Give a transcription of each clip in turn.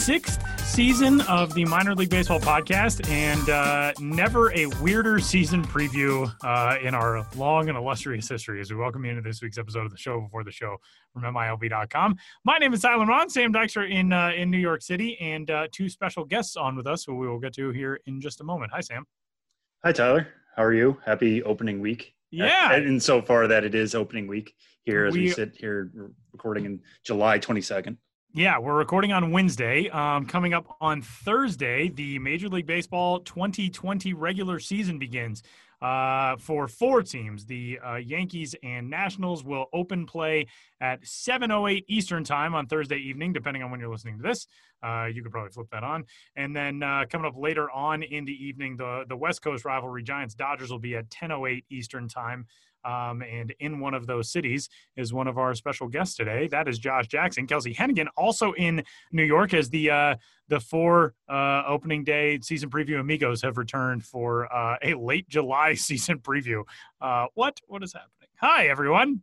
sixth season of the Minor League Baseball podcast, and uh, never a weirder season preview uh, in our long and illustrious history as we welcome you into this week's episode of the show before the show from MILB.com. My name is Tyler Maun, Sam Dykstra in, uh, in New York City, and uh, two special guests on with us who we will get to here in just a moment. Hi, Sam. Hi, Tyler. How are you? Happy opening week. Yeah. And so far that it is opening week here as we, we sit here recording in July 22nd. Yeah, we're recording on Wednesday. Um, coming up on Thursday, the Major League Baseball 2020 regular season begins uh, for four teams. The uh, Yankees and Nationals will open play at 7:08 Eastern Time on Thursday evening, depending on when you're listening to this. Uh, you could probably flip that on. And then uh, coming up later on in the evening, the the West Coast rivalry Giants Dodgers will be at 10:08 Eastern Time. Um, and in one of those cities is one of our special guests today. That is Josh Jackson, Kelsie Heneghan, also in New York, as the uh, the four uh, opening day season preview amigos have returned for uh, a late July season preview. Uh, what what is happening? Hi, everyone.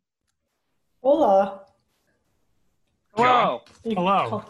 Hola. Hello. Hello.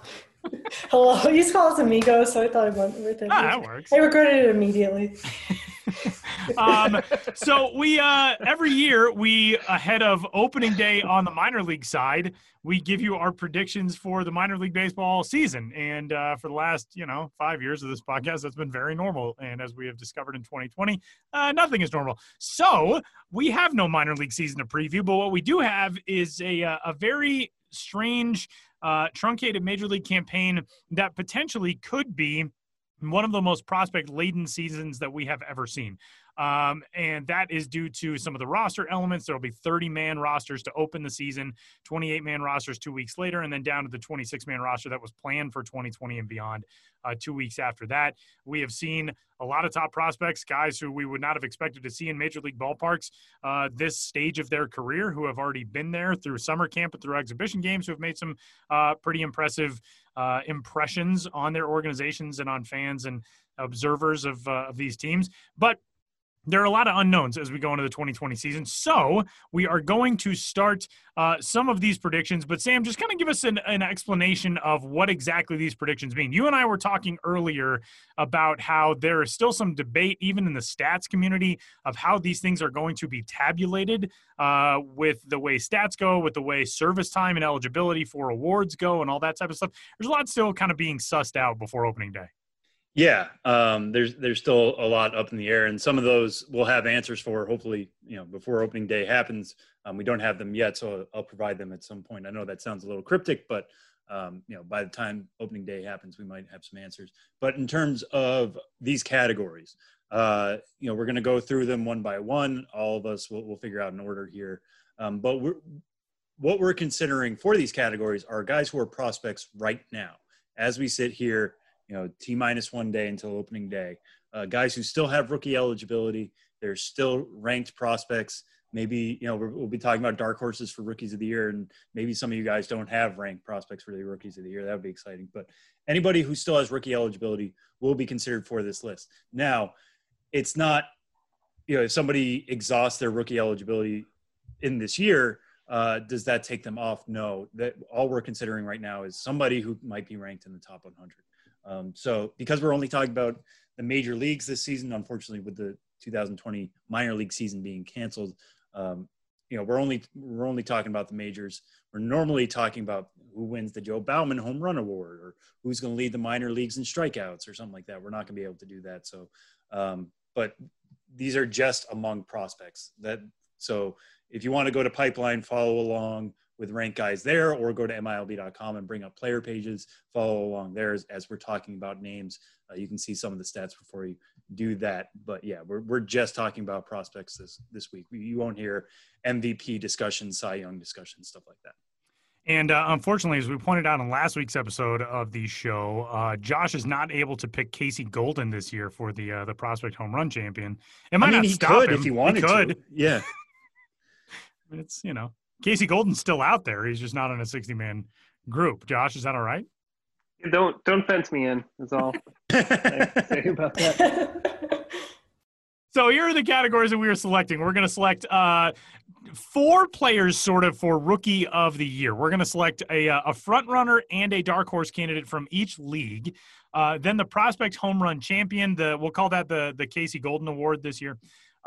Hello. You call us amigos, so I thought with it. Ah, that works. I recorded it immediately. um, so we uh, every year we ahead of opening day on the minor league side, we give you our predictions for the minor league baseball season. And uh, for the last you know five years of this podcast, that's been very normal. And as we have discovered in 2020, uh, nothing is normal. So we have no minor league season to preview, but what we do have is a uh, a very strange uh, truncated major league campaign that potentially could be one of the most prospect laden seasons that we have ever seen. Um, and that is due to some of the roster elements. There will be 30 man rosters to open the season, 28 man rosters two weeks later, and then down to the 26 man roster that was planned for 2020 and beyond uh, two weeks after that. We have seen a lot of top prospects, guys who we would not have expected to see in major league ballparks uh, this stage of their career, who have already been there through summer camp and through exhibition games, who have made some uh, pretty impressive uh, impressions on their organizations and on fans and observers of, uh, of these teams. But there are a lot of unknowns as we go into the 2020 season. So we are going to start uh, some of these predictions. But Sam, just kind of give us an, an, explanation of what exactly these predictions mean. You and I were talking earlier about how there is still some debate, even in the stats community, of how these things are going to be tabulated uh, with the way stats go, with the way service time and eligibility for awards go, and all that type of stuff. There's a lot still kind of being sussed out before opening day. Yeah, um, there's there's still a lot up in the air, and some of those we'll have answers for. Hopefully, you know, before opening day happens. Um, we don't have them yet, so I'll provide them at some point. I know that sounds a little cryptic, but um, you know, by the time opening day happens, we might have some answers. But in terms of these categories, uh, you know, we're going to go through them one by one. All of us will will figure out an order here. Um, but we're, what we're considering for these categories are guys who are prospects right now, as we sit here you know, T minus one day until opening day. Uh, guys who still have rookie eligibility, they're still ranked prospects. Maybe, you know, we'll be talking about dark horses for rookies of the year, and maybe some of you guys don't have ranked prospects for the rookies of the year. That would be exciting. But anybody who still has rookie eligibility will be considered for this list. Now, it's not, you know, if somebody exhausts their rookie eligibility in this year, uh, does that take them off? No. That all we're considering right now is somebody who might be ranked in the top 100. Um, so because we're only talking about the major leagues this season, unfortunately, with the 2020 minor league season being canceled, um, you know, we're only we're only talking about the majors. We're normally talking about who wins the Joe Bauman Home Run Award or who's going to lead the minor leagues in strikeouts or something like that. We're not going to be able to do that. So, um, but these are just among prospects. That so if you want to go to Pipeline, follow along with rank guys there or go to milb.com and bring up player pages follow along there as, as we're talking about names uh, you can see some of the stats before you do that but yeah we're, we're just talking about prospects this this week you won't hear mvp discussion cy young discussion stuff like that and uh, unfortunately, as we pointed out in last week's episode of the show, uh, Josh is not able to pick Casey Golden this year for the uh, the prospect home run champion. It might I mean, not he stop could him. if he wanted he could. to. Yeah, it's you know Casey Golden's still out there. He's just not in a 60 man group. Josh, is that all right? Don't don't fence me in. That's all I say about that. So here are the categories that we are selecting. We're going to select uh, four players sort of for rookie of the year. We're going to select a, uh, a front runner and a dark horse candidate from each league. Uh, then the prospect home run champion, the we'll call that the the Casey Golden Award this year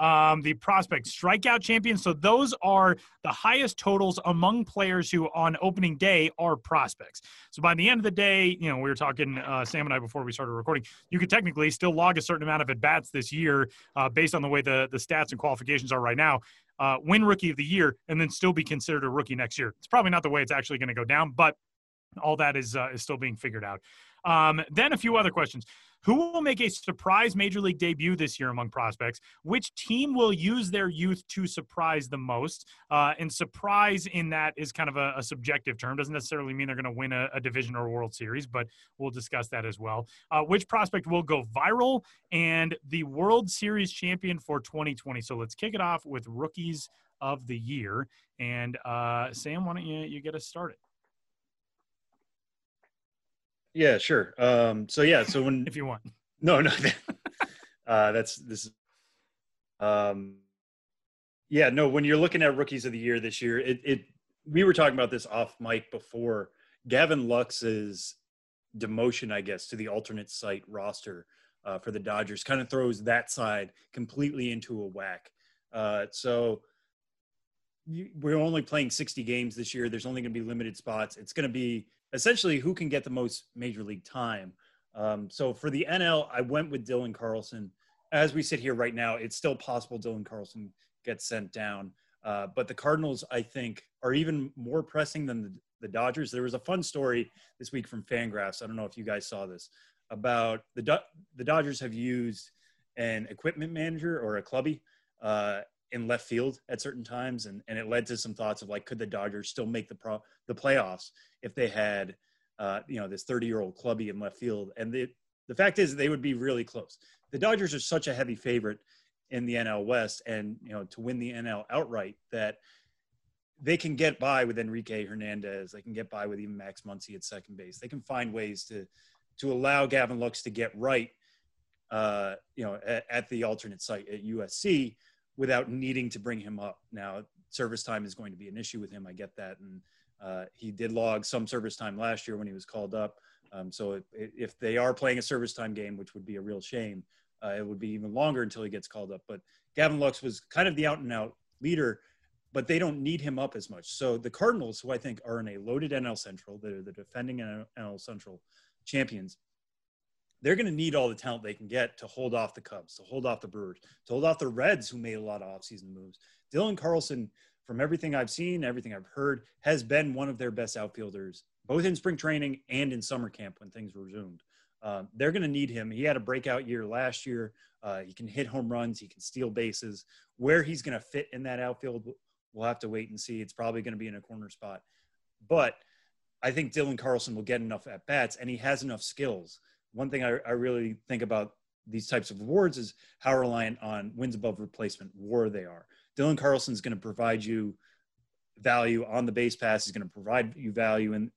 um, the prospect strikeout champion. So those are the highest totals among players who on opening day are prospects. So by the end of the day, you know, we were talking, uh, Sam and I, before we started recording, you could technically still log a certain amount of at bats this year uh, based on the way the, the stats and qualifications are right now. Uh, win rookie of the year and then still be considered a rookie next year. It's probably not the way it's actually going to go down, but all that is uh, is still being figured out. Um, then a few other questions. Who will make a surprise major league debut this year among prospects? Which team will use their youth to surprise the most? Uh, and surprise in that is kind of a, a subjective term. Doesn't necessarily mean they're going to win a, a, division or World Series, but we'll discuss that as well. Uh, which prospect will go viral? And the World Series champion for 2020. So let's kick it off with rookies of the year. And uh, Sam, why don't you, you get us started? Yeah, sure. Um, so yeah, so when if you want, no, no, uh, that's this. Um, yeah, no. When you're looking at rookies of the year this year, it, it we were talking about this off mic before. Gavin Lux's demotion, I guess, to the alternate site roster uh, for the Dodgers kind of throws that side completely into a whack. Uh, so you, we're only playing 60 games this year. There's only going to be limited spots. It's going to be essentially who can get the most major league time. Um, so for the NL, I went with Dylan Carlson. As we sit here right now, it's still possible Dylan Carlson gets sent down. Uh, but the Cardinals, I think, are even more pressing than the, the, Dodgers. There was a fun story this week from Fangraphs. I don't know if you guys saw this about the Do- the Dodgers have used an equipment manager or a clubby uh, in left field at certain times, and, and it led to some thoughts of like, could the Dodgers still make the pro the playoffs if they had, uh, you know, this 30 year old clubby in left field? And the the fact is, they would be really close. The Dodgers are such a heavy favorite in the NL West, and you know, to win the NL outright, that they can get by with Enrique Hernandez. They can get by with even Max Muncy at second base. They can find ways to to allow Gavin Lux to get right, uh, you know, at, at the alternate site at USC without needing to bring him up. Now, service time is going to be an issue with him. I get that. And uh, he did log some service time last year when he was called up. Um, so it, if they are playing a service time game, which would be a real shame, uh, it would be even longer until he gets called up. But Gavin Lux was kind of the out and out leader, but they don't need him up as much. So the Cardinals, who I think are in a loaded NL Central, they're the defending NL Central champions, they're going to need all the talent they can get to hold off the Cubs, to hold off the Brewers, to hold off the Reds, who made a lot of offseason moves. Dylan Carlson, from everything I've seen, everything I've heard, has been one of their best outfielders, both in spring training and in summer camp when things resumed. Uh, they're going to need him. He had a breakout year last year. Uh, he can hit home runs. He can steal bases. Where he's going to fit in that outfield, we'll have to wait and see. It's probably going to be in a corner spot. But I think Dylan Carlson will get enough at bats, and he has enough skills one thing I, I really think about these types of awards is how reliant on wins above replacement WAR they are. Dylan Carlson is going to provide you value on the base pass. He's going to provide you value in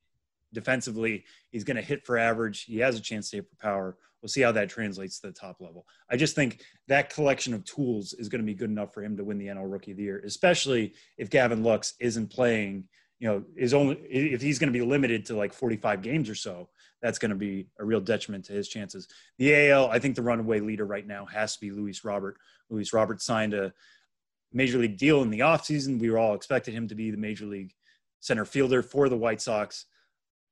defensively. He's going to hit for average. He has a chance to hit for power. We'll see how that translates to the top level. I just think that collection of tools is going to be good enough for him to win the NL Rookie of the Year, especially if Gavin Lux isn't playing. You know, is only if he's going to be limited to like 45 games or so that's going to be a real detriment to his chances. The AL, I think the runaway leader right now has to be Luis Robert. Luis Robert signed a major league deal in the offseason. We were all expected him to be the major league center fielder for the White Sox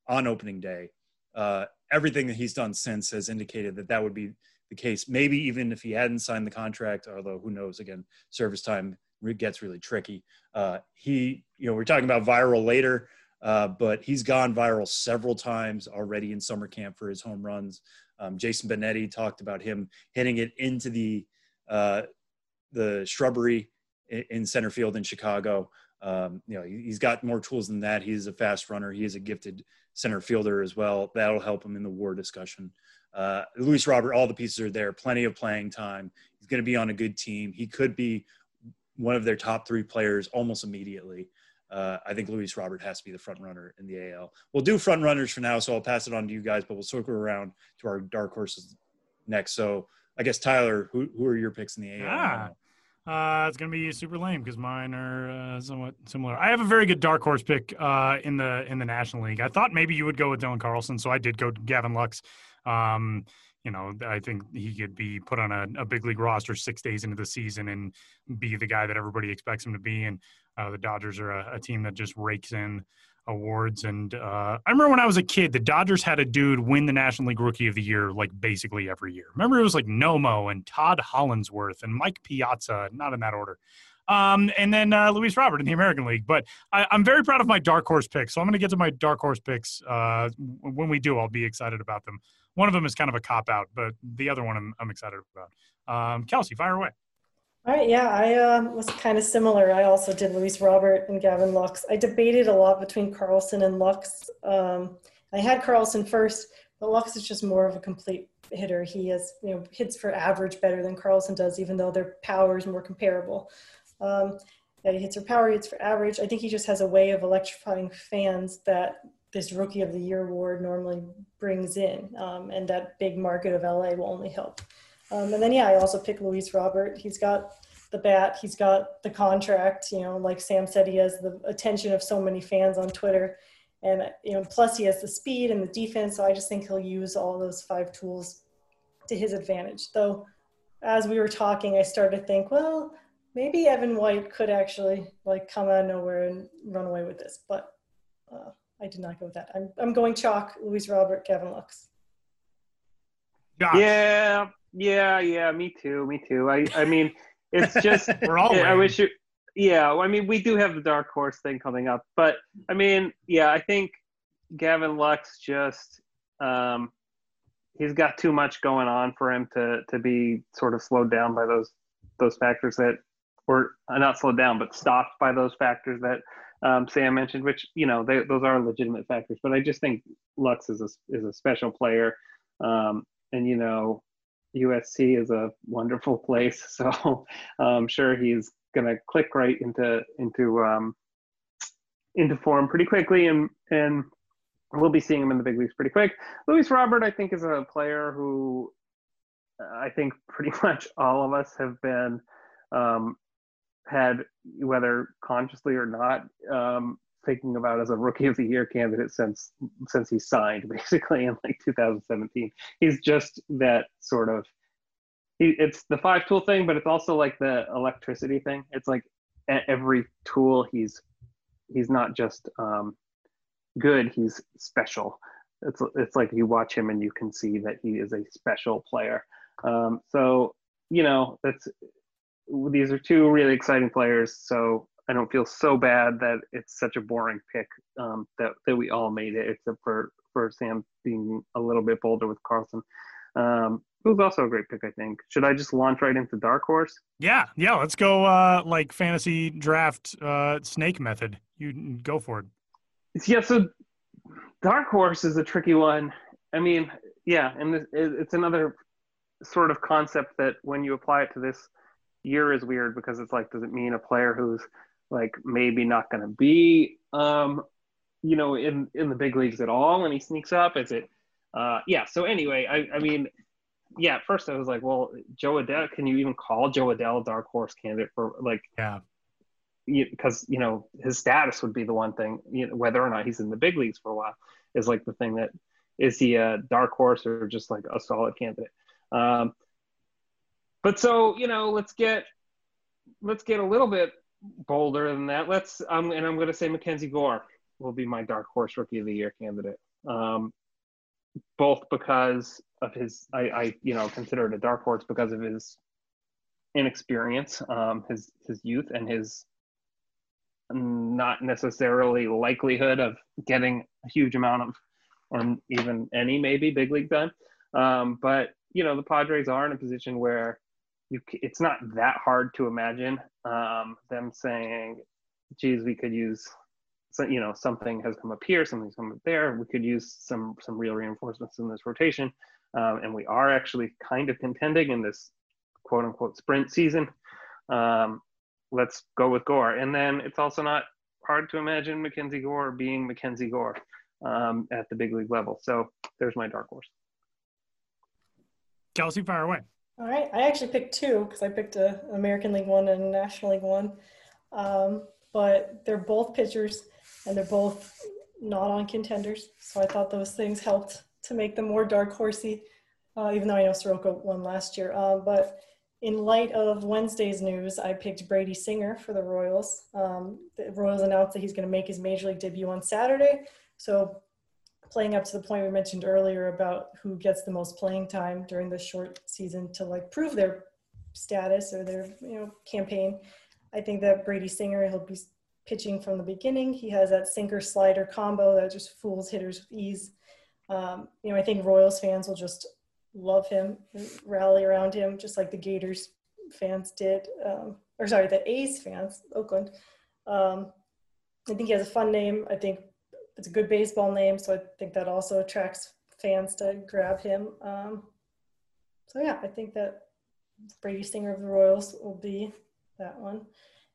on opening day. Uh, everything that he's done since has indicated that that would be the case. Maybe even if he hadn't signed the contract, although who knows? Again, service time gets really tricky. Uh, he, you know, we're talking about viral later. Uh, but he's gone viral several times already in summer camp for his home runs. Um, Jason Benetti talked about him hitting it into the uh, the shrubbery in, in, center field in Chicago. Um, you know, he's got more tools than that. He's a fast runner. He is a gifted center fielder as well. That'll help him in the WAR discussion. Uh, Luis Robert, all the pieces are there. Plenty of playing time. He's going to be on a good team. He could be one of their top three players almost immediately uh, I think Luis Robert has to be the front runner in the AL. We'll do front runners for now, so I'll pass it on to you guys, but we'll circle around to our dark horses next. So I guess Tyler, who who are your picks in the AL? Ah, Uh, it's gonna be super lame because mine are uh, somewhat similar. I have a very good dark horse pick uh, in the in the National League. I thought maybe you would go with Dylan Carlson, so I did go Gavin Lux. Um, you know, I think he could be put on a, a, big league roster six days into the season and be the guy that everybody expects him to be. And uh, the Dodgers are a, a, team that just rakes in awards. And uh, I remember when I was a kid, the Dodgers had a dude win the National League Rookie of the Year like basically every year. Remember, it was like Nomo and Todd Hollandsworth and Mike Piazza, not in that order. Um, and then uh, Luis Robert in the American League. But I, am very proud of my dark horse picks. So I'm going to get to my dark horse picks. Uh, when we do, I'll be excited about them. One of them is kind of a cop out, but the other one I'm, I'm excited about. Um, Kelsie, fire away. All right, yeah, I uh, was kind of similar. I also did Luis Robert and Gavin Lux. I debated a lot between Carlson and Lux. Um, I had Carlson first, but Lux is just more of a complete hitter. He has, you know, hits for average better than Carlson does, even though their power is more comparable. Um, yeah, he hits for power, he hits for average. I think he just has a way of electrifying fans that this Rookie of the Year award normally brings in, um, and that big market of LA will only help. Um, and then, yeah, I also pick Luis Robert. He's got the bat, he's got the contract. You know, like Sam said, he has the attention of so many fans on Twitter, and you know, plus he has the speed and the defense. So I just think he'll use all those five tools to his advantage. Though, as we were talking, I started to think, well, maybe Evan White could actually like come out of nowhere and run away with this, but uh, I did not go with that. I'm I'm going chalk. Luis Robert, Gavin Lux. Yeah, yeah, yeah, me too, me too. I, I mean, it's just we're all. I wish you. Yeah, I mean, we do have the dark horse thing coming up, but I mean, yeah, I think Gavin Lux just um, he's got too much going on for him to to be sort of slowed down by those those factors that or uh, not slowed down, but stopped by those factors that um, Sam mentioned, which you know they, those are legitimate factors. But I just think Lux is a is a special player, um, and you know USC is a wonderful place, so I'm sure he's gonna click right into into um, into form pretty quickly, and and we'll be seeing him in the big leagues pretty quick. Luis Robert, I think, is a player who I think pretty much all of us have been um, had whether consciously or not um, thinking about as a rookie of the year candidate since since he signed basically in like 2017 he's just that sort of he, it's the five tool thing but it's also like the electricity thing. It's like every tool he's he's not just um, good he's special. It's it's like you watch him and you can see that he is a special player. Um, so you know that's these are two really exciting players so I don't feel so bad that it's such a boring pick um, that that we all made it, except for for Sam being a little bit bolder with Carlson. Um, it was also a great pick, I think. Should I just launch right into Dark Horse? Yeah, yeah. Let's go uh, like fantasy draft uh, snake method. You go for it. Yeah. So Dark Horse is a tricky one. I mean, yeah, and it's another sort of concept that when you apply it to this year is weird because it's like, does it mean a player who's like maybe not going to be, um, you know, in in the big leagues at all, and he sneaks up? Is it? Uh, yeah. So anyway, I, I mean, yeah. At first, I was like, well, Jo Adell. Can you even call Jo Adell a dark horse candidate for like? Yeah. Because you, you know his status would be the one thing. You know, whether or not he's in the big leagues for a while is like the thing that is he a dark horse or just like a solid candidate. Um, but so you know, let's get let's get a little bit bolder than that. Let's um, and I'm going to say Mackenzie Gore will be my dark horse rookie of the year candidate. Um, both because of his, I, I you know consider it a dark horse because of his inexperience, um, his his youth, and his not necessarily likelihood of getting a huge amount of, or even any maybe big league time. Um, but you know the Padres are in a position where you it's not that hard to imagine um, them saying, "Geez, we could use." So, you know, something has come up here, something's come up there. We could use some some real reinforcements in this rotation, um, and we are actually kind of contending in this quote unquote sprint season. Um, let's go with Gore, and then it's also not hard to imagine Mackenzie Gore being Mackenzie Gore um, at the big league level. So there's my dark horse. Kelsie, fire away. All right, I actually picked two because I picked a American League One and a National League One, um, but they're both pitchers and they're both not on contenders. So I thought those things helped to make them more dark horsey, uh, even though I know Soroka won last year. Uh, but in light of Wednesday's news, I picked Brady Singer for the Royals. Um, the Royals announced that he's going to make his major league debut on Saturday. So playing up to the point we mentioned earlier about who gets the most playing time during the short season to like prove their status or their you know campaign. I think that Brady Singer he'll be pitching from the beginning. He has that sinker slider combo that just fools hitters with ease. Um, you know, I think Royals fans will just love him rally around him, just like the Gators fans did, um, or sorry, the A's fans, Oakland. Um, I think he has a fun name. I think it's a good baseball name, so I think that also attracts fans to grab him. Um, so yeah, I think that Brady Singer of the Royals will be that one.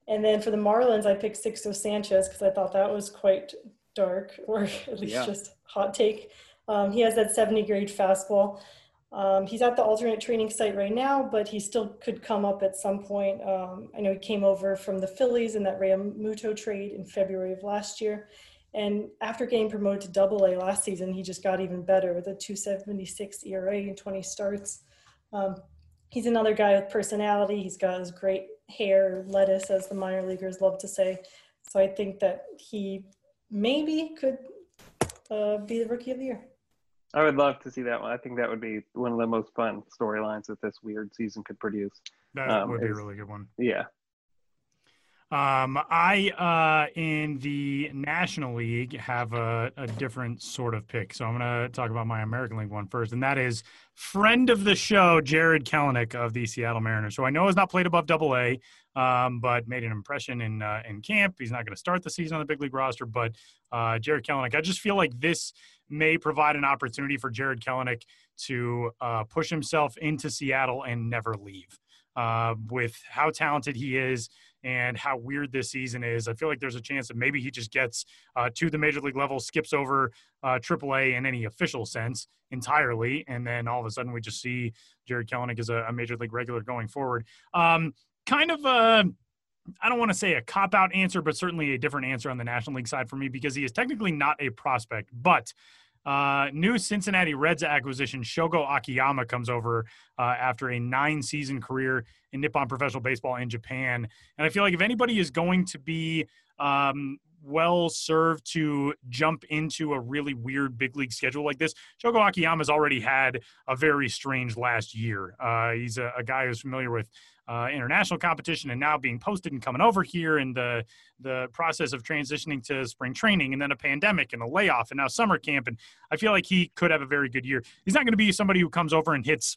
And then for the Marlins, I picked Sixto Sanchez because I thought that was quite dark, or at least yeah. just hot take. Um, he has that 70 grade fastball. Um, he's at the alternate training site right now, but he still could come up at some point. Um, I know he came over from the Phillies in that Realmuto trade in February of last year. And after getting promoted to double A last season, he just got even better with a 276 ERA and 20 starts. Um, he's another guy with personality. He's got his great hair, lettuce, as the minor leaguers love to say. So I think that he maybe could uh, be the rookie of the year. I would love to see that one. I think that would be one of the most fun storylines that this weird season could produce. That um, would be is, a really good one. Yeah. Um, I uh, in the National League have a, a, different sort of pick, so I'm going to talk about my American League one first, and that is friend of the show Jarred Kelenic of the Seattle Mariners. So I know he's not played above Double A, um, but made an impression in uh, in camp. He's not going to start the season on the big league roster, but uh, Jarred Kelenic, I just feel like this may provide an opportunity for Jarred Kelenic to uh, push himself into Seattle and never leave. Uh, with how talented he is and how weird this season is. I feel like there's a chance that maybe he just gets uh, to the major league level, skips over uh, AAA in any official sense entirely, and then all of a sudden we just see Jarred Kelenic as a, a major league regular going forward. Um, kind of a I don't want to say a cop out answer, but certainly a different answer on the National League side for me because he is technically not a prospect. But uh, new Cincinnati Reds acquisition Shogo Akiyama comes over uh, after a nine season career in Nippon Professional Baseball in Japan. And I feel like if anybody is going to be um, well served to jump into a really weird big league schedule like this. Shogo Akiyama's already had a very strange last year. Uh, he's a, a, guy who's familiar with uh, international competition and now being posted and coming over here and the the process of transitioning to spring training and then a pandemic and a layoff and now summer camp and I feel like he could have a very good year. He's not going to be somebody who comes over and hits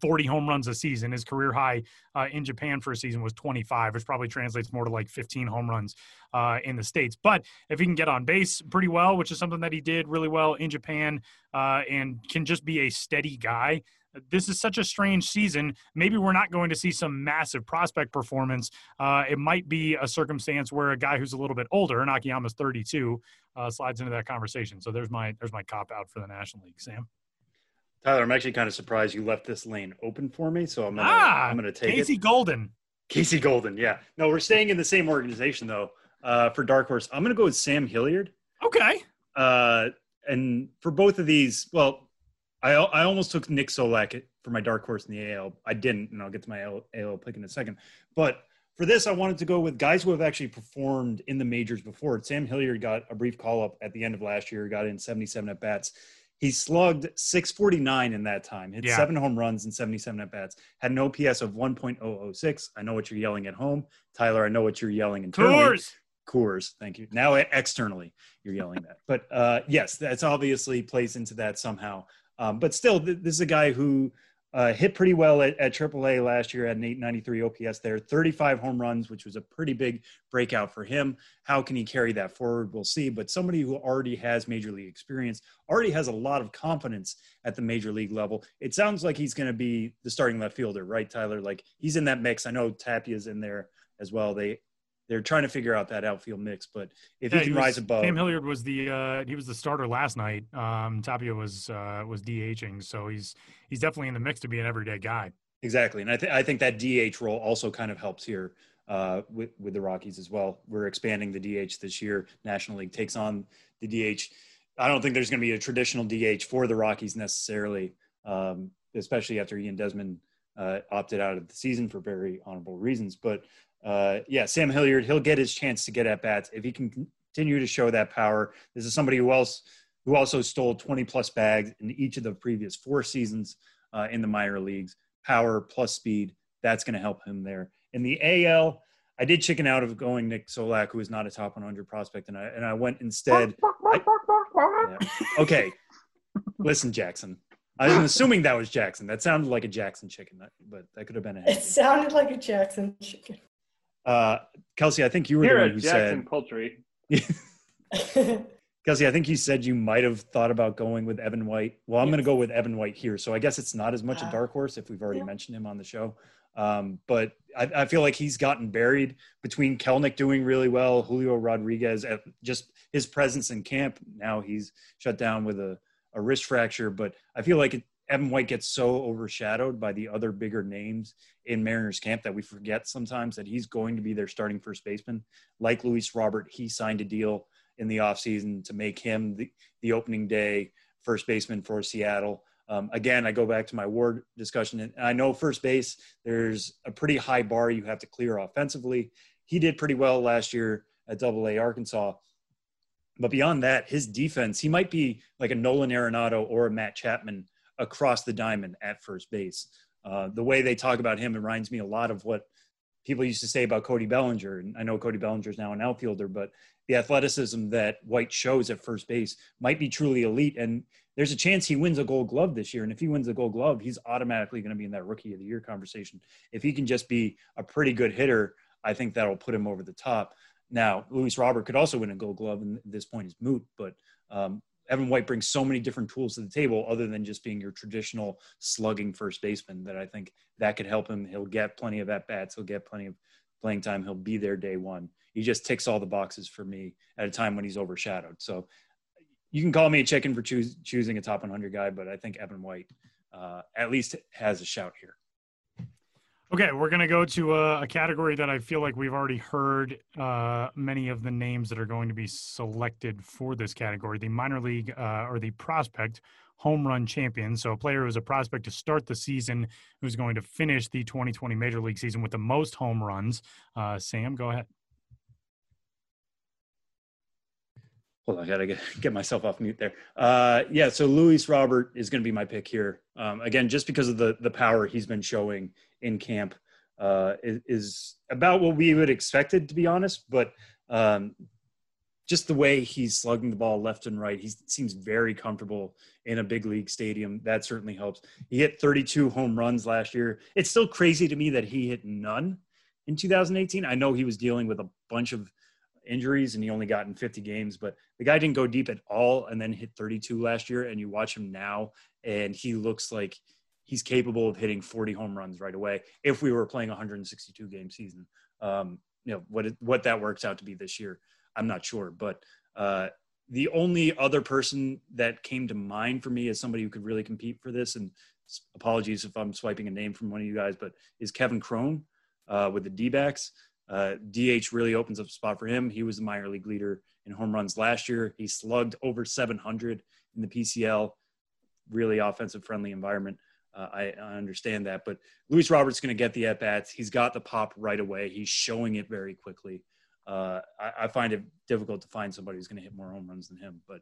40 home runs a season. His career high uh, in Japan for a season was 25, which probably translates more to like 15 home runs uh, in the States. But if he can get on base pretty well, which is something that he did really well in Japan, uh, and can just be a steady guy, this is such a strange season. Maybe we're not going to see some massive prospect performance. Uh, it might be a circumstance where a guy who's a little bit older, and Akiyama's 32, uh, slides into that conversation. So there's my there's my cop out for the National League. Sam. Tyler, I'm actually kind of surprised you left this lane open for me, so I'm gonna ah, I'm gonna take Casey it. Golden. Casey Golden, yeah. No, we're staying in the same organization though. Uh, for Dark Horse, I'm gonna go with Sam Hilliard. Okay. Uh, and for both of these, well, I I almost took Nick Solak for my Dark Horse in the AL. I didn't, and I'll get to my AL, AL pick in a second. But for this, I wanted to go with guys who have actually performed in the majors before. Sam Hilliard got a brief call up at the end of last year, got in 77 at bats. He slugged 649 in that time, hit yeah. seven home runs and 77 at bats, had an OPS of 1.006. I know what you're yelling at home. Tyler, I know what you're yelling internally. Coors. Coors, thank you. Now externally, you're yelling that. But uh, yes, that's obviously plays into that somehow. Um, but still, th- this is a guy who uh, hit pretty well at, at AAA last year at an 893 OPS there, 35 home runs, which was a pretty big breakout for him. How can he carry that forward? We'll see. But somebody who already has major league experience, already has a lot of confidence at the major league level. It sounds like he's going to be the starting left fielder, right, Tyler? Like he's in that mix. I know Tapia's in there as well. They they're trying to figure out that outfield mix. But if yeah, he can he was, rise above, Sam Hilliard was the uh, he was the starter last night. Um, Tapia was uh, was DHing, so he's he's definitely in the mix to be an everyday guy. Exactly, and I, th- I think that DH role also kind of helps here uh, with with the Rockies as well. We're expanding the DH this year. National League takes on the DH. I don't think there's going to be a traditional DH for the Rockies necessarily, um, especially after Ian Desmond uh, opted out of the season for very honorable reasons. But uh, yeah, Sam Hilliard, he'll get his chance to get at bats if he can continue to show that power. This is somebody who else who also stole 20 plus bags in each of the previous four seasons uh, in the minor leagues. Power plus speed, that's going to help him there. In the AL, I did chicken out of going Nick Solak, who is not a top 100 prospect, and I and I went instead. I, yeah. Okay, listen, Jackson. I was assuming that was Jackson. That sounded like a Jackson chicken, but that could have been a. It sounded like a Jackson chicken. Uh, Kelsie, I think you were You're the a one who Jackson said. Poultry. Kelsie, I think you said you might have thought about going with Evan White. Well, I'm going to go with Evan White here. So I guess it's not as much a Ah. dark horse if we've already Yeah. mentioned him on the show. Um, but I, I feel like he's gotten buried between Kelenic doing really well, Julio Rodriguez, just his presence in camp. Now he's shut down with a, a wrist fracture. But I feel like it, Evan White gets so overshadowed by the other bigger names in Mariners camp that we forget sometimes that he's going to be their starting first baseman. Like Luis Robert, he signed a deal in the offseason to make him the, the opening day first baseman for Seattle. Um, again, I go back to my WAR discussion, and I know first base, there's a pretty high bar you have to clear offensively. He did pretty well last year at Double A Arkansas. But beyond that, his defense, he might be like a Nolan Arenado or a Matt Chapman across the diamond at first base. Uh, the way they talk about him reminds me a lot of what people used to say about Cody Bellinger. And I know Cody Bellinger is now an outfielder, but the athleticism that White shows at first base might be truly elite. And there's a chance he wins a gold glove this year. And if he wins a gold glove, he's automatically going to be in that rookie of the year conversation. If he can just be a pretty good hitter, I think that'll put him over the top. Now, Luis Robert could also win a gold glove, and this point is moot. But um, Evan White brings so many different tools to the table other than just being your traditional slugging first baseman that I think that could help him. He'll get plenty of at bats. He'll get plenty of playing time. He'll be there day one. He just ticks all the boxes for me at a time when he's overshadowed. So you can call me a chicken for choos- choosing a top 100 guy, but I think Evan White uh, at least has a shout here. Okay, we're going to go to a, a category that I feel like we've already heard uh, many of the names that are going to be selected for this category the minor league uh, or the prospect home run champion. So, a player who's a prospect to start the season who's going to finish the 2020 major league season with the most home runs. Uh, Sam, go ahead. Hold on, I gotta get, get myself off mute there. Uh, yeah, so Luis Robert is going to be my pick here. Um, again, just because of the the power he's been showing in camp, uh, is, is about what we would expected, to be honest. But um, just the way he's slugging the ball left and right, he seems very comfortable in a big league stadium. That certainly helps. He hit 32 home runs last year. It's still crazy to me that he hit none in 2018. I know he was dealing with a bunch of injuries and he only got in 50 games, but the guy didn't go deep at all and then hit 32 last year. And you watch him now and he looks like he's capable of hitting 40 home runs right away if we were playing a 162 game season. Um, you know, what, it, what that works out to be this year, I'm not sure. But uh, the only other person that came to mind for me as somebody who could really compete for this, and apologies if I'm swiping a name from one of you guys, but is Kevin Cron uh, with the D backs. Uh, DH really opens up a spot for him. He was the minor league leader in home runs last year. He slugged over 700 in the PCL. Really offensive friendly environment. Uh, I, I, understand that, but Luis Roberts going to get the at bats. He's got the pop right away. He's showing it very quickly. Uh, I, I, find it difficult to find somebody who's going to hit more home runs than him. But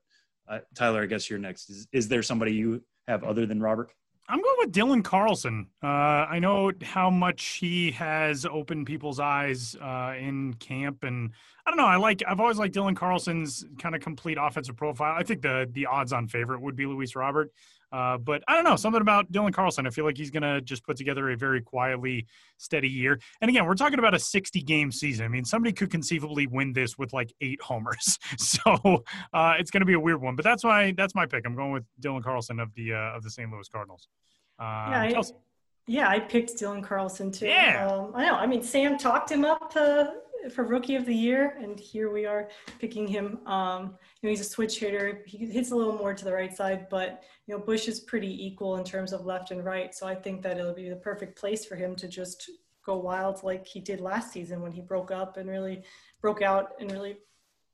uh, Tyler, I guess you're next. Is, is there somebody you have other than Robert? I'm going with Dylan Carlson. Uh, I know how much he has opened people's eyes uh, in camp, and I don't know. I like. I've always liked Dylan Carlson's kind of complete offensive profile. I think the the odds-on favorite would be Luis Robert, uh, but I don't know something about Dylan Carlson. I feel like he's going to just put together a very quietly steady year. And again, we're talking about a 60 game season. I mean, somebody could conceivably win this with like eight homers, so uh, it's going to be a weird one. But that's why that's my pick. I'm going with Dylan Carlson of the uh, of the St. Louis Cardinals. Uh, yeah, I, yeah, I picked Dylan Carlson too. Yeah. Um, I know. I mean, Sam talked him up uh, for rookie of the year, and here we are picking him. Um, you know, he's a switch hitter. He hits a little more to the right side, but you know, Busch is pretty equal in terms of left and right. So I think that it'll be the perfect place for him to just go wild like he did last season when he broke up and really broke out and really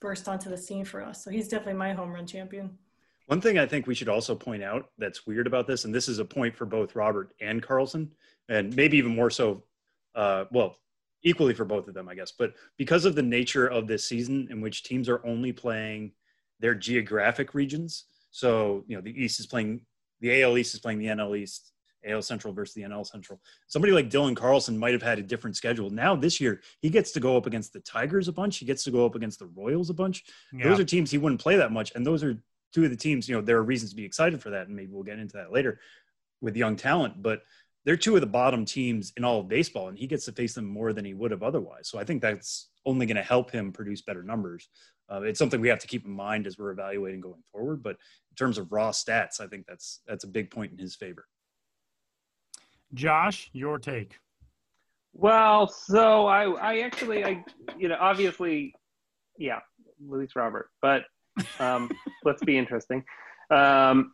burst onto the scene for us. So he's definitely my home run champion. One thing I think we should also point out that's weird about this, and this is a point for both Robert and Carlson, and maybe even more so, uh, well, equally for both of them, I guess. But because of the nature of this season, in which teams are only playing their geographic regions, so you know the East is playing, the AL East is playing the NL East, AL Central versus the NL Central. Somebody like Dylan Carlson might have had a different schedule. Now this year, he gets to go up against the Tigers a bunch. He gets to go up against the Royals a bunch. Yeah. Those are teams he wouldn't play that much, and those are two of the teams. You know, there are reasons to be excited for that, and maybe we'll get into that later with young talent. But they're two of the bottom teams in all of baseball, and he gets to face them more than he would have otherwise. So I think that's only going to help him produce better numbers. Uh, it's something we have to keep in mind as we're evaluating going forward. But in terms of raw stats, I think that's that's a big point in his favor. Josh, your take. Well, so I, I actually, I, you know, obviously, yeah, Luis Robert, but um, let's be interesting. Um,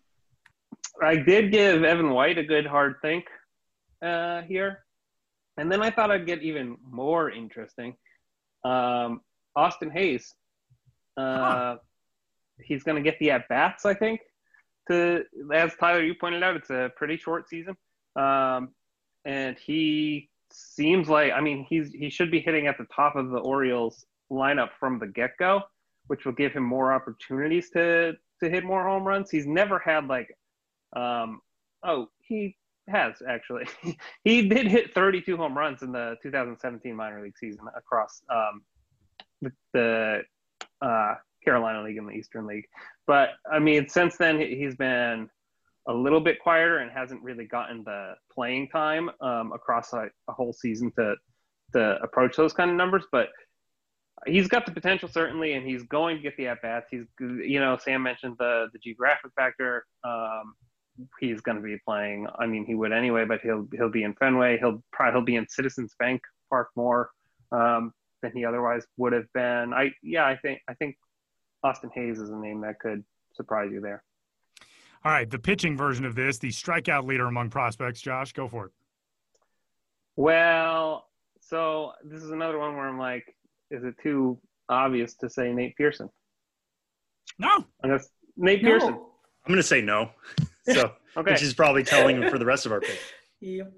I did give Evan White a good hard think uh, here, and then I thought I'd get even more interesting. Um, Austin Hays, uh, huh. he's going to get the at bats, I think. To as Tyler, you pointed out, it's a pretty short season. Um, and he seems like I mean he's he should be hitting at the top of the Orioles lineup from the get go, which will give him more opportunities to to hit more home runs. He's never had like um oh he has actually he did hit 32 home runs in the 2017 minor league season across um the, uh Carolina League and the Eastern League. But I mean since then he's been a little bit quieter and hasn't really gotten the playing time um, across a, a, whole season to to approach those kind of numbers. But he's got the potential certainly, and he's going to get the at bats. He's you know Sam mentioned the the geographic factor. Um, he's going to be playing. I mean, he would anyway, but he'll he'll be in Fenway. He'll probably he'll be in Citizens Bank Park more um, than he otherwise would have been. I yeah, I think I think Austin Hays is a name that could surprise you there. All right, the pitching version of this, the strikeout leader among prospects. Josh, go for it. Well, so this is another one where I'm like, is it too obvious to say Nate Pearson? No. I guess Nate no. Pearson. I'm going to say no. So, okay. which is probably telling for the rest of our pick. Yep.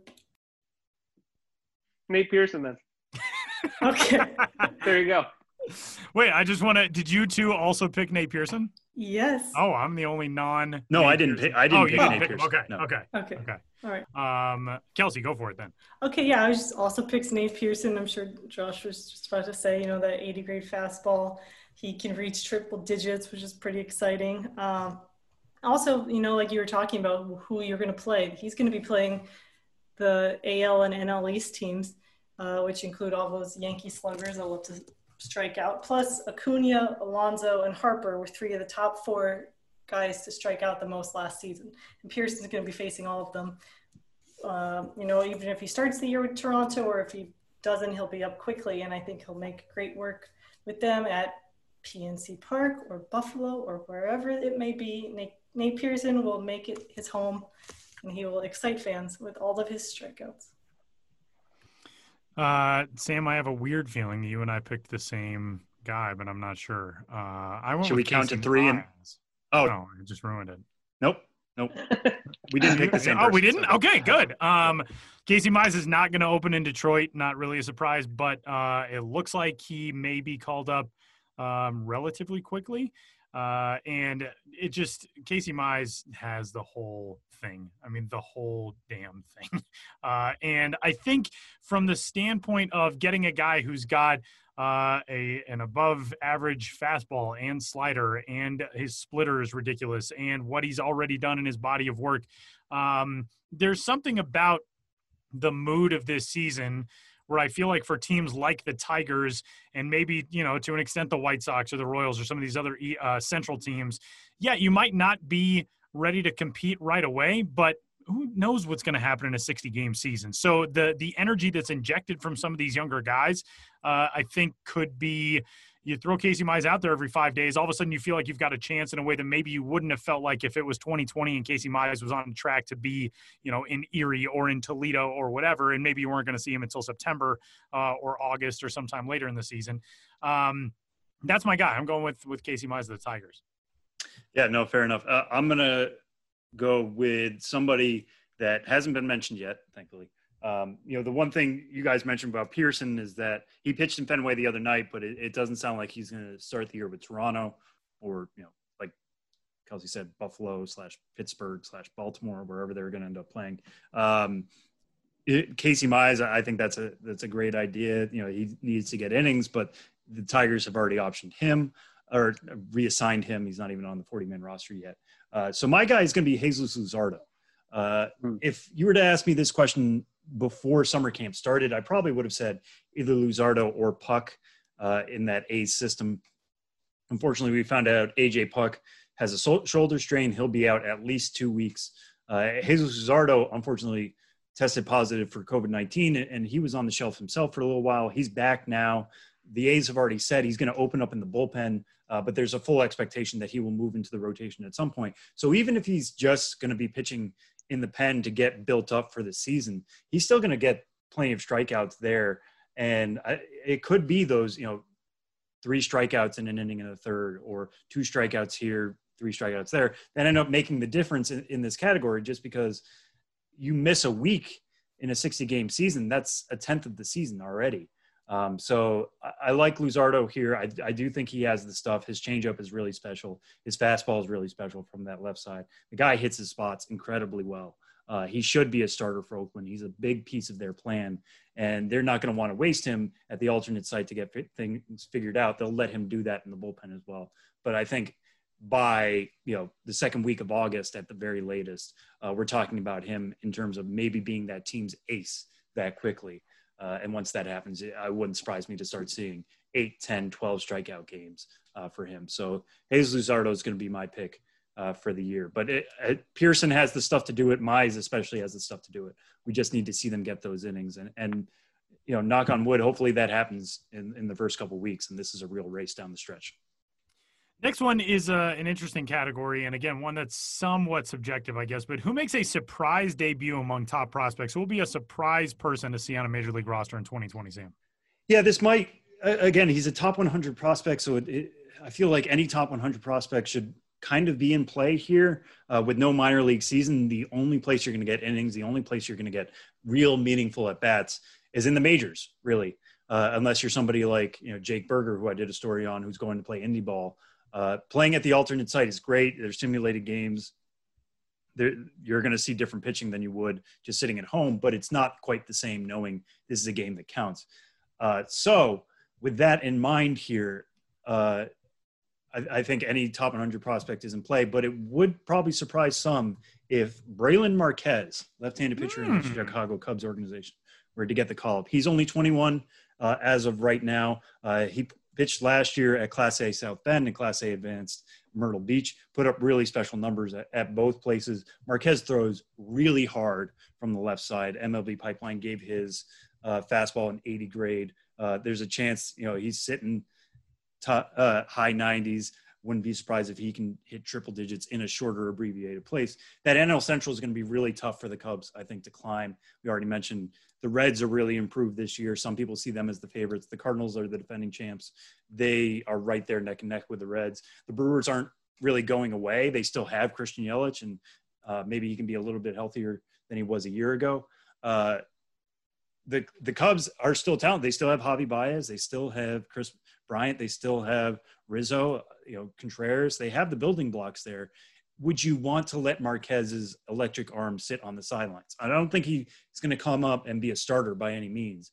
Nate Pearson then. okay. there you go. Wait, I just want to. Did you two also pick Nate Pearson? Yes. Oh, I'm the only non. No, I didn't pick. I didn't oh, pick you Nate pick Pearson. Okay. No. Okay. Okay. Okay. All right. Um, Kelsie, go for it then. Okay. Yeah, I was just also picked Nate Pearson. I'm sure Josh was just about to say, you know, that 80 grade fastball. He can reach triple digits, which is pretty exciting. Um, also, you know, like you were talking about who you're going to play. He's going to be playing the AL and NL East teams, uh, which include all those Yankee sluggers. I love to strike out. Plus, Acuna, Alonso, and Harper were three of the top four guys to strike out the most last season. And Pearson's going to be facing all of them. Um, you know, even if he starts the year with Toronto or if he doesn't, he'll be up quickly. And I think he'll make great work with them at PNC Park or Buffalo or wherever it may be. Nate, Nate Pearson will make it his home and he will excite fans with all of his strikeouts. Uh, Sam, I have a weird feeling that you and I picked the same guy, but I'm not sure. Uh, I went Should we count to three and Oh, no, I just ruined it. Nope. Nope. we didn't pick the same. oh, we didn't. So. Okay, good. Um, Casey Mize is not going to open in Detroit. Not really a surprise, but uh, it looks like he may be called up um, relatively quickly. Uh, and it just Casey Mize has the whole thing. I mean, the whole damn thing. Uh, and I think from the standpoint of getting a guy who's got uh, a an above average fastball and slider, and his splitter is ridiculous, and what he's already done in his body of work. Um, there's something about the mood of this season where I feel like for teams like the Tigers and maybe you know to an extent the White Sox or the Royals or some of these other uh, Central teams, yeah, you might not be ready to compete right away, but who knows what's going to happen in a 60 game season. So the the energy that's injected from some of these younger guys, uh, I think could be you throw Casey Mize out there every five days, all of a sudden you feel like you've got a chance in a way that maybe you wouldn't have felt like if it was 2020 and Casey Mize was on track to be, you know, in Erie or in Toledo or whatever, and maybe you weren't going to see him until September uh, or August or sometime later in the season. Um, that's my guy. I'm going with with Casey Mize of the Tigers. Yeah, no, fair enough. Uh, I'm gonna go with somebody that hasn't been mentioned yet, thankfully. Um, you know, the one thing you guys mentioned about Pearson is that he pitched in Fenway the other night, but it, it doesn't sound like he's going to start the year with Toronto or, you know, like Kelsie said, Buffalo slash Pittsburgh slash Baltimore, wherever they're going to end up playing. Um, it, Casey Mize, I think that's a that's a great idea. You know, he needs to get innings, but the Tigers have already optioned him or reassigned him. He's not even on the 40 man roster yet. Uh, so my guy is going to be Jesus Luzardo. Uh, hmm. If you were to ask me this question before summer camp started, I probably would have said either Luzardo or Puk uh, in that A's system. Unfortunately, we found out AJ Puk has a so- shoulder strain. He'll be out at least two weeks. Uh, Jesus Luzardo, unfortunately, tested positive for COVID 19, and he was on the shelf himself for a little while. He's back now. The A's have already said he's going to open up in the bullpen, uh, but there's a full expectation that he will move into the rotation at some point. So even if he's just going to be pitching in the pen to get built up for the season, he's still going to get plenty of strikeouts there. And I, it could be those, you know, three strikeouts in an inning in a third or two strikeouts here, three strikeouts there that end up making the difference in, in this category just because you miss a week in a 60 game season. That's a tenth of the season already. Um, so I, I, like Luzardo here. I, I, do think he has the stuff. His changeup is really special. His fastball is really special from that left side. The guy hits his spots incredibly well. Uh, he should be a starter for Oakland. He's a big piece of their plan, and they're not going to want to waste him at the alternate site to get things figured out. They'll let him do that in the bullpen as well. But I think by you know the second week of August at the very latest, uh, we're talking about him in terms of maybe being that team's ace that quickly. Uh, and once that happens, I wouldn't surprise me to start seeing 8, 10, 12 strikeout games uh, for him. So Jesus Luzardo is going to be my pick uh, for the year. But it, it, Pearson has the stuff to do it. Mize especially has the stuff to do it. We just need to see them get those innings. And, and you know, knock on wood, hopefully that happens in, in the first couple weeks. And this is a real race down the stretch. Next one is uh, an interesting category, and again, one that's somewhat subjective, I guess. But who makes a surprise debut among top prospects? Who will be a surprise person to see on a major league roster in 2020, Sam? Yeah, this might. Again, he's a top 100 prospect, so it, it, I feel like any top 100 prospect should kind of be in play here. Uh, with no minor league season, the only place you're going to get innings, the only place you're going to get real meaningful at bats is in the majors, really. Uh, unless you're somebody like you know Jake Berger, who I did a story on, who's going to play indie ball. Uh, playing at the alternate site is great. There's simulated games. There, you're going to see different pitching than you would just sitting at home, but it's not quite the same knowing this is a game that counts. Uh, so, with that in mind here, uh, I, I, think any top 100 prospect is in play, but it would probably surprise some if Brailyn Marquez, left-handed pitcher mm. in the hmm. Chicago Cubs organization, were to get the call up. He's only 21 uh, as of right now. Uh, he pitched last year at Class A South Bend and Class A Advanced Myrtle Beach, put up really special numbers at, at, both places. Marquez throws really hard from the left side. MLB Pipeline gave his uh, fastball an 80 grade. Uh, there's a chance, you know, he's sitting uh, high 90s. Wouldn't be surprised if he can hit triple digits in a shorter abbreviated place. That NL Central is going to be really tough for the Cubs, I think, to climb. We already mentioned the Reds are really improved this year. Some people see them as the favorites. The Cardinals are the defending champs. They are right there neck and neck with the Reds. The Brewers aren't really going away. They still have Christian Yelich, and uh, maybe he can be a little bit healthier than he was a year ago. Uh, the the Cubs are still talented. They still have Javi Baez. They still have Kris Bryant. They still have Rizzo. You know Contreras. They have the building blocks there would you want to let Marquez's electric arm sit on the sidelines? I don't think he's going to come up and be a starter by any means,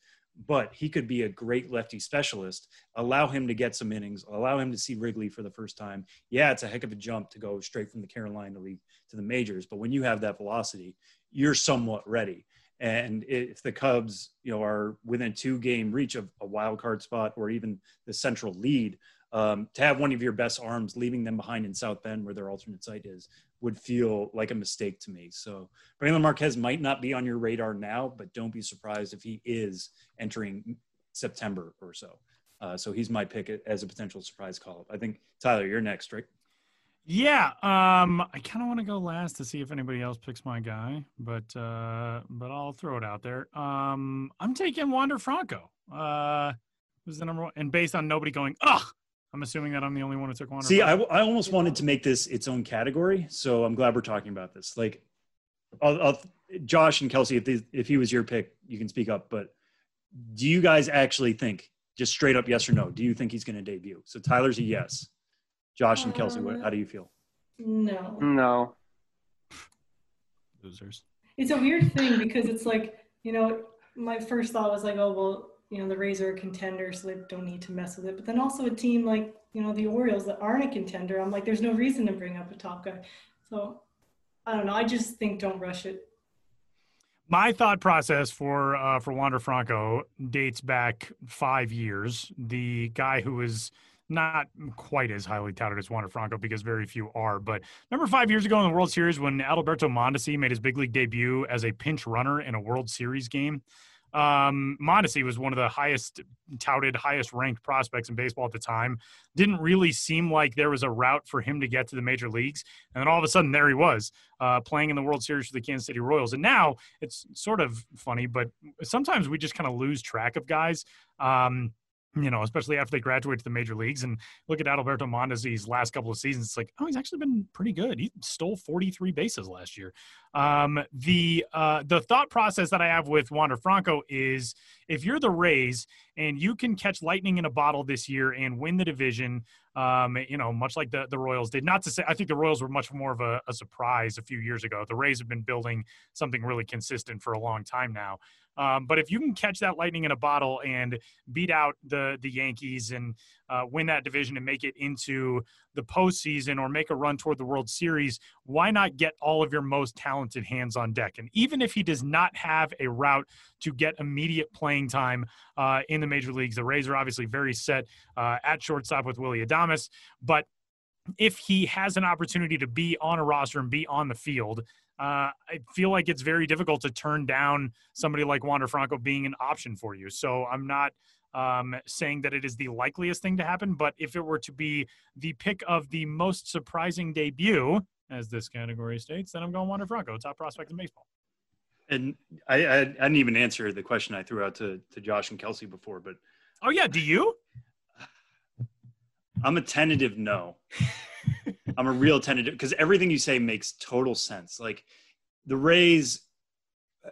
but he could be a great lefty specialist. Allow him to get some innings, allow him to see Wrigley for the first time. Yeah, it's a heck of a jump to go straight from the Carolina League to the majors, but when you have that velocity, you're somewhat ready. And if the Cubs, you know, are within two game reach of a wild card spot or even the central lead, um, to have one of your best arms leaving them behind in South Bend where their alternate site is, would feel like a mistake to me. So Brailyn Marquez might not be on your radar now, but don't be surprised if he is entering September or so. Uh, so he's my pick as a potential surprise call. I think Tyler, you're next, right? Yeah, um, I kind of want to go last to see if anybody else picks my guy, but uh, but I'll throw it out there. Um, I'm taking Wander Franco. Uh, who's the number one? And based on nobody going, ugh, I'm assuming that I'm the only one who took Wander. See, Franco. I, I almost wanted to make this its own category, so I'm glad we're talking about this. Like, I'll, I'll, Josh and Kelsie, if if he was your pick, you can speak up. But do you guys actually think, just straight up yes or no, do you think he's going to debut? So Tyler's a yes. Josh and Kelsie, what, how do you feel? No. No. losers. It's a weird thing because it's like, you know, my first thought was like, oh, well, you know, the Rays are a contender, so they don't need to mess with it. But then also a team like, you know, the Orioles that aren't a contender, I'm like, there's no reason to bring up a top guy. So I don't know. I just think don't rush it. My thought process for uh, for Wander Franco dates back five years. The guy who was not quite as highly touted as Wander Franco because very few are. But remember five years ago in the World Series when Adalberto Mondesi made his big league debut as a pinch runner in a World Series game? Um, Mondesi was one of the highest touted, highest ranked prospects in baseball at the time. Didn't really seem like there was a route for him to get to the major leagues. And then all of a sudden, there he was uh, playing in the World Series for the Kansas City Royals. And now it's sort of funny, but sometimes we just kind of lose track of guys. Um, you know, especially after they graduate to the major leagues and look at Adalberto Mondesi's last couple of seasons. It's like, oh, he's actually been pretty good. He stole 43 bases last year. Um, the uh, the thought process that I have with Wander Franco is if you're the Rays and you can catch lightning in a bottle this year and win the division, um, you know, much like the, the Royals did. Not to say, I think the Royals were much more of a, a surprise a few years ago. The Rays have been building something really consistent for a long time now. Um, but if you can catch that lightning in a bottle and beat out the the Yankees and uh, win that division and make it into the postseason or make a run toward the World Series, why not get all of your most talented hands on deck? And even if he does not have a route to get immediate playing time uh, in the major leagues, the Rays are obviously very set uh, at shortstop with Willie Adames, but if he has an opportunity to be on a roster and be on the field, uh, I feel like it's very difficult to turn down somebody like Wander Franco being an option for you. So I'm not um, saying that it is the likeliest thing to happen, but if it were to be the pick of the most surprising debut, as this category states, then I'm going Wander Franco, top prospect in baseball. And I, I, I didn't even answer the question I threw out to, to Josh and Kelsie before, but oh yeah, do you? I'm a tentative no. I'm a real tentative because everything you say makes total sense. Like the Rays,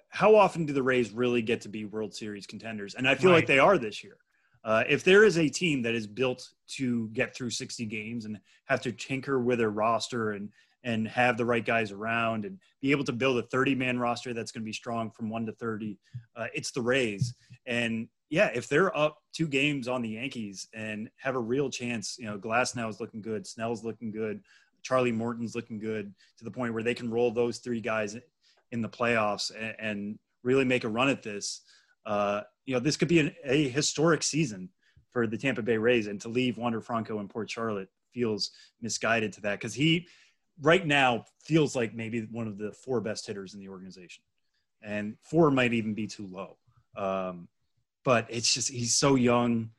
how often do the Rays really get to be World Series contenders? And I feel right. like they are this year. Uh, if there is a team that is built to get through 60 games and have to tinker with their roster and and have the right guys around and be able to build a 30 man roster that's going to be strong from 1 to 30 uh, it's the rays and yeah if they're up two games on the yankees and have a real chance you know Glasnow is looking good snell's looking good charlie morton's looking good to the point where they can roll those three guys in the playoffs and, and really make a run at this uh, you know this could be an, a historic season for the tampa bay rays and to leave wander franco in port charlotte feels misguided to that because he right now feels like maybe one of the four best hitters in the organization, and four might even be too low. Um, but it's just he's so young.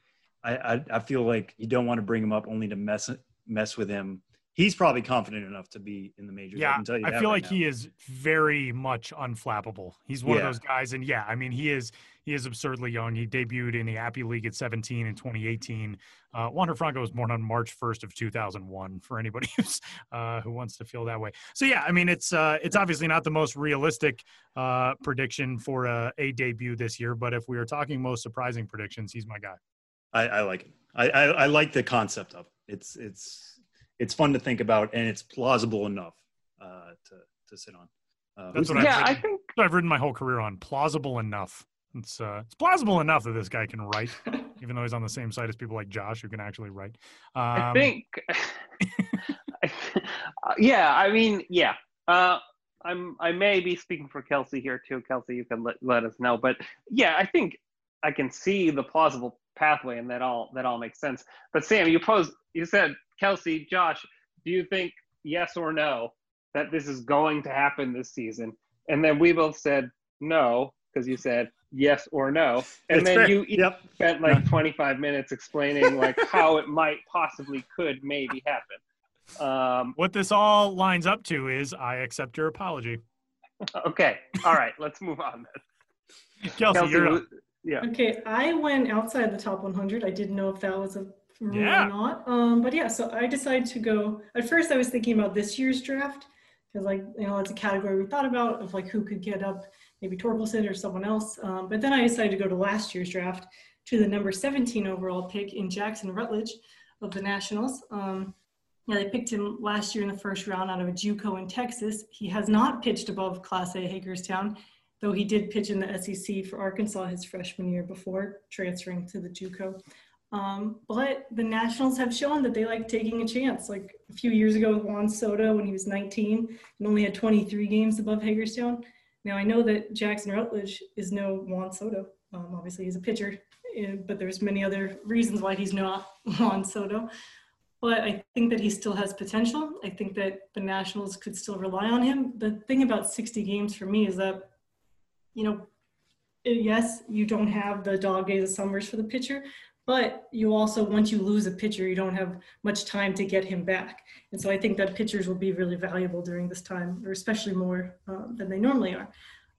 I, I, I feel like you don't want to bring him up only to mess mess with him. He's probably confident enough to be in the majors. Yeah, I, I feel right like now. he is very much unflappable. He's one yeah. of those guys, and yeah, I mean he is he is absurdly young. He debuted in the Appy League at 17 in 2018. Uh, Wander Franco was born on March 1st of 2001. For anybody who's uh, who wants to feel that way. So yeah, I mean it's uh, it's obviously not the most realistic uh, prediction for a, a, debut this year, but if we are talking most surprising predictions, he's my guy. I, I like it. I, I, I like the concept of it. It's it's it's fun to think about, and it's plausible enough uh, to to sit on. Uh, That's what yeah, I've I think I've ridden my whole career on. Plausible enough. It's uh, it's plausible enough that this guy can write, even though he's on the same side as people like Josh who can actually write. Um, I think. yeah, I mean, yeah. Uh, I'm. I may be speaking for Kelsie here too. Kelsie, you can let, let us know. But yeah, I think I can see the plausible pathway, and that all that all makes sense. But Sam, you posed. You said Kelsie, Josh. Do you think yes or no? that this is going to happen this season? And then we both said no because you said yes or no, and It's then fair. you each Yep. spent like 25 minutes explaining like how it might possibly could maybe happen. Um, What this all lines up to is I accept your apology. okay, all right, let's move on. Then. Kelsie, Kelsie, you're up. yeah, Okay, I went outside the top 100. I didn't know if that was a rule Yeah. or not. Um, but yeah, so I decided to go. At first, I was thinking about this year's draft because, like, you know, it's a category we thought about of like who could get up, maybe Torkelson or someone else. Um, but then I decided to go to last year's draft to the number 17 overall pick in Jackson Rutledge of the Nationals. Um, yeah, they picked him last year in the first round out of a JUCO in Texas. He has not pitched above Class A Hagerstown though he did pitch in the SEC for Arkansas his freshman year before transferring to the JUCO. Um, but the Nationals have shown that they like taking a chance. Like a few years ago with Juan Soto when he was 19 and only had 23 games above Hagerstown. Now I know that Jackson Rutledge is no Juan Soto. Um, obviously he's a pitcher, eh, but there's many other reasons why he's not Juan Soto. But I think that he still has potential. I think that the Nationals could still rely on him. The thing about 60 games for me is that you know, yes, you don't have the dog days of summers for the pitcher, but you also, once you lose a pitcher, you don't have much time to get him back. And so I think that pitchers will be really valuable during this time, or especially more um, than they normally are.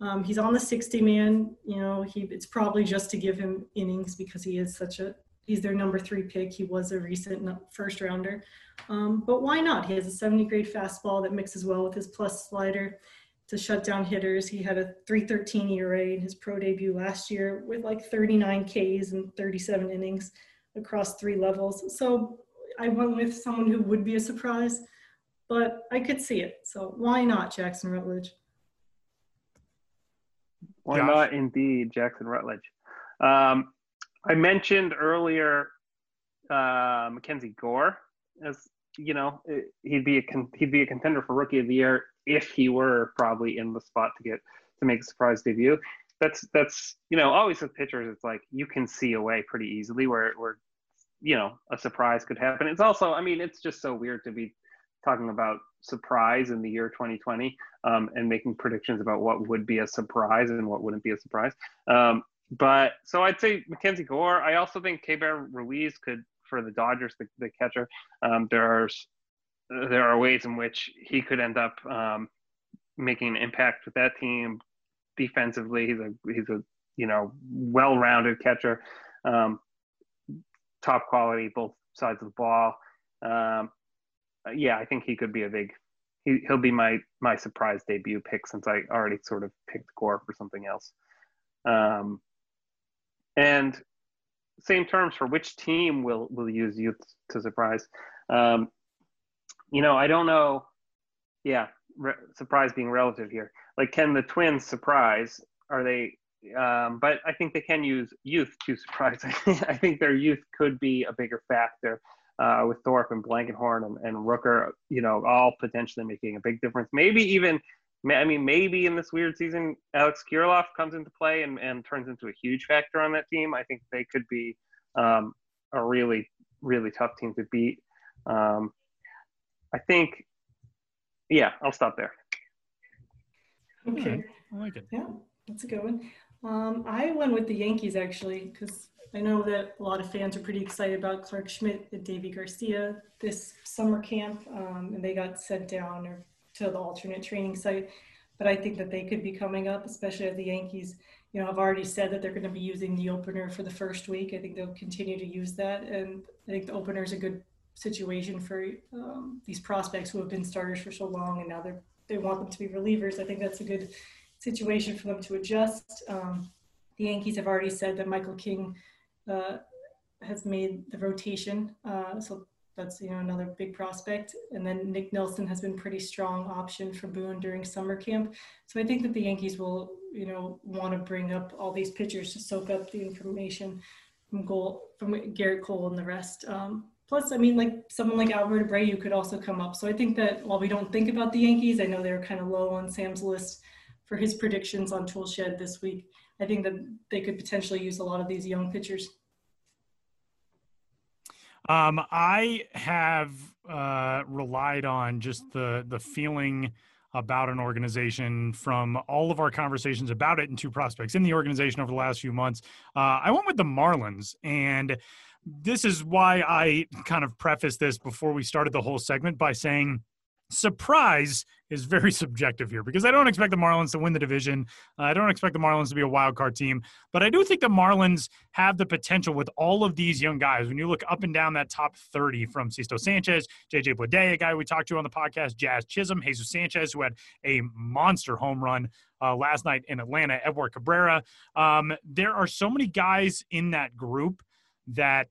Um, he's on the 60 man, you know, he, it's probably just to give him innings because he is such a, he's their number three pick. He was a recent first rounder. Um, but why not? He has a 70 grade fastball that mixes well with his plus slider to shut down hitters. He had a 313 ERA in his pro debut last year with like 39 Ks and 37 innings across three levels. So I went with someone who would be a surprise, but I could see it. So why not Jackson Rutledge? why Josh? not? Indeed, Jackson Rutledge. Um, I mentioned earlier uh, Mackenzie Gore as you know he'd be a con- he'd be a contender for Rookie of the Year if he were probably in the spot to get to make a surprise debut. That's that's you know always with pitchers it's like you can see away pretty easily where where you know a surprise could happen. It's also I mean it's just so weird to be talking about surprise in the year 2020 um, and making predictions about what would be a surprise and what wouldn't be a surprise. Um, but so I'd say Mackenzie Gore. I also think Keibert Ruiz could for the Dodgers, the, the catcher. Um, there's there are ways in which he could end up um, making an impact with that team defensively. He's a he's a you know well-rounded catcher, um, top quality both sides of the ball. Um, yeah, I think he could be a big. He, he'll be my my surprise debut pick since I already sort of picked Gore for something else. Um, and same terms for which team will will use youth to surprise. Um, you know, I don't know. Yeah, re- surprise being relative here. Like, can the Twins surprise? Are they? Um, but I think they can use youth to surprise. I think their youth could be a bigger factor uh, with Thorpe and Blankenhorn and, and Rooker. You know, all potentially making a big difference. Maybe even. I mean, maybe in this weird season, Alex Kirilloff comes into play and, and turns into a huge factor on that team. I think they could be um, a really, really tough team to beat. Um, I think, yeah, I'll stop there. Okay. I like it. Yeah, that's a good one. Um, I went with the Yankees actually because I know that a lot of fans are pretty excited about Clarke Schmidt and Deivi Garcia this summer camp, um, and they got sent down or to the alternate training site. But I think that they could be coming up, especially as the Yankees, you know, have already said that they're going to be using the opener for the first week. I think they'll continue to use that, and I think the opener is a good situation for um, these prospects who have been starters for so long, and now they're they want them to be relievers. I think that's a good situation for them to adjust. Um, the Yankees have already said that Michael King uh, has made the rotation, uh, so that's you know another big prospect. And then Nick Nelson has been pretty strong option for Boone during summer camp. So I think that the Yankees will you know want to bring up all these pitchers to soak up the information from goal from Gerrit Cole and the rest. Um, plus, I mean, like someone like Albert Abreu could also come up. So I think that while we don't think about the Yankees, I know they're kind of low on Sam's list for his predictions on Toolshed this week. I think that they could potentially use a lot of these young pitchers. Um, I have uh, relied on just the the feeling about an organization from all of our conversations about it and two prospects in the organization over the last few months. Uh, I went with the Marlins, and this is why I kind of prefaced this before we started the whole segment by saying surprise is very subjective here because I don't expect the Marlins to win the division. Uh, I don't expect the Marlins to be a wild card team, but I do think the Marlins have the potential with all of these young guys. When you look up and down that top 30 from Sixto Sanchez, JJ Bleday, a guy we talked to on the podcast, Jazz Chisholm, Jesus Sanchez, who had a monster home run uh, last night in Atlanta, Edward Cabrera. Um, there are so many guys in that group that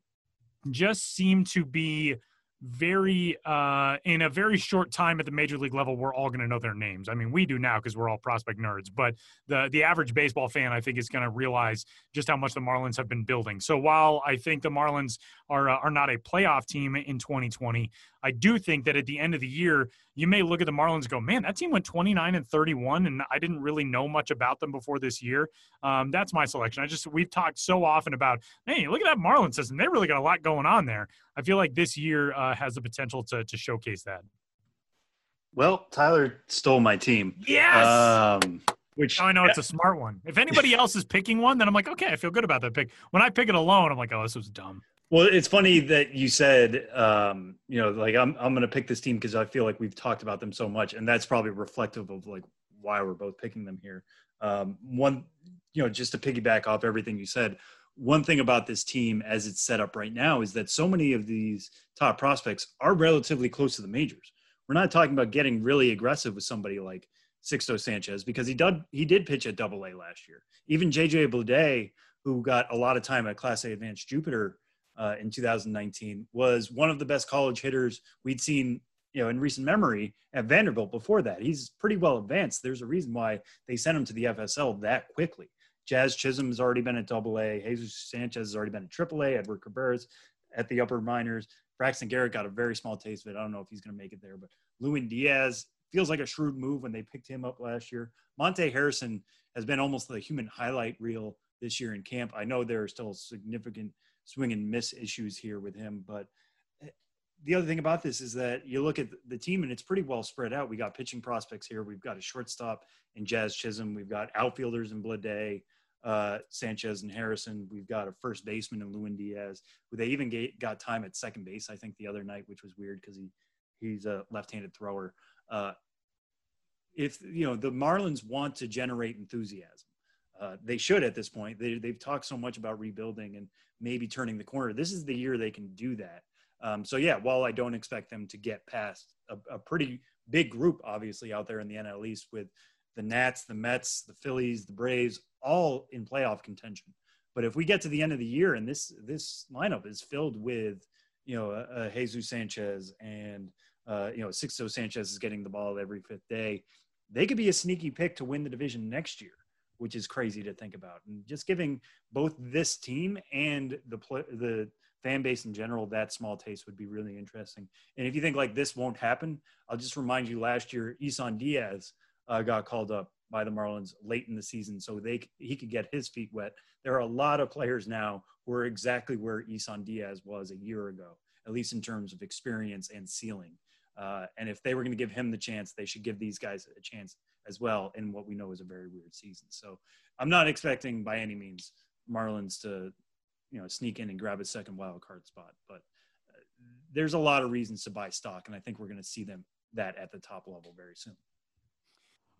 just seem to be – very uh, in a very short time at the major league level we're all going to know their names. I mean we do now because we're all prospect nerds but the the average baseball fan i think is going to realize just how much the marlins have been building. So while i think the marlins are uh, are not a playoff team in 2020 I do think that at the end of the year, you may look at the Marlins and go, man, that team went 29 and 31, and I didn't really know much about them before this year. Um, that's my selection. I just, we've talked so often about, hey, look at that Marlins system. They really got a lot going on there. I feel like this year uh, has the potential to, to showcase that. Well, Tyler stole my team. Yes. Um, which now I know it's a smart one. If anybody else is picking one, then I'm like, okay, I feel good about that pick. When I pick it alone, I'm like, oh, this was dumb. Well, it's funny that you said, um, you know, like I'm I'm going to pick this team because I feel like we've talked about them so much, and that's probably reflective of like why we're both picking them here. Um, one, you know, just to piggyback off everything you said, one thing about this team as it's set up right now is that so many of these top prospects are relatively close to the majors. We're not talking about getting really aggressive with somebody like Sixto Sanchez because he did he did pitch at Double A last year. Even JJ Bleday, who got a lot of time at Class A Advanced Jupiter uh, in 2019 was one of the best college hitters we'd seen you know in recent memory at Vanderbilt before that. He's pretty well advanced. There's a reason why they sent him to the FSL that quickly. Jazz Chisholm has already been at Double A. Jesus Sanchez has already been at Triple A. Edward Cabrera's at the upper minors. Braxton Garrett got a very small taste of it. I don't know if he's going to make it there, but Lewin Diaz feels like a shrewd move when they picked him up last year. Monte Harrison has been almost the human highlight reel this year in camp. I know there are still significant swing and miss issues here with him. But eh, the other thing about this is that you look at the team and it's pretty well spread out. We got pitching prospects here. We've got a shortstop in Jazz Chisholm. We've got outfielders in Bleday, uh, Sanchez and Harrison. We've got a first baseman in Lewin Diaz, who they even get, got time at second base, I think, the other night, which was weird because he he's a left-handed thrower. Uh, if you know the Marlins want to generate enthusiasm, uh, they should at this point. They, they've talked so much about rebuilding and maybe turning the corner. This is the year they can do that. Um, so yeah, while I don't expect them to get past a, a, pretty big group, obviously out there in the NL East with the Nats, the Mets, the Phillies, the Braves, all in playoff contention. But if we get to the end of the year and this this lineup is filled with, you know, uh, Jesus Sanchez and uh, you know Sixto Sanchez is getting the ball every fifth day, they could be a sneaky pick to win the division next year which is crazy to think about. And just giving both this team and the the fan base in general that small taste would be really interesting. And if you think like this won't happen, I'll just remind you last year Isan Diaz uh, got called up by the Marlins late in the season, so they he could get his feet wet. There are a lot of players now who are exactly where Isan Diaz was a year ago, at least in terms of experience and ceiling. Uh, and if they were going to give him the chance, they should give these guys a chance as well in what we know is a very weird season. So I'm not expecting by any means Marlins to, you know, sneak in and grab a second wild card spot, but uh, there's a lot of reasons to buy stock, and I think we're going to see them that at the top level very soon.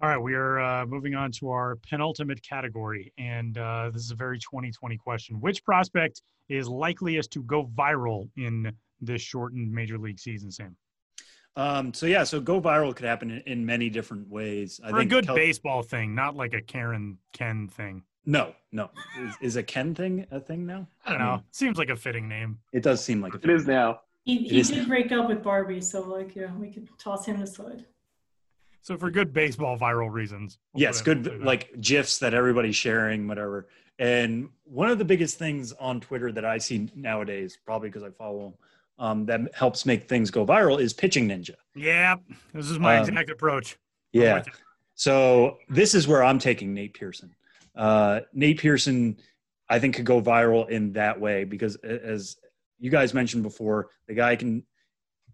All right, we are uh, moving on to our penultimate category, and uh, this is a very 2020 question. Which prospect is likeliest to go viral in this shortened major league season, Sam? Um, so yeah, so go viral could happen in, in many different ways. I For think a good Kel- baseball thing, not like a Karen Ken thing. No, no. Is, is, a Ken thing a thing now? I don't know. Seems like a fitting name. It does seem like a it is now. He, he did now. break up with Barbie, so like yeah, we could toss him aside. So for good baseball viral reasons. We'll yes, good like gifs that everybody's sharing, whatever. And one of the biggest things on Twitter that I see nowadays, probably because I follow them, um, that helps make things go viral is pitching ninja. Yeah, this is my um, exact approach. Yeah. So this is where I'm taking Nate Pearson. Uh, Nate Pearson, I think, could go viral in that way because, as you guys mentioned before, the guy can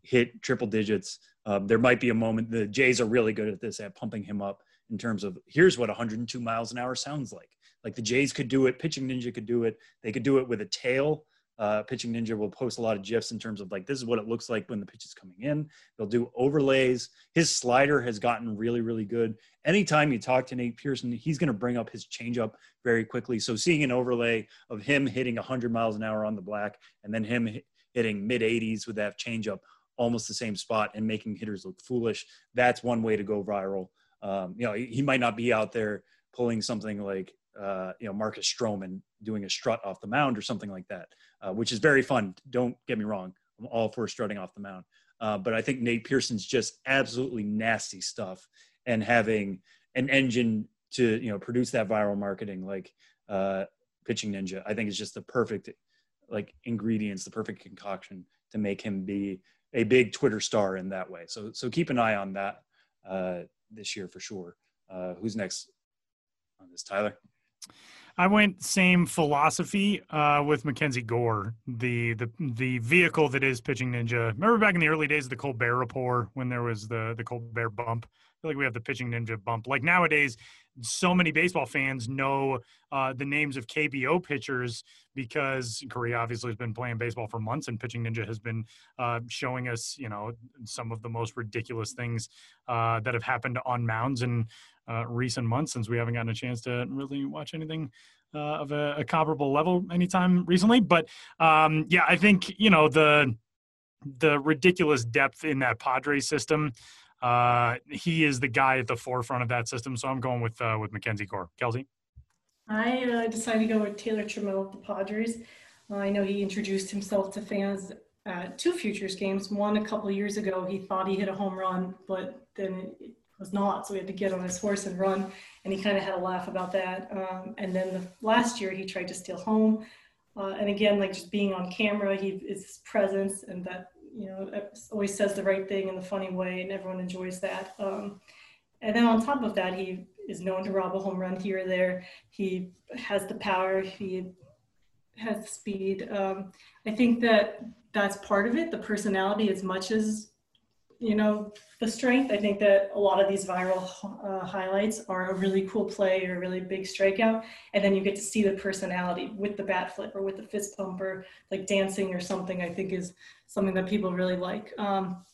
hit triple digits. Um, there might be a moment. The Jays are really good at this at pumping him up in terms of here's what 102 miles an hour sounds like. Like the Jays could do it, pitching ninja could do it. They could do it with a tail. Uh, pitching ninja will post a lot of gifs in terms of like this is what it looks like when the pitch is coming in. They'll do overlays. His slider has gotten really, really good. Anytime you talk to Nate Pearson, he's going to bring up his changeup very quickly. So seeing an overlay of him hitting 100 miles an hour on the black and then him hitting mid 80s with that changeup, almost the same spot, and making hitters look foolish, that's one way to go viral. Um, you know, he, he might not be out there pulling something like uh, you know Marcus Stroman doing a strut off the mound or something like that, uh, which is very fun. Don't get me wrong; I'm all for strutting off the mound. Uh, but I think Nate Pearson's just absolutely nasty stuff, and having an engine to you know produce that viral marketing like uh, Pitching Ninja, I think is just the perfect like ingredients, the perfect concoction to make him be a big Twitter star in that way. So so keep an eye on that uh, this year for sure. Uh, who's next on this, Tyler? I went same philosophy uh, with Mackenzie Gore, the the the vehicle that is Pitching Ninja. Remember back in the early days of the Colbert Report when there was the the Colbert bump. I feel like we have the Pitching Ninja bump. Like nowadays, so many baseball fans know uh, the names of KBO pitchers because Korea obviously has been playing baseball for months, and Pitching Ninja has been uh, showing us, you know, some of the most ridiculous things uh, that have happened on mounds in uh, recent months since we haven't gotten a chance to really watch anything. Uh, of a, a, comparable level anytime recently, but um, yeah, I think you know the the ridiculous depth in that Padres system uh, he is the guy at the forefront of that system. So I'm going with uh, with Mackenzie Gore. Kelsie. I uh, decided to go with Taylor Trammell of the Padres. Uh, I know he introduced himself to fans at two Futures games. One a couple years ago, he thought he hit a home run, but then it was not. So he had to get on his horse and run, and he kind of had a laugh about that. Um, and then the last year, he tried to steal home. Uh, and again, like just being on camera, he his presence and that you know, always says the right thing in the funny way, and everyone enjoys that. Um, and then on top of that, he is known to rob a home run here or there. He has the power. He has speed. Um, I think that that's part of it, the personality, as much as you know the strength. I think that a lot of these viral uh, highlights are a really cool play or a really big strikeout, and then you get to see the personality with the bat flip or with the fist pump or like dancing or something. I think is something that people really like. Um,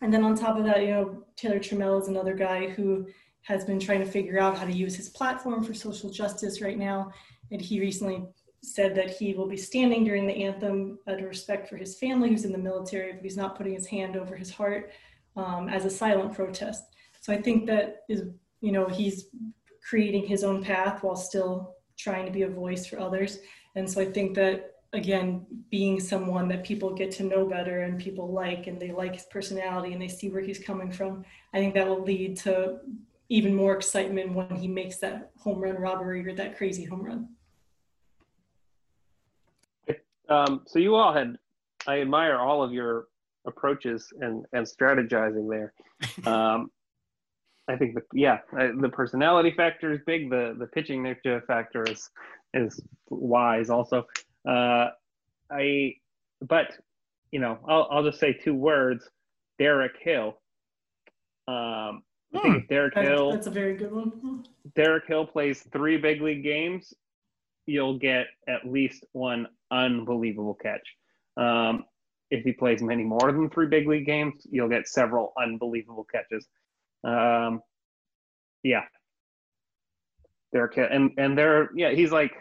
and then on top of that, you know, Taylor Trammell is another guy who has been trying to figure out how to use his platform for social justice right now, and he recently said that he will be standing during the anthem out of respect for his family who's in the military, but he's not putting his hand over his heart um, as a silent protest. So I think that is, you know, he's creating his own path while still trying to be a voice for others. And so I think that again, being someone that people get to know better and people like, and they like his personality and they see where he's coming from, I think that will lead to even more excitement when he makes that home run robbery or that crazy home run. Um, so you all had, I admire all of your approaches and and strategizing there. Um, I think the yeah the personality factor is big. The the pitching ninja factor is is wise also. Uh, I but you know I'll I'll just say two words. Derek Hill. Um, I think if Derek that's, Hill that's a very good one. Derek Hill plays three big league games, you'll get at least one unbelievable catch. Um, if he plays many more than three big league games, you'll get several unbelievable catches. Um, yeah, Derek, and and there, yeah, he's like,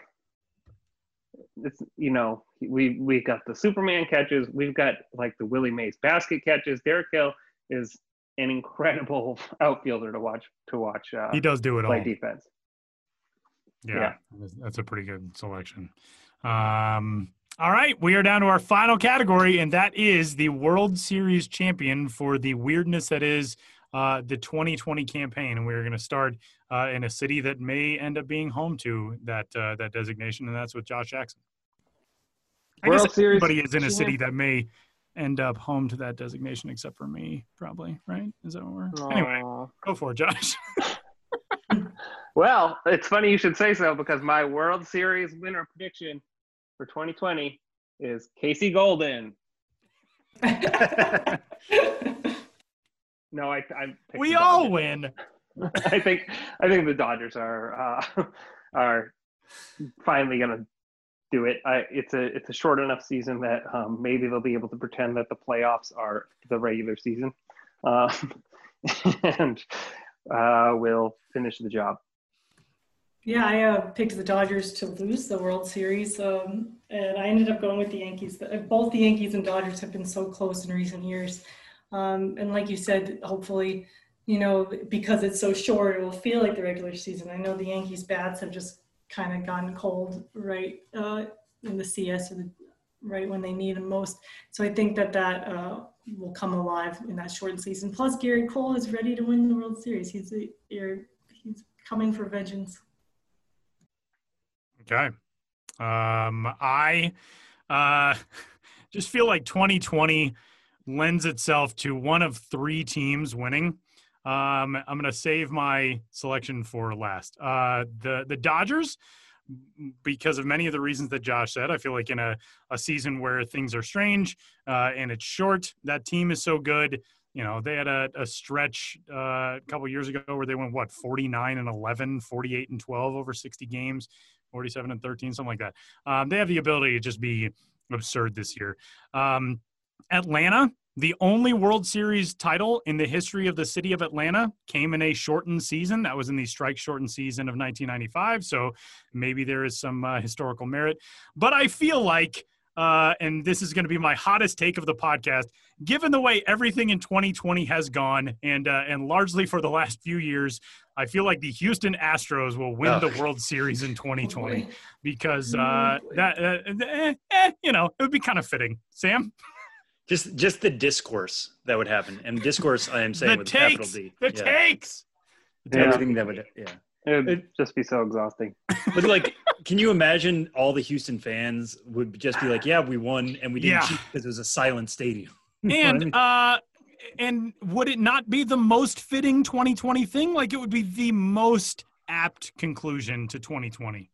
it's you know, we we got the Superman catches, we've got like the Willie Mays basket catches. Derek Hill is an incredible outfielder to watch to watch. Uh, he does do it all play all. defense. Yeah, yeah, that's a pretty good selection. Um, all right, we are down to our final category, and that is the World Series champion for the weirdness that is uh, the 2020 campaign. And we're going to start uh, in a city that may end up being home to that uh, that designation, and that's with Josh Jackson. I World guess Series everybody is in a city that may end up home to that designation, except for me, probably. Right? Is that what we're? Aww. Anyway, go for it, Josh. well, it's funny you should say so because my World Series winner prediction for 2020 is Casey Golden. No, I. I We all win. I think I think the Dodgers are uh, are finally gonna do it. I, it's a it's a short enough season that um, maybe they'll be able to pretend that the playoffs are the regular season, um, and uh, we'll finish the job. Yeah, I uh, picked the Dodgers to lose the World Series, um, and I ended up going with the Yankees. Uh, Both the Yankees and Dodgers have been so close in recent years, um, and like you said, hopefully, you know, because it's so short, it will feel like the regular season. I know the Yankees bats have just kind of gone cold right uh, in the CS the, right when they need them most. So I think that that uh, will come alive in that shortened season. Plus, Gerrit Cole is ready to win the World Series. He's a, you're- he's coming for vengeance. Okay. Um, I uh, just feel like 2020 lends itself to one of three teams winning. Um, I'm going to save my selection for last. Uh, the the Dodgers, because of many of the reasons that Josh said. I feel like in a, a season where things are strange uh, and it's short, that team is so good. You know, they had a, a stretch uh, a couple years ago where they went, what, 49 and 11, 48 and 12 over 60 games. 47 and 13, something like that. Um, they have the ability to just be absurd this year. Um, Atlanta, the only World Series title in the history of the city of Atlanta came in a shortened season. That was in the strike shortened season of 1995. So maybe there is some uh, historical merit. But I feel like, uh, and this is going to be my hottest take of the podcast, given the way everything in 2020 has gone, and uh, and largely for the last few years, I feel like the Houston Astros will win Ugh. the World Series in 2020 Boy. because Oh, uh, boy. that uh, eh, eh, you know it would be kind of fitting. Sam, just just the discourse that would happen, and discourse I am saying the with a capital takes, D. the yeah. takes. Yeah. Everything that would, yeah. It would It- just be so exhausting. But like, can you imagine all the Houston fans would just be like, "Yeah, we won, and we didn't Yeah. cheat because it was a silent stadium." You know what I And uh, and would it not be the most fitting 2020 thing? Like it would be the most apt conclusion to 2020.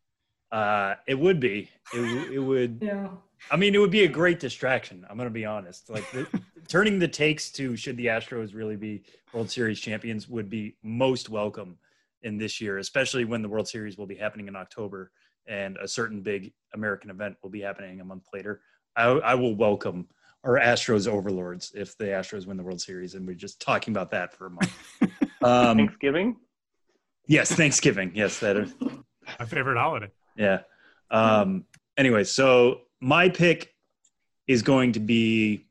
Uh, it would be. It, it would. Yeah. I mean, it would be a great distraction. I'm going to be honest. Like the, turning the takes to should the Astros really be World Series champions would be most welcome in this year, especially when the World Series will be happening in October and a certain big American event will be happening a month later. I, I will welcome our Astros overlords if the Astros win the World Series, and we're just talking about that for a month. Um, Thanksgiving. yes, Thanksgiving. Yes, that is. My favorite holiday. Yeah. Um, anyway, so my pick is going to be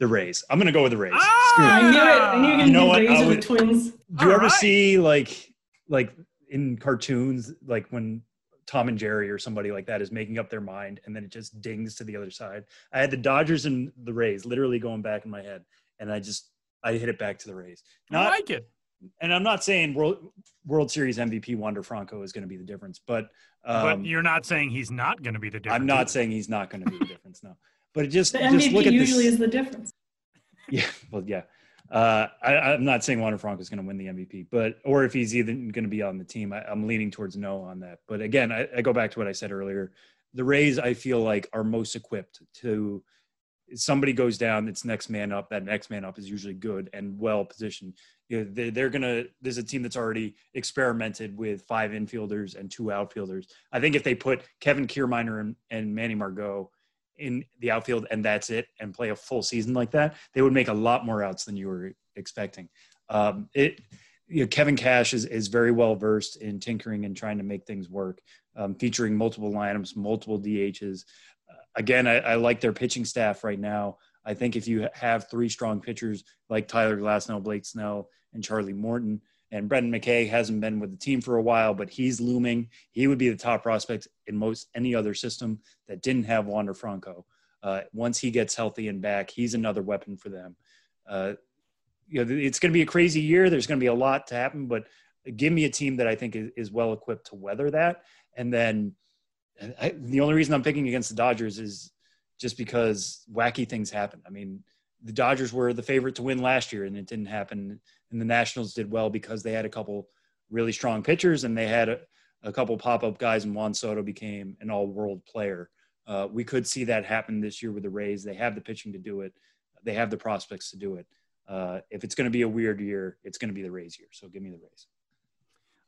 the Rays. I'm going to go with the Rays. Screw it. I knew it. I knew you were You going to know do what? Rays I or the Twins. Do you ever Alright. see like like in cartoons like when Tom and Jerry or somebody like that is making up their mind and then it just dings to the other side? I had the Dodgers and the Rays literally going back in my head and I just I hit it back to the Rays. I like it. and I'm not saying World World Series MVP Wander Franco is going to be the difference, but um, but you're not saying he's not going to be the difference. I'm not either. saying he's not going to be the difference. No, but it just The just look MVP at usually this. is the difference. Yeah, well, yeah. Uh, I, I'm not saying Wander Franco is going to win the MVP, but or if he's even going to be on the team, I, I'm leaning towards no on that. But again, I, I go back to what I said earlier. The Rays, I feel like, are most equipped to. Somebody goes down, it's next man up. That next man up is usually good and well positioned. You know, they're, they're gonna. There's a team that's already experimented with five infielders and two outfielders. I think if they put Kevin Kiermaier and, and Manny Margot in the outfield and that's it and play a full season like that, they would make a lot more outs than you were expecting. Um, it, you know, Kevin Cash is, is very well versed in tinkering and trying to make things work, um, featuring multiple lineups, multiple DHs. Uh, again, I, I like their pitching staff right now. I think if you have three strong pitchers like Tyler Glasnow, Blake Snell, and Charlie Morton, and Brendan McKay hasn't been with the team for a while, but he's looming. He would be the top prospect in most any other system that didn't have Wander Franco. Uh, once he gets healthy and back, he's another weapon for them. Uh, you know, it's going to be a crazy year. There's going to be a lot to happen, but give me a team that I think is, is well equipped to weather that. And then I, the only reason I'm picking against the Dodgers is just because wacky things happen. I mean, the Dodgers were the favorite to win last year, and it didn't happen. And the Nationals did well because they had a couple really strong pitchers, and they had a, a couple pop up guys, and Juan Soto became an all world player. Uh, we could see that happen this year with the Rays. They have the pitching to do it. They have the prospects to do it. Uh, if it's going to be a weird year, it's going to be the Rays year. So give me the Rays.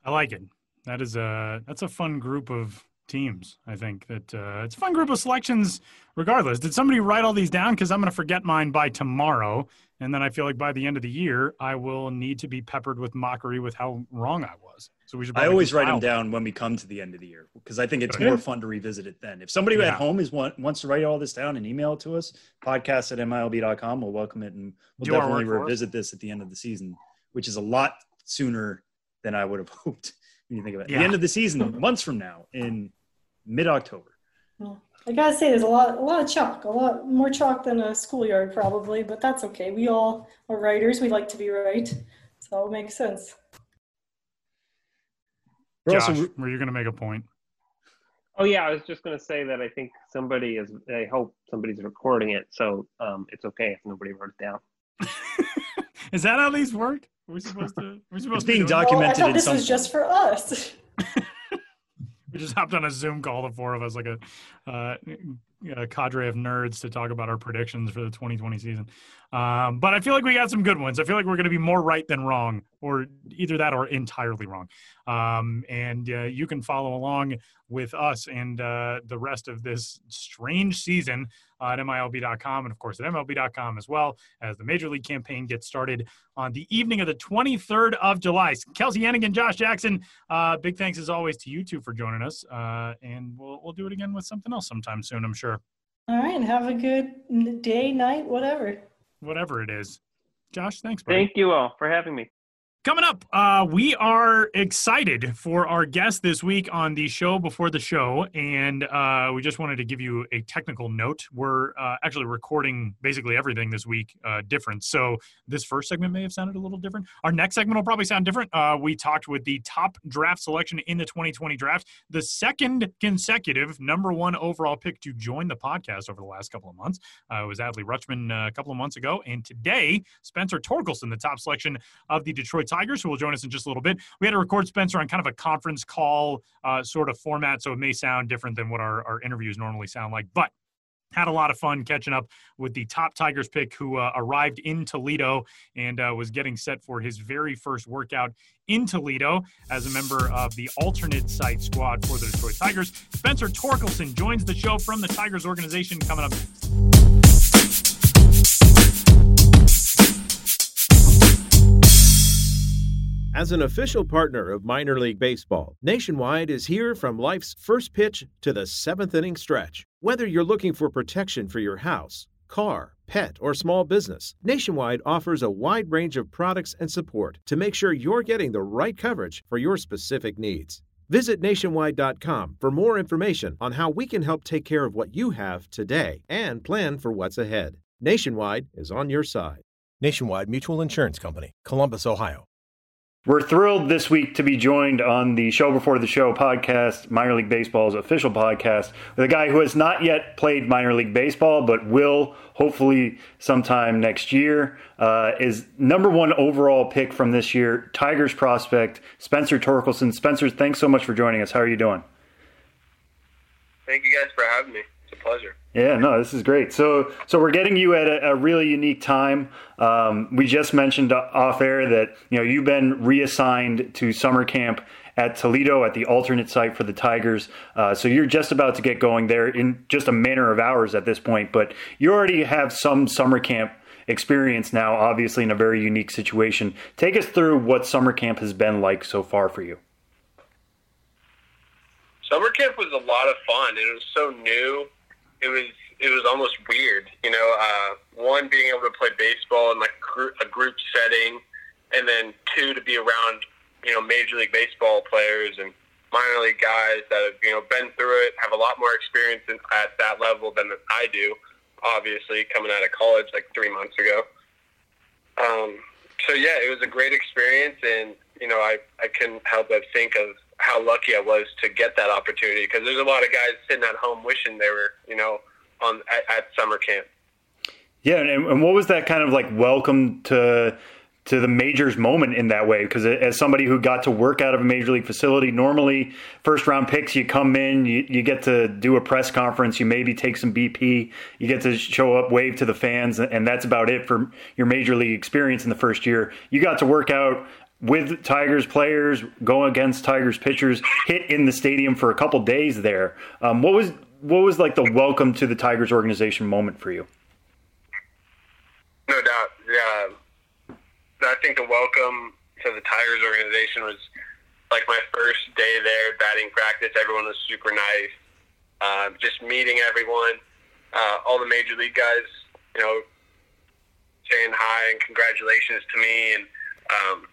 I like it. That is a that's a fun group of teams. I think that uh, it's a fun group of selections. Regardless, did somebody write all these down? Because I'm going to forget mine by tomorrow, and then I feel like by the end of the year, I will need to be peppered with mockery with how wrong I was. So we should. I always write them down when we come to the end of the year because I think it's more fun to revisit it then. If somebody yeah. at home is want, wants to write all this down and email it to us, podcast at milb.com, we'll welcome it and we'll Do definitely revisit this at the end of the season, which is a lot sooner than I would have hoped when you think about it. Yeah. The end of the season, months from now in mid October. Well, I gotta say, there's a lot, a lot of chalk, a lot more chalk than a schoolyard probably, but that's okay. We all are writers. We like to be right, so it makes sense. Josh, also, were you going to make a point? Oh yeah, I was just going to say that I think somebody is. I hope somebody's recording it, so um, it's okay if nobody wrote it down. is that how these work? We're we supposed to? We're supposed it's being documented. Oh, I thought this was just for us. we just hopped on a Zoom call, the four of us, like a, uh, a cadre of nerds to talk about our predictions for the 2020 season. Um, but I feel like we got some good ones. I feel like we're going to be more right than wrong, or either that or entirely wrong. Um, and uh, you can follow along with us and uh, the rest of this strange season at MILB.com and, of course, at MLB.com as well as the Major League campaign gets started on the evening of the 23rd of July. Kelsie Heneghan, Josh Jackson, uh, big thanks as always to you two for joining us. Uh, and we'll, we'll do it again with something else sometime soon, I'm sure. All right. And have a good day, night, whatever whatever it is. Josh, thanks. Buddy. Thank you all for having me. Coming up, uh, we are excited for our guest this week on the show before the show, and uh, we just wanted to give you a technical note. We're uh, actually recording basically everything this week uh, different, so this first segment may have sounded a little different. Our next segment will probably sound different. Uh, we talked with the top draft selection in the 2020 draft, the second consecutive number one overall pick to join the podcast over the last couple of months. Uh, it was Adley Rutschman a couple of months ago, and today Spencer Torkelson, the top selection of the Detroit Tigers who will join us in just a little bit. We had to record Spencer on kind of a conference call uh, sort of format, so it may sound different than what our, our interviews normally sound like. But had a lot of fun catching up with the top Tigers pick who uh, arrived in Toledo and uh, was getting set for his very first workout in Toledo as a member of the alternate site squad for the Detroit Tigers. Spencer Torkelson joins the show from the Tigers organization coming up As an official partner of Minor League Baseball, Nationwide is here from life's first pitch to the seventh inning stretch. Whether you're looking for protection for your house, car, pet, or small business, Nationwide offers a wide range of products and support to make sure you're getting the right coverage for your specific needs. Visit nationwide.com for more information on how we can help take care of what you have today and plan for what's ahead. Nationwide is on your side. Nationwide Mutual Insurance Company, Columbus, Ohio. We're thrilled this week to be joined on the Show Before the Show podcast, Minor League Baseball's official podcast, with a guy who has not yet played minor league baseball, but will hopefully sometime next year. Uh, is number one overall pick from this year, Tigers prospect Spencer Torkelson. Spencer, thanks so much for joining us. How are you doing? Thank you guys for having me. It's a pleasure. Yeah, no, this is great. So, so we're getting you at a, a really unique time. Um, we just mentioned off air that you know you've been reassigned to summer camp at Toledo at the alternate site for the Tigers. Uh, so you're just about to get going there in just a matter of hours at this point. But you already have some summer camp experience now, obviously in a very unique situation. Take us through what summer camp has been like so far for you. Summer camp was a lot of fun. and It was so new it was it was almost weird, you know. Uh, one being able to play baseball in like a group setting, and then two to be around you know major league baseball players and minor league guys that have you know been through it, have a lot more experience in, at that level than I do. Obviously, coming out of college like three months ago. Um, so yeah, it was a great experience, and you know I I couldn't help but think of how lucky I was to get that opportunity because there's a lot of guys sitting at home wishing they were, you know, on at, at summer camp. Yeah, and, and what was that kind of like welcome to to the majors moment in that way because as somebody who got to work out of a major league facility normally first round picks you come in you, you get to do a press conference you maybe take some bp you get to show up wave to the fans and that's about it for your major league experience in the first year you got to work out with tigers players going against tigers pitchers hit in the stadium for a couple days there. Um, what was what was like the welcome to the tigers organization moment for you? No doubt. Yeah. I think the welcome to the Tigers organization was like my first day there, batting practice. Everyone was super nice. Uh, just meeting everyone, uh, all the major league guys, you know, saying hi and congratulations to me, and um,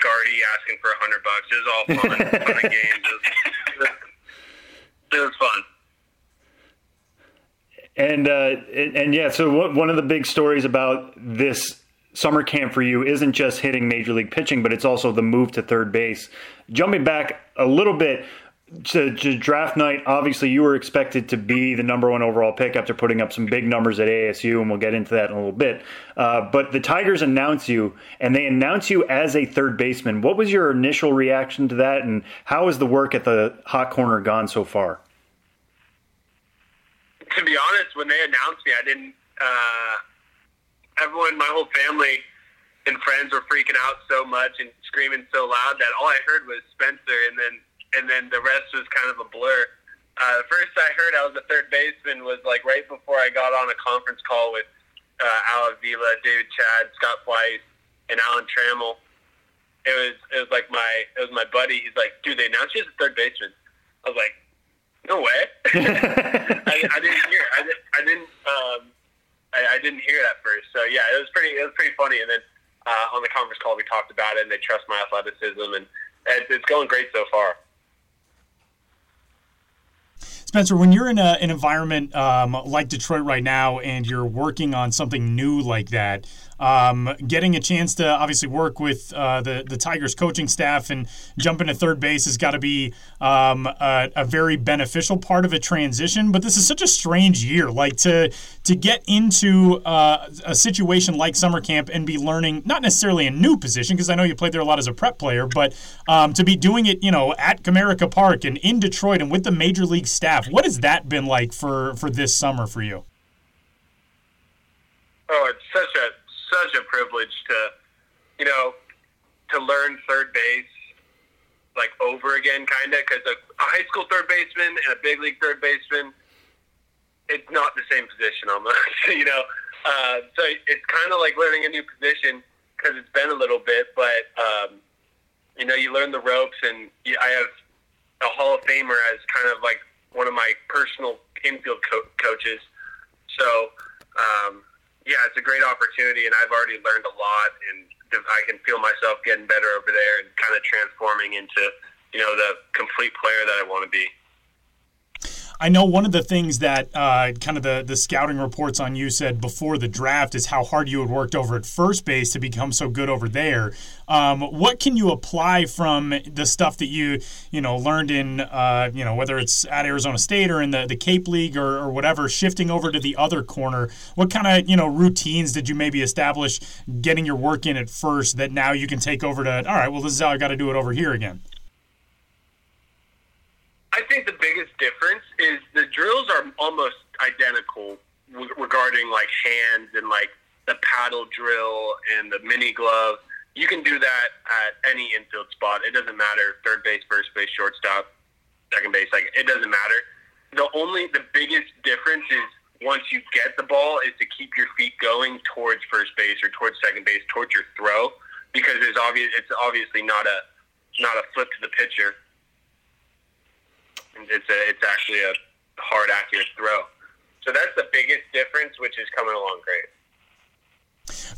Gardy asking for a hundred bucks. It was all fun, fun games. It was, it was fun. And, uh, and and yeah, so one of the big stories about this summer camp for you isn't just hitting major league pitching, but it's also the move to third base. Jumping back a little bit to, to, draft night, obviously you were expected to be the number one overall pick after putting up some big numbers at ASU, and we'll get into that in a little bit. Uh, but the Tigers announce you, and they announce you as a third baseman. What was your initial reaction to that, and how has the work at the hot corner gone so far? To be honest, when they announced me, I didn't. Uh everyone, my whole family and friends were freaking out so much and screaming so loud that all I heard was Spencer, and then and then the rest was kind of a blur. Uh, the first I heard I was a third baseman was like right before I got on a conference call with uh, Al Avila, David Chadd, Scott Pleis, and Alan Trammell. It was it was like my it was my buddy. He's like, dude, they announced you as a third baseman. I was like, no way. I, I didn't hear. I, I didn't. Um, I, I didn't hear it at first. So yeah, it was pretty it was pretty funny. And then uh, on the conference call, we talked about it, and they trust my athleticism, and it, it's going great so far. Spencer, when you're in a, an environment um, like Detroit right now and you're working on something new like that, um, getting a chance to obviously work with uh, the the Tigers coaching staff and jumping to third base has got to be um, a, a, very beneficial part of a transition. But this is such a strange year, like to to get into uh, a situation like summer camp and be learning not necessarily a new position because I know you played there a lot as a prep player, but um, to be doing it, you know, at Comerica Park and in Detroit and with the major league staff. What has that been like for for this summer for you? Oh, it's such a such a privilege to, you know, to learn third base like over again, kind of, because a, a high school third baseman and a big league third baseman, it's not the same position almost, you know. Uh, so it's kind of like learning a new position because it's been a little bit, but um, you know, you learn the ropes, and you, I have a Hall of Famer as kind of like one of my personal infield co- coaches. So um, yeah, it's a great opportunity, and I've already learned a lot, and I can feel myself getting better over there and kind of transforming into, you know, the complete player that I want to be. I know one of the things that uh, kind of the, the scouting reports on you said before the draft is how hard you had worked over at first base to become so good over there. Um, what can you apply from the stuff that you you know learned in uh, you know whether it's at Arizona State or in the, the Cape League or, or whatever, shifting over to the other corner? What kind of you know routines did you maybe establish getting your work in at first that now you can take over to? All right, well this is how I got to do it over here again. I think the biggest difference is the drills are almost identical regarding like hands and like the paddle drill and the mini glove. You can do that at any infield spot. It doesn't matter third base, first base, shortstop, second base. Like it doesn't matter. The only the biggest difference is once you get the ball is to keep your feet going towards first base or towards second base, towards your throw, because it's obvious it's obviously not a not a flip to the pitcher it's a, it's actually a hard, accurate throw. So that's the biggest difference, which is coming along great.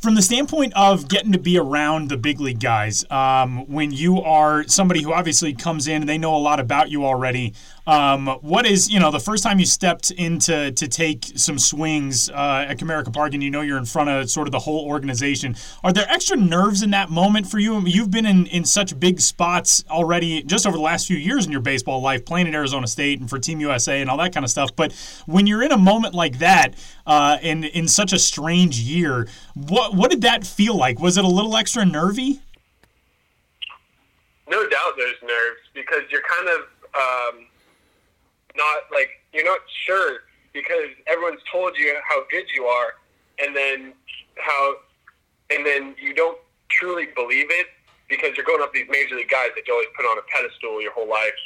From the standpoint of getting to be around the big league guys, um, when you are somebody who obviously comes in and they know a lot about you already, Um, what is you know the first time you stepped into to take some swings uh, at Comerica Park, and you know you're in front of sort of the whole organization? Are there extra nerves in that moment for you? I mean, you've been in in such big spots already, just over the last few years in your baseball life, playing at Arizona State and for Team USA and all that kind of stuff. But when you're in a moment like that, uh, in in such a strange year, what what did that feel like? Was it a little extra nervy? No doubt, there's nerves because you're kind of um, not like you're not sure because everyone's told you how good you are, and then how, and then you don't truly believe it because you're going up these major league guys that you always put on a pedestal your whole life,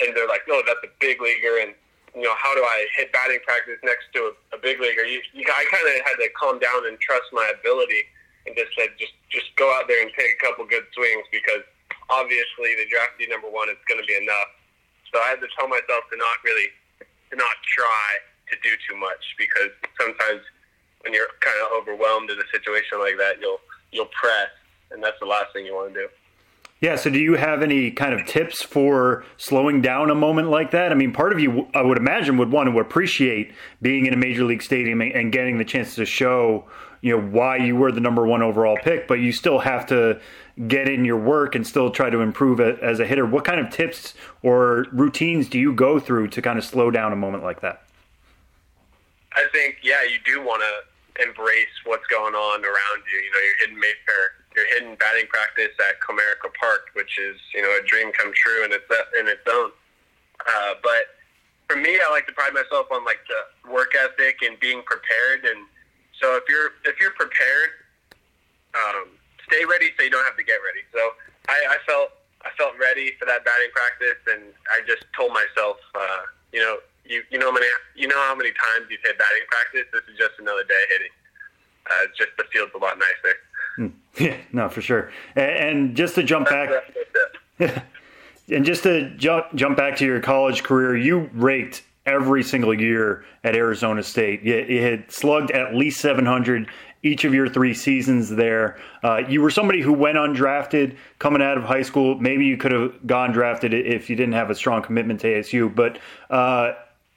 and they're like, no, that's a big leaguer, and you know, how do I hit batting practice next to a, a big leaguer? You, you, I kind of had to calm down and trust my ability, and just said, just just go out there and take a couple good swings because obviously the draft you number one is going to be enough. So I had to tell myself to not really, to not try to do too much because sometimes when you're kind of overwhelmed in a situation like that, you'll you'll press, and that's the last thing you want to do. Yeah. So, do you have any kind of tips for slowing down a moment like that? I mean, part of you, I would imagine, would want to appreciate being in a major league stadium and getting the chance to show, you know, why you were the number one overall pick, but you still have to get in your work and still try to improve as a hitter. What kind of tips or routines do you go through to kind of slow down a moment like that? I think, yeah, you do want to embrace what's going on around you. You know, you're hitting Mayfair your hidden batting practice at Comerica Park, which is you know a dream come true in its in its own. Uh, but for me, I like to pride myself on like the work ethic and being prepared. And so if you're if you're prepared, um, stay ready so you don't have to get ready. So I, I felt I felt ready for that batting practice, and I just told myself, uh, you know, you you know how many you know how many times you've hit batting practice. This is just another day hitting. Uh, just the field's a lot nicer. Hmm. Yeah, no, for sure. And just to jump back, and just to jump jump back to your college career, you raked every single year at Arizona State. You, you had slugged at least 700 each of your three seasons there. Uh, you were somebody who went undrafted coming out of high school. Maybe you could have gone drafted if you didn't have a strong commitment to ASU. But uh,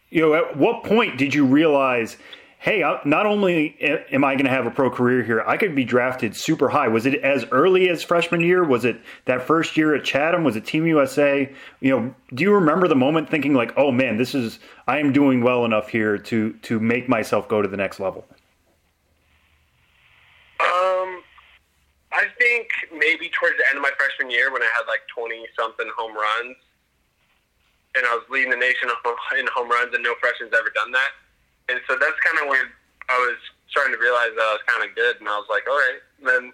you know, at what point did you realize? hey, not only am I going to have a pro career here, I could be drafted super high. Was it as early as freshman year? Was it that first year at Chatham? Was it Team USA? You know, do you remember the moment thinking like, oh man, this is I am doing well enough here to to make myself go to the next level? Um, I think maybe towards the end of my freshman year when I had like twenty something home runs, and I was leading the nation in home runs, and no freshman's ever done that. And so that's kind of when I was starting to realize that I was kind of good, and I was like, all right, then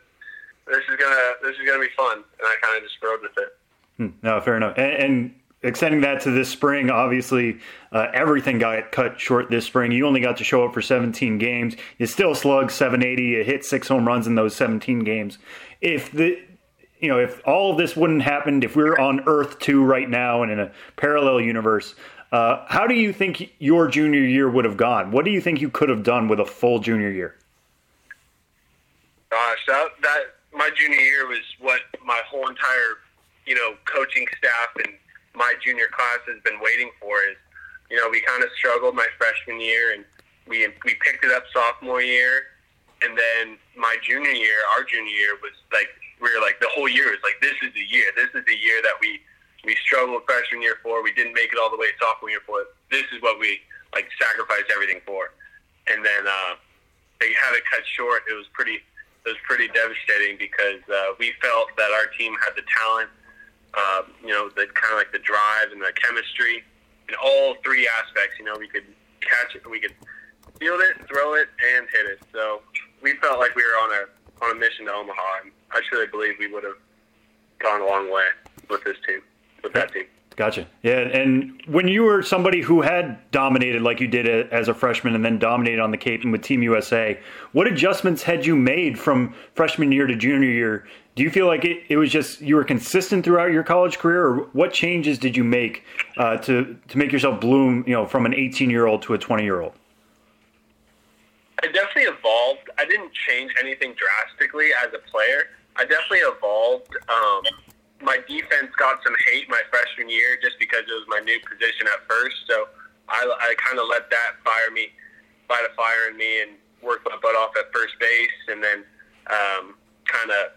this is gonna this is gonna be fun, and I kind of just rode with it. Hmm, no, fair enough, and, and extending that to this spring, obviously uh, everything got cut short this spring. You only got to show up for 17 games. You still slugged 780. You hit six home runs in those 17 games. If the you know, if all of this wouldn't happened, if we are on Earth two right now and in a parallel universe, uh, how do you think your junior year would have gone? What do you think you could have done with a full junior year? Gosh, that, that my junior year was what my whole entire, you know, coaching staff and my junior class has been waiting for. Is you know, we kind of struggled my freshman year, and we we picked it up sophomore year, and then my junior year, our junior year was like we were like the whole year was like this is the year, this is the year that we we struggled freshman year for. We didn't make it all the way sophomore year for. This is what we like sacrificed everything for. And then uh, they had it cut short. It was pretty. It was pretty devastating because uh, we felt that our team had the talent, uh, you know, the kind of like the drive and the chemistry in all three aspects. You know, we could catch it, we could field it, throw it, and hit it. So we felt like we were on a on a mission to Omaha, and I truly believe we would have gone a long way with this team with that team. Gotcha. Yeah, and when you were somebody who had dominated like you did as a freshman and then dominated on the Cape and with Team USA, what adjustments had you made from freshman year to junior year? Do you feel like it, it was just you were consistent throughout your college career, or what changes did you make uh, to to make yourself bloom? You know, from an 18 year old to a 20 year old. I definitely evolved. I didn't change anything drastically as a player. I definitely evolved. Um, my defense got some hate my freshman year just because it was my new position at first. So I, I kind of let that fire me, light a fire in me, and work my butt off at first base, and then um, kind of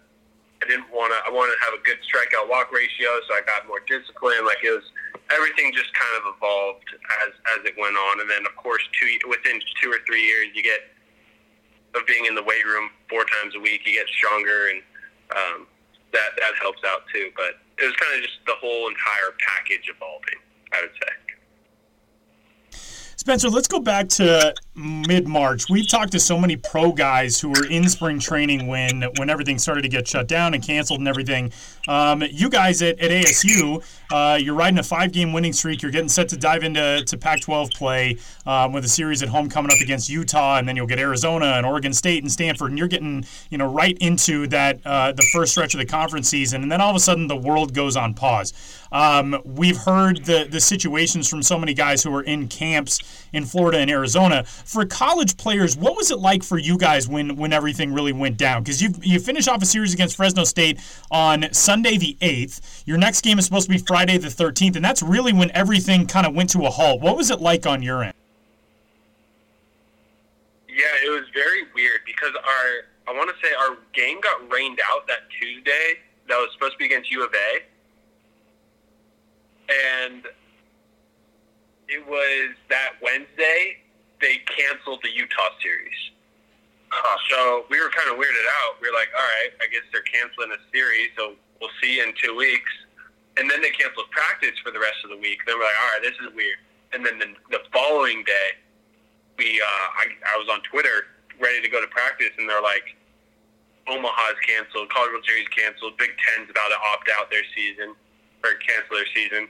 I didn't want to. I wanted to have a good strikeout walk ratio, so I got more discipline. Like it was everything just kind of evolved as as it went on, and then of course two within two or three years you get of being in the weight room four times a week, you get stronger, and um, that that helps out too. But it was kind of just the whole entire package evolving. I would say. Spencer, let's go back to mid March. We've talked to so many pro guys who were in spring training when when everything started to get shut down and canceled and everything. Um, you guys at, at ASU, uh, you're riding a five game winning streak. You're getting set to dive into to Pac 12 play um, with a series at home coming up against Utah, and then you'll get Arizona and Oregon State and Stanford, and you're getting you know right into that uh, the first stretch of the conference season, and then all of a sudden the world goes on pause. Um, we've heard the the situations from so many guys who are in camps in Florida and Arizona for college players, what was it like for you guys when when everything really went down? Because you you finish off a series against Fresno State on Sunday the eighth. Your next game is supposed to be Friday the thirteenth, and that's really when everything kind of went to a halt. What was it like on your end? Yeah, it was very weird because our I want to say our game got rained out that Tuesday. That was supposed to be against U of A, and it was that Wednesday they canceled the Utah series. Uh, so we were kind of weirded out. We were like, all right, I guess they're canceling a series, so we'll see in two weeks. And then they canceled practice for the rest of the week. Then we're like, all right, this is weird. And then the, the following day, we uh, I, I was on Twitter ready to go to practice, and they're like, Omaha's canceled, College World Series canceled, Big Ten's about to opt out their season or cancel their season.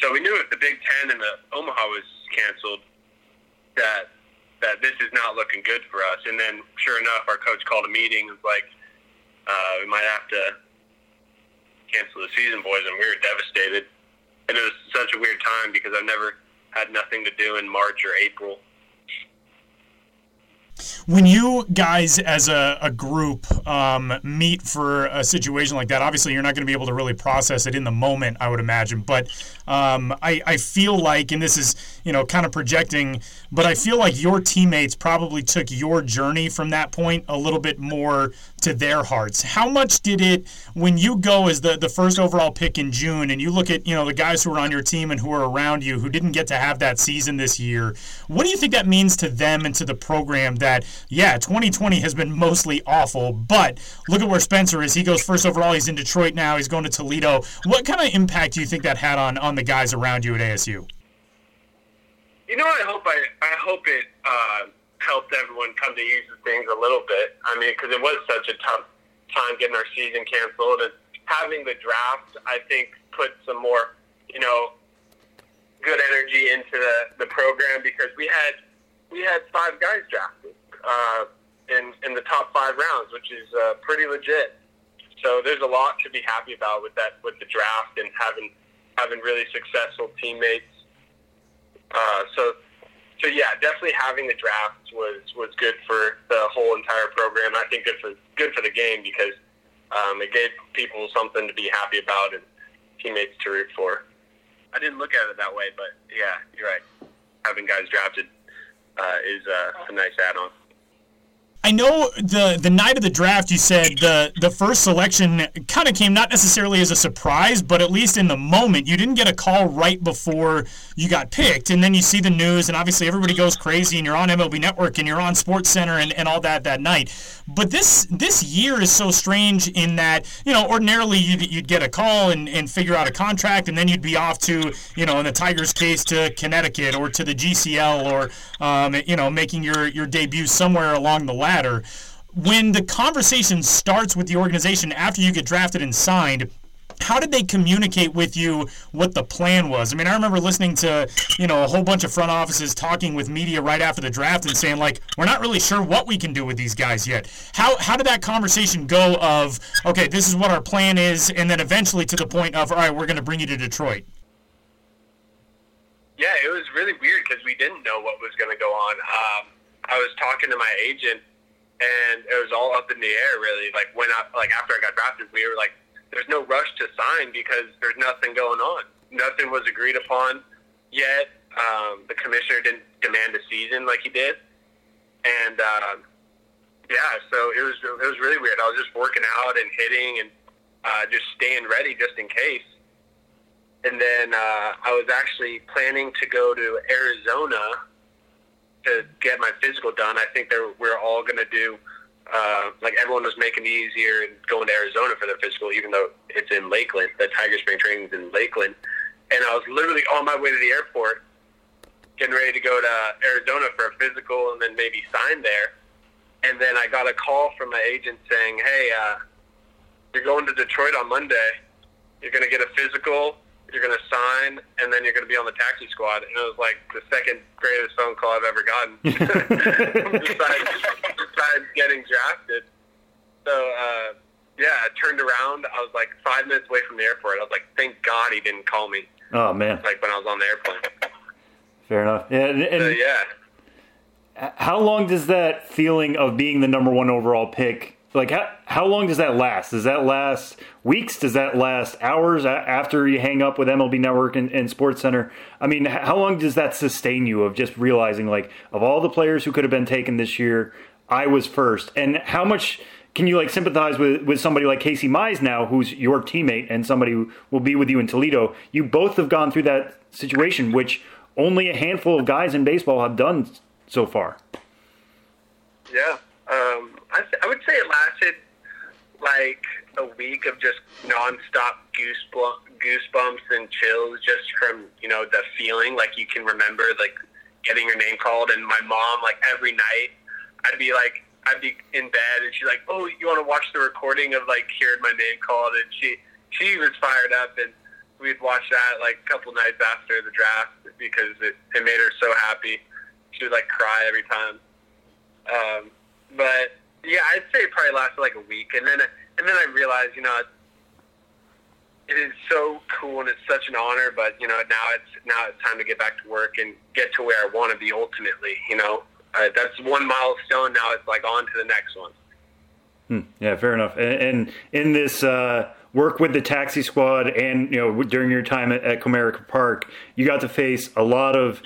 So we knew if the Big Ten and the Omaha was canceled, that that this is not looking good for us. And then, sure enough, our coach called a meeting. was like, uh, we might have to cancel the season, boys, and we were devastated. And it was such a weird time because I've never had nothing to do in March or April. When you guys, as a, a group, um, meet for a situation like that, obviously you're not going to be able to really process it in the moment, I would imagine. But um, I, I feel like, and this is you know kind of projecting, but I feel like your teammates probably took your journey from that point a little bit more to their hearts. How much did it when you go as the the first overall pick in June, and you look at you know the guys who are on your team and who are around you who didn't get to have that season this year? What do you think that means to them and to the program? That yeah, 2020 has been mostly awful, but look at where Spencer is. He goes first overall. He's in Detroit now. He's going to Toledo. What kind of impact do you think that had on on the guys around you at ASU? You know, I hope I I hope it uh, helped everyone come to use the things a little bit. I mean, because it was such a tough time getting our season canceled, and having the draft, I think, put some more, you know, good energy into the the program because we had we had five guys drafted uh, in in the top five rounds, which is uh, pretty legit. So there's a lot to be happy about with that with the draft and having having really successful teammates. Uh, so so yeah, definitely having the draft was was good for the whole entire program. I think good for good for the game because um, it gave people something to be happy about and teammates to root for. I didn't look at it that way, but yeah, you're right. Having guys drafted uh, is uh, a nice add-on. I know the the night of the draft, you said the the first selection kind of came not necessarily as a surprise, but at least in the moment, you didn't get a call right before you got picked, and then you see the news, and obviously everybody goes crazy, and you're on MLB Network, and you're on Sports Center, and, and all that that night. But this this year is so strange in that you know ordinarily you'd, you'd get a call and, and figure out a contract, and then you'd be off to you know in the Tigers' case to Connecticut or to the GCL or um, you know making your your debut somewhere along the ladder. When the conversation starts with the organization after you get drafted and signed, how did they communicate with you what the plan was? I mean, I remember listening to, you know, a whole bunch of front offices talking with media right after the draft and saying like, we're not really sure what we can do with these guys yet. How how did that conversation go of, okay, this is what our plan is and then eventually to the point of, all right, we're going to bring you to Detroit? Yeah, it was really weird because we didn't know what was going to go on. Um, I was talking to my agent and it was all up in the air really. Like when I like after I got drafted, we were like there's no rush to sign because there's nothing going on. Nothing was agreed upon yet. Um, the commissioner didn't demand a season like he did, and uh, yeah, so it was it was really weird. I was just working out and hitting and uh, just staying ready just in case. And then uh, I was actually planning to go to Arizona to get my physical done. I think we're all going to do, uh, like everyone was making it easier and going to Arizona for their physical, even though it's in Lakeland. The Tiger Spring Training is in Lakeland. And I was literally on my way to the airport, getting ready to go to Arizona for a physical and then maybe sign there. And then I got a call from my agent saying, hey, uh, you're going to Detroit on Monday. You're going to get a physical you're going to sign, and then you're going to be on the taxi squad. And it was like the second greatest phone call I've ever gotten besides, getting drafted. So, uh, yeah, I turned around. I was like five minutes away from the airport. I was like, thank God he didn't call me. Oh, man. Like when I was on the airplane. Fair enough. Yeah, and, and so, yeah. How long does that feeling of being the number one overall pick like how, how long does that last does that last weeks does that last hours after you hang up with mlb network and, and sports center i mean how long does that sustain you of just realizing like of all the players who could have been taken this year i was first. And how much can you like sympathize with, with somebody like casey mize now who's your teammate and somebody who will be with you in toledo? You both have gone through that situation which only a handful of guys in baseball have done so far. Yeah um, I, th- I would say it lasted like a week of just nonstop goosebumps, goosebumps and chills, just from you know the feeling. Like you can remember like getting your name called, and my mom like every night, I'd be like. I'd be in bed and she's like, "Oh, you want to watch the recording of like hearing my name called?" And she she was fired up, and we'd watch that like a couple nights after the draft because it, it made her so happy. She would like cry every time. Um, but yeah, I'd say it probably lasted like a week, and then and then I realized, you know, it is so cool and it's such an honor. But you know, now it's now it's time to get back to work and get to where I want to be ultimately. You know, uh, that's one milestone. Now it's like on to the next one. Hmm. Yeah, fair enough. And, and in this uh, work with the taxi squad, and you know, during your time at, at Comerica Park, you got to face a lot of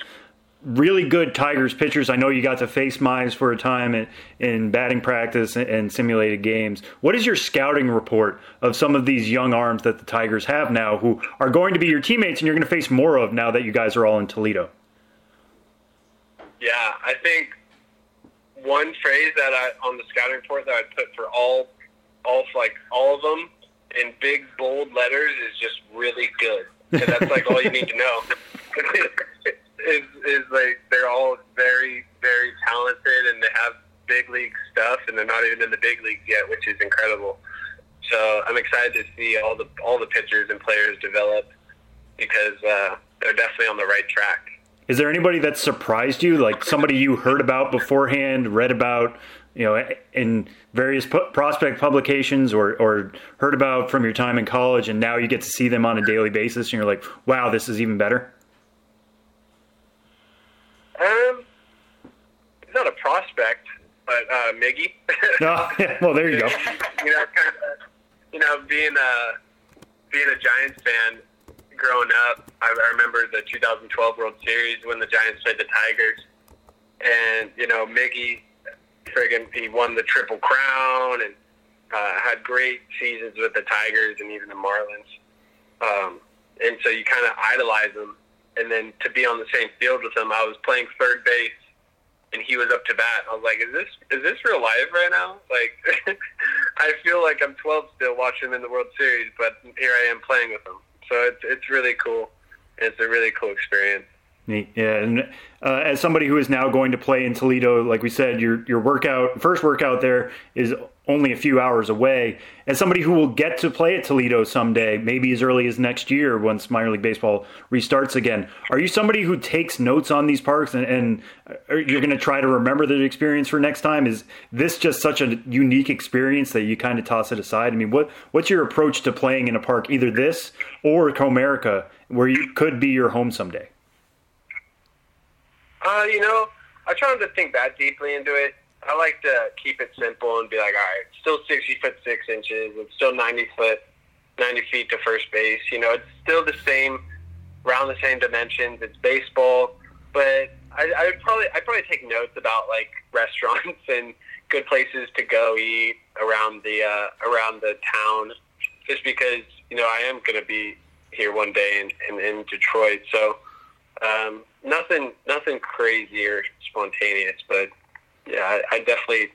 really good Tigers pitchers. I know you got to face Mize for a time in, in batting practice and simulated games. What is your scouting report of some of these young arms that the Tigers have now who are going to be your teammates and you're going to face more of now that you guys are all in Toledo? Yeah, I think one phrase that I on the scouting report that I put for all all like all of them in big bold letters is just really good. And that's like all you need to know. is is like they're all very very talented and they have big league stuff and they're not even in the big leagues yet, which is incredible. So I'm excited to see all the all the pitchers and players develop because uh, they're definitely on the right track. Is there anybody that surprised you, like somebody you heard about beforehand, read about, you know, in various prospect publications, or or heard about from your time in college, and now you get to see them on a daily basis, and you're like, wow, this is even better. Um, not a prospect, but uh, Miggy. oh, yeah. well, there you go. you know, kind of, you know, being a being a Giants fan growing up, I, I remember the 2012 World Series when the Giants played the Tigers, and you know, Miggy, friggin', he won the Triple Crown and uh, had great seasons with the Tigers and even the Marlins. Um, and so you kind of idolize him and then to be on the same field with him, I was playing third base, and he was up to bat. I was like, "Is this is this real life right now?" Like, I feel like I'm 12 still watching him in the World Series, but here I am playing with him. So it's it's really cool. It's a really cool experience. Neat. Yeah, and uh, as somebody who is now going to play in Toledo, like we said, your your workout first workout there is only a few hours away. As somebody who will get to play at Toledo someday, maybe as early as next year once minor league baseball restarts again, are you somebody who takes notes on these parks and, and you're going to try to remember the experience for next time? Is this just such a unique experience that you kind of toss it aside? I mean, what what's your approach to playing in a park, either this or Comerica, where you could be your home someday? Uh, you know, I try not to think that deeply into it. I like to keep it simple and be like, all right, still 60 foot six inches. It's still 90 foot 90 feet to first base. You know, it's still the same, around the same dimensions. It's baseball, but I, I would probably I'd probably take notes about like restaurants and good places to go eat around the uh, around the town, just because you know I am going to be here one day in, in, in Detroit. So um, nothing nothing crazy or spontaneous, but yeah, I, I definitely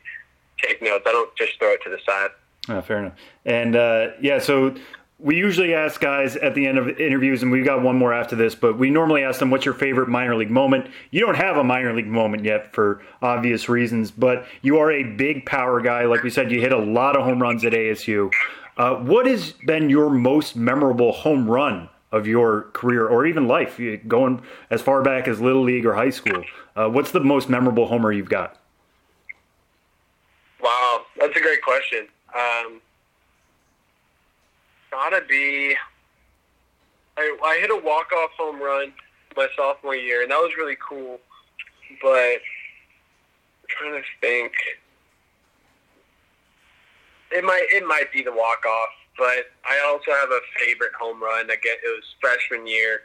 take notes. I don't just throw it to the side. Oh, fair enough. And uh, yeah, so we usually ask guys at the end of interviews, and we've got one more after this, but we normally ask them, what's your favorite minor league moment? You don't have a minor league moment yet for obvious reasons, but you are a big power guy. Like we said, you hit a lot of home runs at ASU. Uh, what has been your most memorable home run of your career or even life, going as far back as Little League or high school? Uh, what's the most memorable homer you've got? Wow, that's a great question. Um, gotta be. I, I hit a walk off home run my sophomore year, and that was really cool. But I'm trying to think, it might it might be the walk off, but I also have a favorite home run. Again, it was freshman year.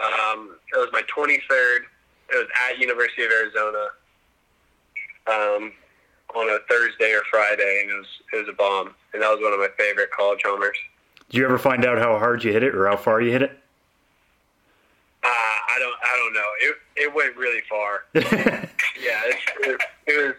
Um, it was my 23rd. It was at University of Arizona. Um, on a Thursday or Friday, and it was it was a bomb, and that was one of my favorite college homers. Did you ever find out how hard you hit it or how far you hit it? Uh, I don't I don't know. It it went really far. yeah, it, it, it was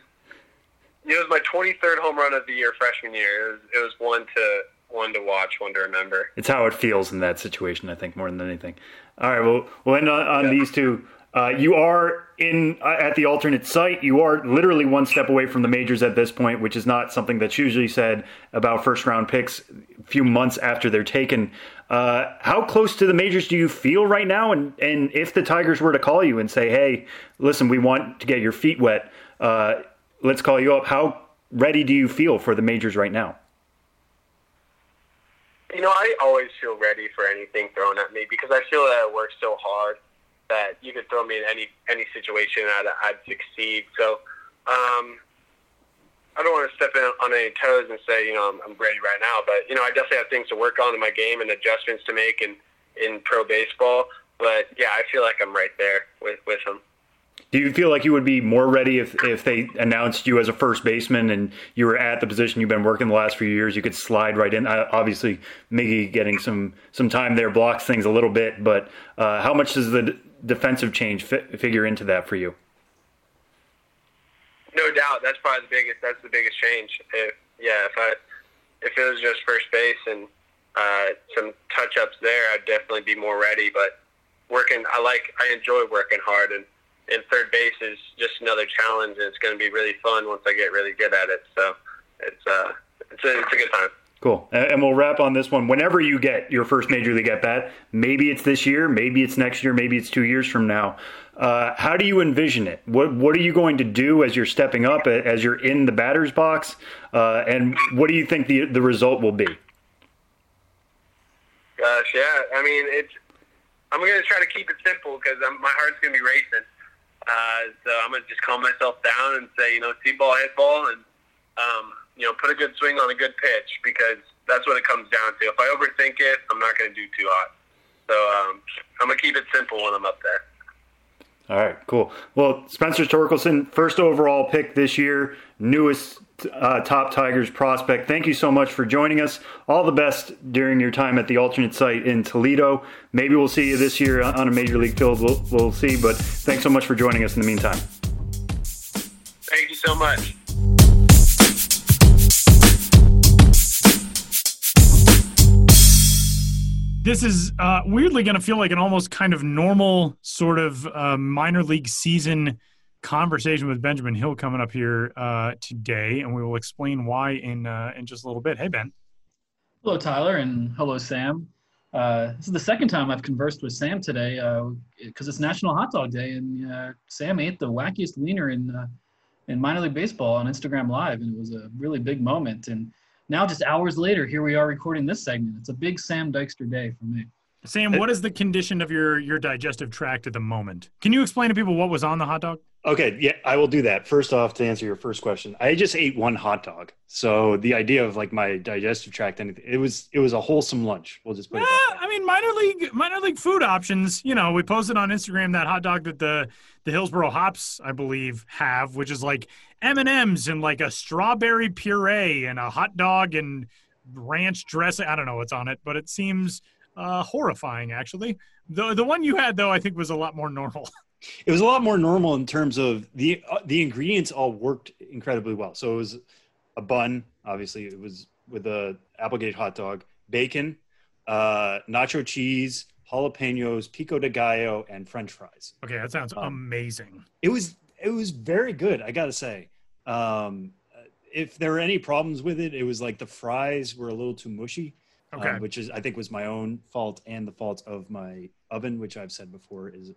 it was my 23rd home run of the year freshman year. It was it was one to one to watch, one to remember. It's how it feels in that situation, I think, more than anything. All right, well, we'll end on, on yeah. these two. Uh, you are in uh, at the alternate site. You are literally one step away from the majors at this point, which is not something that's usually said about first round picks a few months after they're taken. Uh, how close to the majors do you feel right now? And and if the Tigers were to call you and say, "Hey, listen, we want to get your feet wet. Uh, let's call you up." How ready do you feel for the majors right now? You know, I always feel ready for anything thrown at me because I feel that I work so hard that you could throw me in any any situation I'd, I'd succeed. So um, I don't want to step in on any toes and say you know I'm, I'm ready right now, but you know I definitely have things to work on in my game and adjustments to make in in pro baseball. But yeah, I feel like I'm right there with with them. Do you feel like you would be more ready if, if they announced you as a first baseman and you were at the position you've been working the last few years? You could slide right in. Obviously, Miggy getting some some time there blocks things a little bit, but uh, how much does the defensive change fi- figure into that for you? No doubt, that's probably the biggest. That's the biggest change. If, yeah, if I if it was just first base and uh, some touch ups there, I'd definitely be more ready. But working, I like, I enjoy working hard, and and third base is just another challenge, and it's going to be really fun once I get really good at it. So it's uh, it's a, it's a good time. Cool. And we'll wrap on this one. Whenever you get your first major league at bat, maybe it's this year, maybe it's next year, maybe it's two years from now. Uh, how do you envision it? What What are you going to do as you're stepping up, as you're in the batter's box, uh, and what do you think the the result will be? Gosh, yeah. I mean, it's. I'm going to try to keep it simple because my heart's going to be racing. Uh, so I'm to just calm myself down and say, you know, see ball, hit ball, and um, you know, put a good swing on a good pitch because that's what it comes down to. If I overthink it, I'm not to do too hot. So um, I'm to keep it simple when I'm up there. All right, cool. Well, Spencer Torkelson, first overall pick this year, newest uh, top Tigers prospect. Thank you so much for joining us. All the best during your time at the alternate site in Toledo. Maybe we'll see you this year on a major league field. We'll, we'll see. But thanks so much for joining us in the meantime. Thank you so much. this is uh, weirdly going to feel like an almost kind of normal sort of uh, minor league season conversation with Benjamin Hill coming up here uh, today, and we will explain why in uh, in just a little bit. Hey, Ben. Hello, Tyler, and hello, Sam. Uh, this is the second time I've conversed with Sam today because uh, it's National Hot Dog Day, and Sam ate the wackiest wiener in in minor league baseball on Instagram Live, and it was a really big moment. And now just hours later, here we are recording this segment. It's a big Sam Dykstra day for me. Sam, what is the condition of your your digestive tract at the moment? Can you explain to people what was on the hot dog? Okay, yeah, I will do that. First off, to answer your first question, I just ate one hot dog, so the idea of like my digestive tract, anything, it was it was a wholesome lunch. We'll just put yeah, it. I mean, minor league minor league food options. You know, we posted on Instagram that hot dog that the the Hillsboro Hops, I believe, have, which is like M and M's and like a strawberry puree and a hot dog and ranch dressing. I don't know what's on it, but it seems uh, horrifying. Actually, the the one you had though, I think was a lot more normal. It was a lot more normal in terms of the uh, the ingredients all worked incredibly well. So it was a bun, obviously it was with a Applegate hot dog, bacon, uh, nacho cheese, jalapenos, pico de gallo, and French fries. Okay, that sounds Um, amazing. It was it was very good. I gotta say. Um, if there were any problems with it, it was like the fries were a little too mushy. um, which is I think was my own fault and the fault of my oven, which I've said before is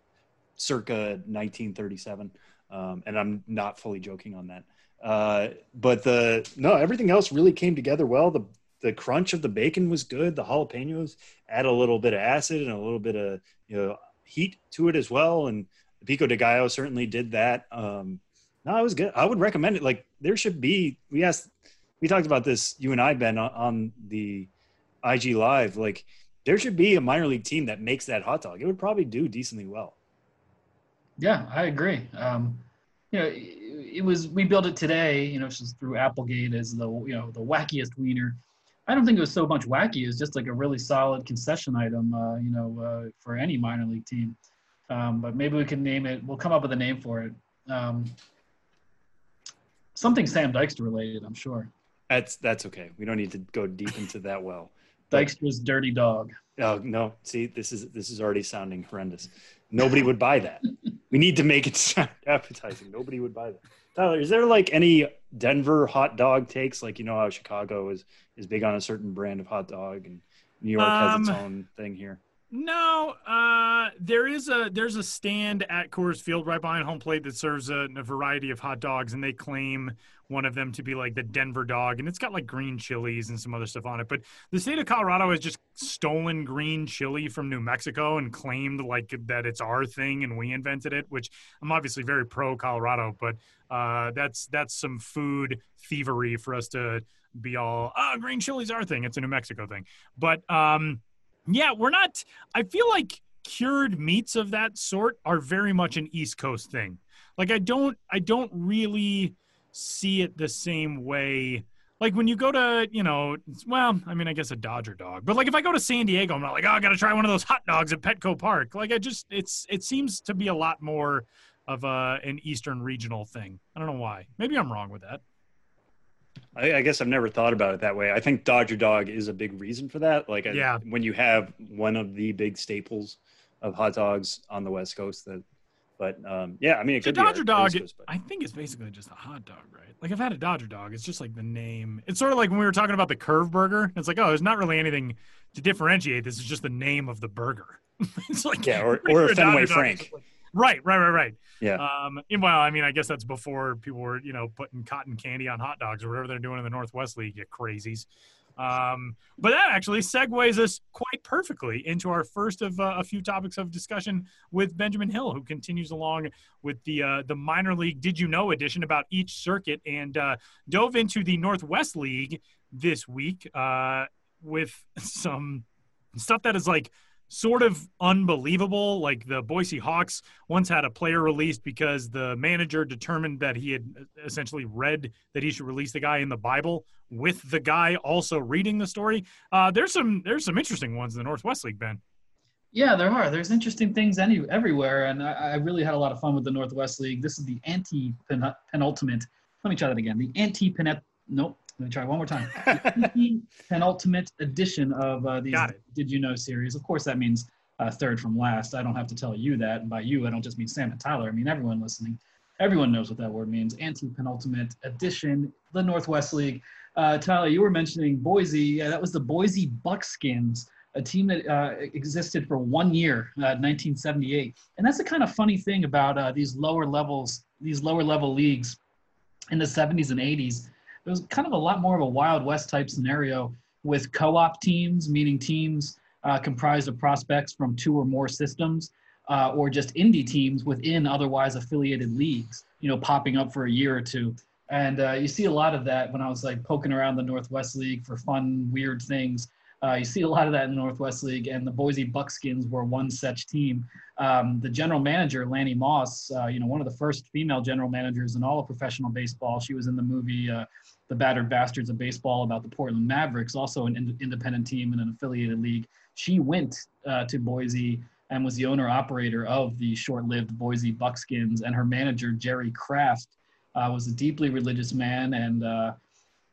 circa 1937, um, and I'm not fully joking on that. Uh, but the no, everything else really came together well. The the crunch of the bacon was good. The jalapenos add a little bit of acid and a little bit of you know heat to it as well. And the pico de gallo certainly did that. Um, no, it was good. I would recommend it. Like there should be. We asked, we talked about this. You and I, Ben, on, on the IG Live. Like there should be a minor league team that makes that hot dog. It would probably do decently well. Yeah, I agree. Um, you know, it, was we built it today. You know, just through Applegate as the you know the wackiest wiener. I don't think it was so much wacky. It's just like a really solid concession item. Uh, you know, uh, for any minor league team. Um, but maybe we can name it. We'll come up with a name for it. Um, something Sam Dykstra related, I'm sure. That's that's okay. We don't need to go deep into that well. Dykstra's dirty dog. Oh no! See, this is this is already sounding horrendous. Nobody would buy that. We need to make it sound appetizing. Nobody would buy that. Tyler, is there like any Denver hot dog takes? Like you know how Chicago is is big on a certain brand of hot dog, and New York has its Um, own thing here. No, uh, there is a there's a stand at Coors Field right behind home plate that serves a, a variety of hot dogs, and they claim one of them to be like the Denver dog, and it's got like green chilies and some other stuff on it. But the state of Colorado has just stolen green chili from New Mexico and claimed like that it's our thing and we invented it. Which I'm obviously very pro Colorado, but uh, that's that's some food thievery for us to be all ah green chili's our thing. It's a New Mexico thing, but um yeah, we're not. I feel like cured meats of that sort are very much an East Coast thing. Like I don't, I don't really see it the same way. Like when you go to, you know, well, I mean, I guess a Dodger dog, but like if I go to San Diego, I'm not like, oh, I got to try one of those hot dogs at Petco Park. Like I just, it's, it seems to be a lot more of a, an Eastern regional thing. I don't know why. Maybe I'm wrong with that. I, I guess I've never thought about it that way. I think Dodger Dog is a big reason for that. Like, I, Yeah. when you have one of the big staples of hot dogs on the West Coast, that. But um, yeah, I mean, it The could be Dodger a- dog, I think it's basically just a hot dog, right? Like I've had a Dodger dog. It's just like the name. It's sort of like when we were talking about the curve burger. It's like, oh, there's not really anything to differentiate. This is just the name of the burger. it's like Yeah, or- or a Fenway Dodger Frank. like- Right, right, right, right. Yeah. Um, and well, I mean, I guess that's before people were, you know, putting cotton candy on hot dogs or whatever they're doing in the Northwest League, you crazies. Um, but that actually segues us quite perfectly into our first of uh, a few topics of discussion with Benjamin Hill, who continues along with the uh, the minor league Did You Know edition about each circuit and uh, dove into the Northwest League this week uh, with some stuff that is like sort of unbelievable. Like the Boise Hawks once had a player released because the manager determined that he had essentially read that he should release the guy in the Bible with the guy also reading the story. Uh, there's some there's some interesting ones in the Northwest League, Ben. Yeah, there are. There's interesting things any everywhere, and I, I really had a lot of fun with the Northwest League. This is the anti penultimate. Let me try that again. The anti penet. Nope. Let me try one more time. Penultimate edition of uh, these Did You Know series. Of course, that means uh, third from last. I don't have to tell you that, and by you, I don't just mean Sam and Tyler. I mean everyone listening. Everyone knows what that word means. Anti penultimate edition, the Northwest League. Uh, Tyler, you were mentioning Boise. Yeah, that was the Boise Buckskins a team that uh, existed for one year, uh, 1978. And that's the kind of funny thing about uh, these lower levels, these lower level leagues in the 70s and 80s. It was kind of a lot more of a Wild West type scenario with co op teams, meaning teams uh, comprised of prospects from two or more systems. uh, or just indie teams within otherwise affiliated leagues, you know, popping up for a year or two. And uh, you see a lot of that when I was like poking around the Northwest League for fun, weird things. Uh, you see a lot of that in the Northwest League, and the Boise Buckskins were one such team. Um, the general manager, Lanny Moss, uh, you know, one of the first female general managers in all of professional baseball. She was in the movie uh, The Battered Bastards of Baseball about the Portland Mavericks, also an in- independent team in an affiliated league. She went uh, to Boise and was the owner operator of the short-lived Boise Buckskins, and her manager, Jerry Kraft, uh, was a deeply religious man and uh,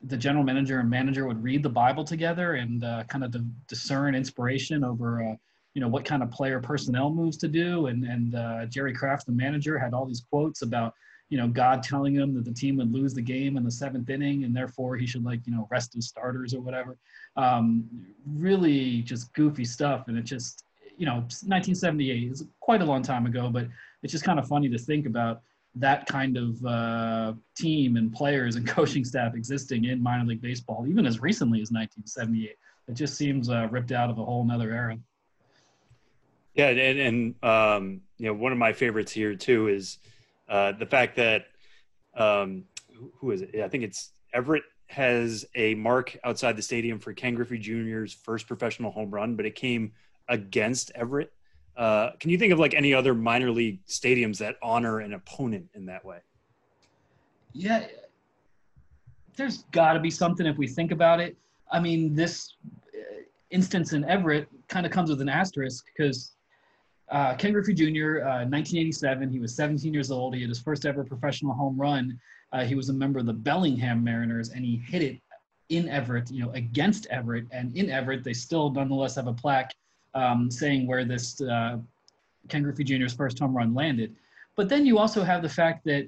the general manager and manager would read the Bible together and uh, kind of d- discern inspiration over, uh, you know, what kind of player personnel moves to do. And, and uh, Jerry Kraft, the manager, had all these quotes about, you know, God telling him that the team would lose the game in the seventh inning and therefore he should like, you know, rest his starters or whatever. Um, really just goofy stuff. And it just, you know, 1978 is quite a long time ago, but it's just kind of funny to think about that kind of uh, team and players and coaching staff existing in minor league baseball, even as recently as 1978. It just seems uh, ripped out of a whole nother era. Yeah, and, and um, you know, one of my favorites here too is uh, the fact that um, who is it? I think it's Everett has a mark outside the stadium for Ken Griffey Jr.'s first professional home run, but it came against Everett. Uh, can you think of like any other minor league stadiums that honor an opponent in that way? Yeah, there's got to be something if we think about it. I mean, this uh, instance in Everett kind of comes with an asterisk because uh, Ken Griffey Jr., uh, 1987, he was 17 years old. He had his first ever professional home run. Uh, he was a member of the Bellingham Mariners, and he hit it in Everett, you know, against Everett. And in Everett, they still nonetheless have a plaque um, saying where this uh, Ken Griffey Jr.'s first home run landed. But then you also have the fact that,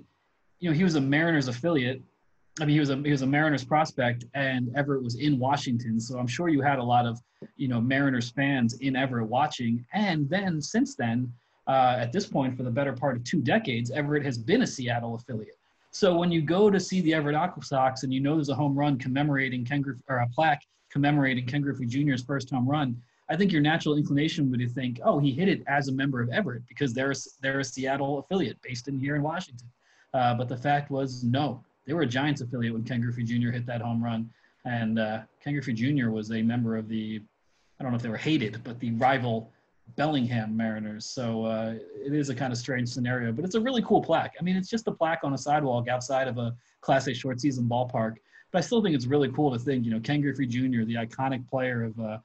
you know, he was a Mariners affiliate. I mean, he was a he was a Mariners prospect, and Everett was in Washington. So I'm sure you had a lot of, you know, Mariners fans in Everett watching. And then since then, uh, at this point, for the better part of two decades, Everett has been a Seattle affiliate. So when you go to see the Everett Aqua Sox and you know there's a home run commemorating Ken Griffey, or a plaque commemorating Ken Griffey Jr.'s first home run, I think your natural inclination would be to think, oh, he hit it as a member of Everett because they're a, they're a Seattle affiliate based in here in Washington. Uh, but the fact was, no, they were a Giants affiliate when Ken Griffey Jr. hit that home run, and uh, Ken Griffey Jr. was a member of the, I don't know if they were hated, but the rival Bellingham Mariners. So uh, it is a kind of strange scenario, but it's a really cool plaque. I mean, it's just a plaque on a sidewalk outside of a Class A short season ballpark. But I still think it's really cool to think, you know, Ken Griffey Jr., the iconic player of uh,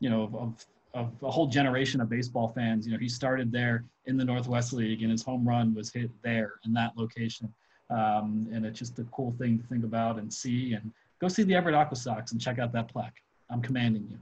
you know, of, of a whole generation of baseball fans. You know, he started there in the Northwest League, and his home run was hit there in that location. Um, and it's just a cool thing to think about and see. And go see the Everett Aqua Sox and check out that plaque. I'm commanding you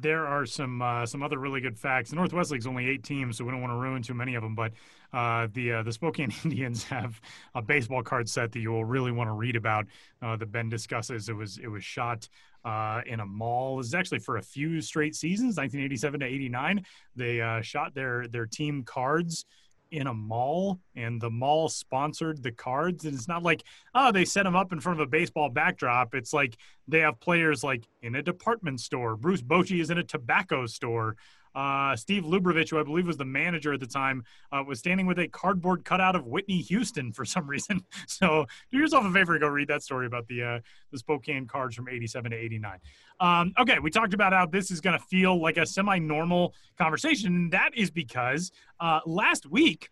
there are some uh, some other really good facts. The Northwest League's only eight teams, so we don't want to ruin too many of them. But uh, the uh, the Spokane Indians have a baseball card set that you will really want to read about. Uh, that Ben discusses. It was it was shot uh, in a mall. This is actually for a few straight seasons, 1987 to 89. They uh, shot their their team cards in a mall and the mall sponsored the cards and it's not like oh they set them up in front of a baseball backdrop. It's like they have players like in a department store. Bruce bochy is in a tobacco store uh, Steve Lubratich, who I believe was the manager at the time, uh, was standing with a cardboard cutout of Whitney Houston for some reason. So do yourself a favor and go read that story about the uh, the Spokane cards from '87 to '89. Um, okay, we talked about how this is going to feel like a semi-normal conversation. That is because uh, last week.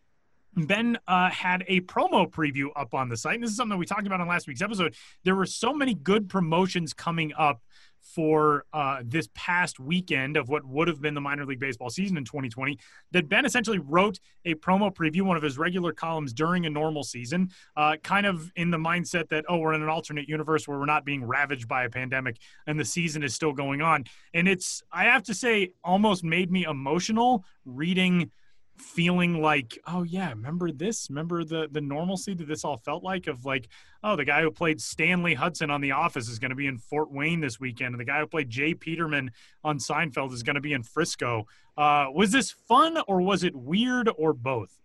Ben uh, had a promo preview up on the site. And this is something that we talked about on last week's episode. There were so many good promotions coming up for uh, this past weekend of what would have been the minor league baseball season in 2020 that Ben essentially wrote a promo preview, one of his regular columns during a normal season, uh, kind of in the mindset that, oh, we're in an alternate universe where we're not being ravaged by a pandemic and the season is still going on. And it's, I have to say, almost made me emotional reading – feeling like oh yeah remember this? Remember the the normalcy that this all felt like? Of like oh the guy who played stanley hudson on the office is going to be in fort wayne this weekend and the guy who played jay peterman on seinfeld is going to be in frisco. Uh, was this fun or was it weird or both?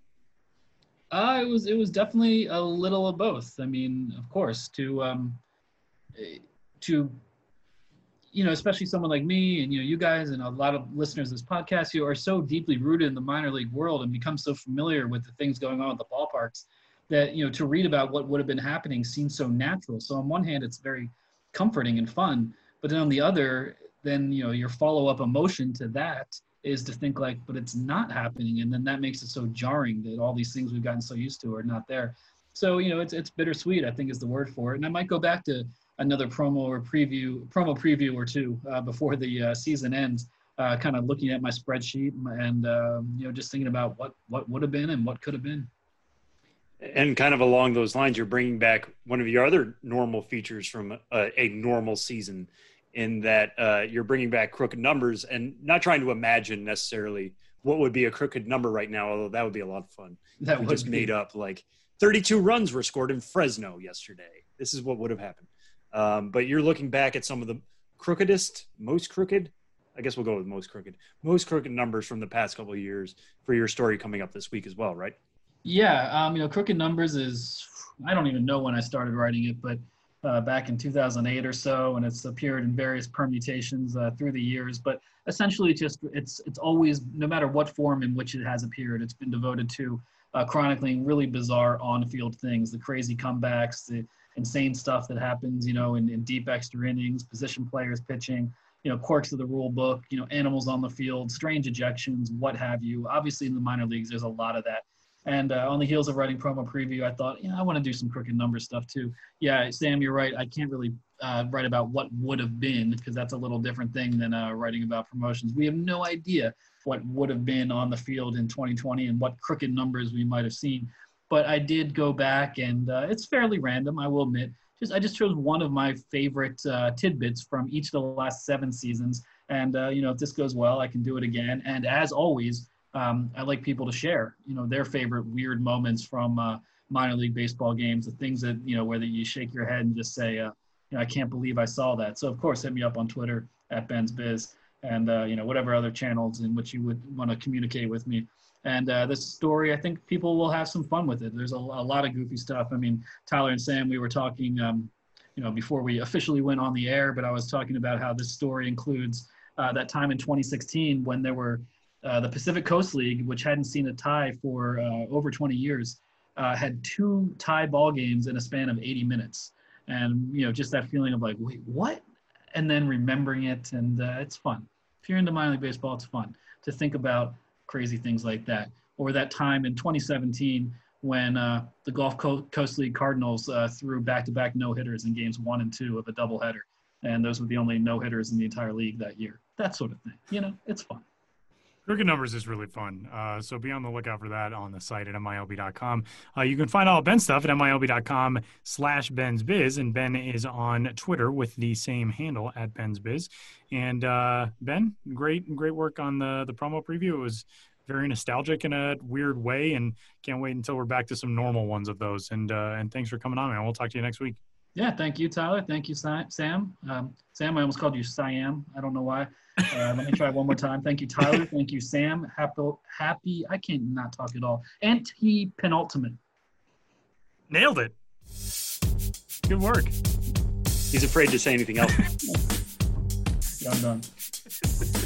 Uh, it was it was definitely a little of both. I mean of course to um to you know, especially someone like me and you know you guys and a lot of listeners of this podcast, you are so deeply rooted in the minor league world and become so familiar with the things going on at the ballparks that you know to read about what would have been happening seems so natural. So on one hand, it's very comforting and fun, but then on the other, then you know your follow-up emotion to that is to think like, but it's not happening, and then that makes it so jarring that all these things we've gotten so used to are not there. So you know, it's it's bittersweet. I think is the word for it. And I might go back to another promo or preview, promo preview or two uh, before the uh, season ends. Uh, kind of looking at my spreadsheet and um, you know just thinking about what what would have been and what could have been. And kind of along those lines, you're bringing back one of your other normal features from a, a normal season, in that uh, you're bringing back crooked numbers and not trying to imagine necessarily what would be a crooked number right now, although that would be a lot of fun. That just made up like 32 runs were scored in Fresno yesterday. This is what would have happened. Um, but you're looking back at some of the crookedest, most crooked. I guess we'll go with most crooked, most crooked numbers from the past couple of years for your story coming up this week as well, right? Yeah, um, you know, Crooked Numbers is I don't even know when I started writing it, but uh, back in 2008 or so, and it's appeared in various permutations uh, through the years. But essentially, just it's it's always no matter what form in which it has appeared, it's been devoted to uh, chronicling really bizarre on-field things, the crazy comebacks, the insane stuff that happens, you know, in, in deep extra innings, position players pitching, you know, quirks of the rule book, you know, animals on the field, strange ejections, what have you. Obviously, in the minor leagues, there's a lot of that. And uh, on the heels of writing promo preview, I thought, you know, I want to do some crooked number stuff too. Yeah, Sam, you're right. I can't really uh, write about what would have been because that's a little different thing than uh, writing about promotions. We have no idea what would have been on the field in 2020 and what crooked numbers we might have seen. But I did go back, and uh, it's fairly random, I will admit. Just I just chose one of my favorite uh, tidbits from each of the last seven seasons, and uh, you know, if this goes well, I can do it again. And as always, um, I like people to share, you know, their favorite weird moments from uh, minor league baseball games, the things that you know, whether you shake your head and just say, uh, you know, I can't believe I saw that. So of course, hit me up on Twitter at Ben's Biz, and uh, you know, whatever other channels in which you would want to communicate with me. And uh, this story, I think people will have some fun with it. There's a, a lot of goofy stuff. I mean, Tyler and Sam, we were talking, um, you know, before we officially went on the air, but I was talking about how this story includes uh, that time in 2016 when there were uh, the Pacific Coast League, which hadn't seen a tie for uh, over 20 years, uh, had two tie ball games in a span of 80 minutes, and you know just that feeling of like, wait, what? And then remembering it, and uh, it's fun. If you're into minor league baseball, it's fun to think about crazy things like that. Or that time in 2017 when uh, the Gulf Coast League Cardinals uh, threw back-to-back no hitters in games one and two of a doubleheader, and those were the only no hitters in the entire league that year. That sort of thing. You know, it's fun. Crooked Numbers is really fun. Uh, so be on the lookout for that on the site at MILB.com. Uh, you can find all Ben's stuff at MILB.com slash Ben's Biz. And Ben is on Twitter with the same handle at Ben's Biz. And uh, Ben, great, great work on the, the promo preview. It was very nostalgic in a weird way. And can't wait until we're back to some normal ones of those. And, uh, and thanks for coming on, man. We'll talk to you next week. Yeah, thank you, Tyler. Thank you, Sam. Um, Sam, I almost called you Siam. I don't know why. Uh, let me try one more time. Thank you, Tyler. Thank you, Sam. Happy, happy. I can't not talk at all. Anti penultimate. Nailed it. Good work. He's afraid to say anything else. Yeah, I'm done.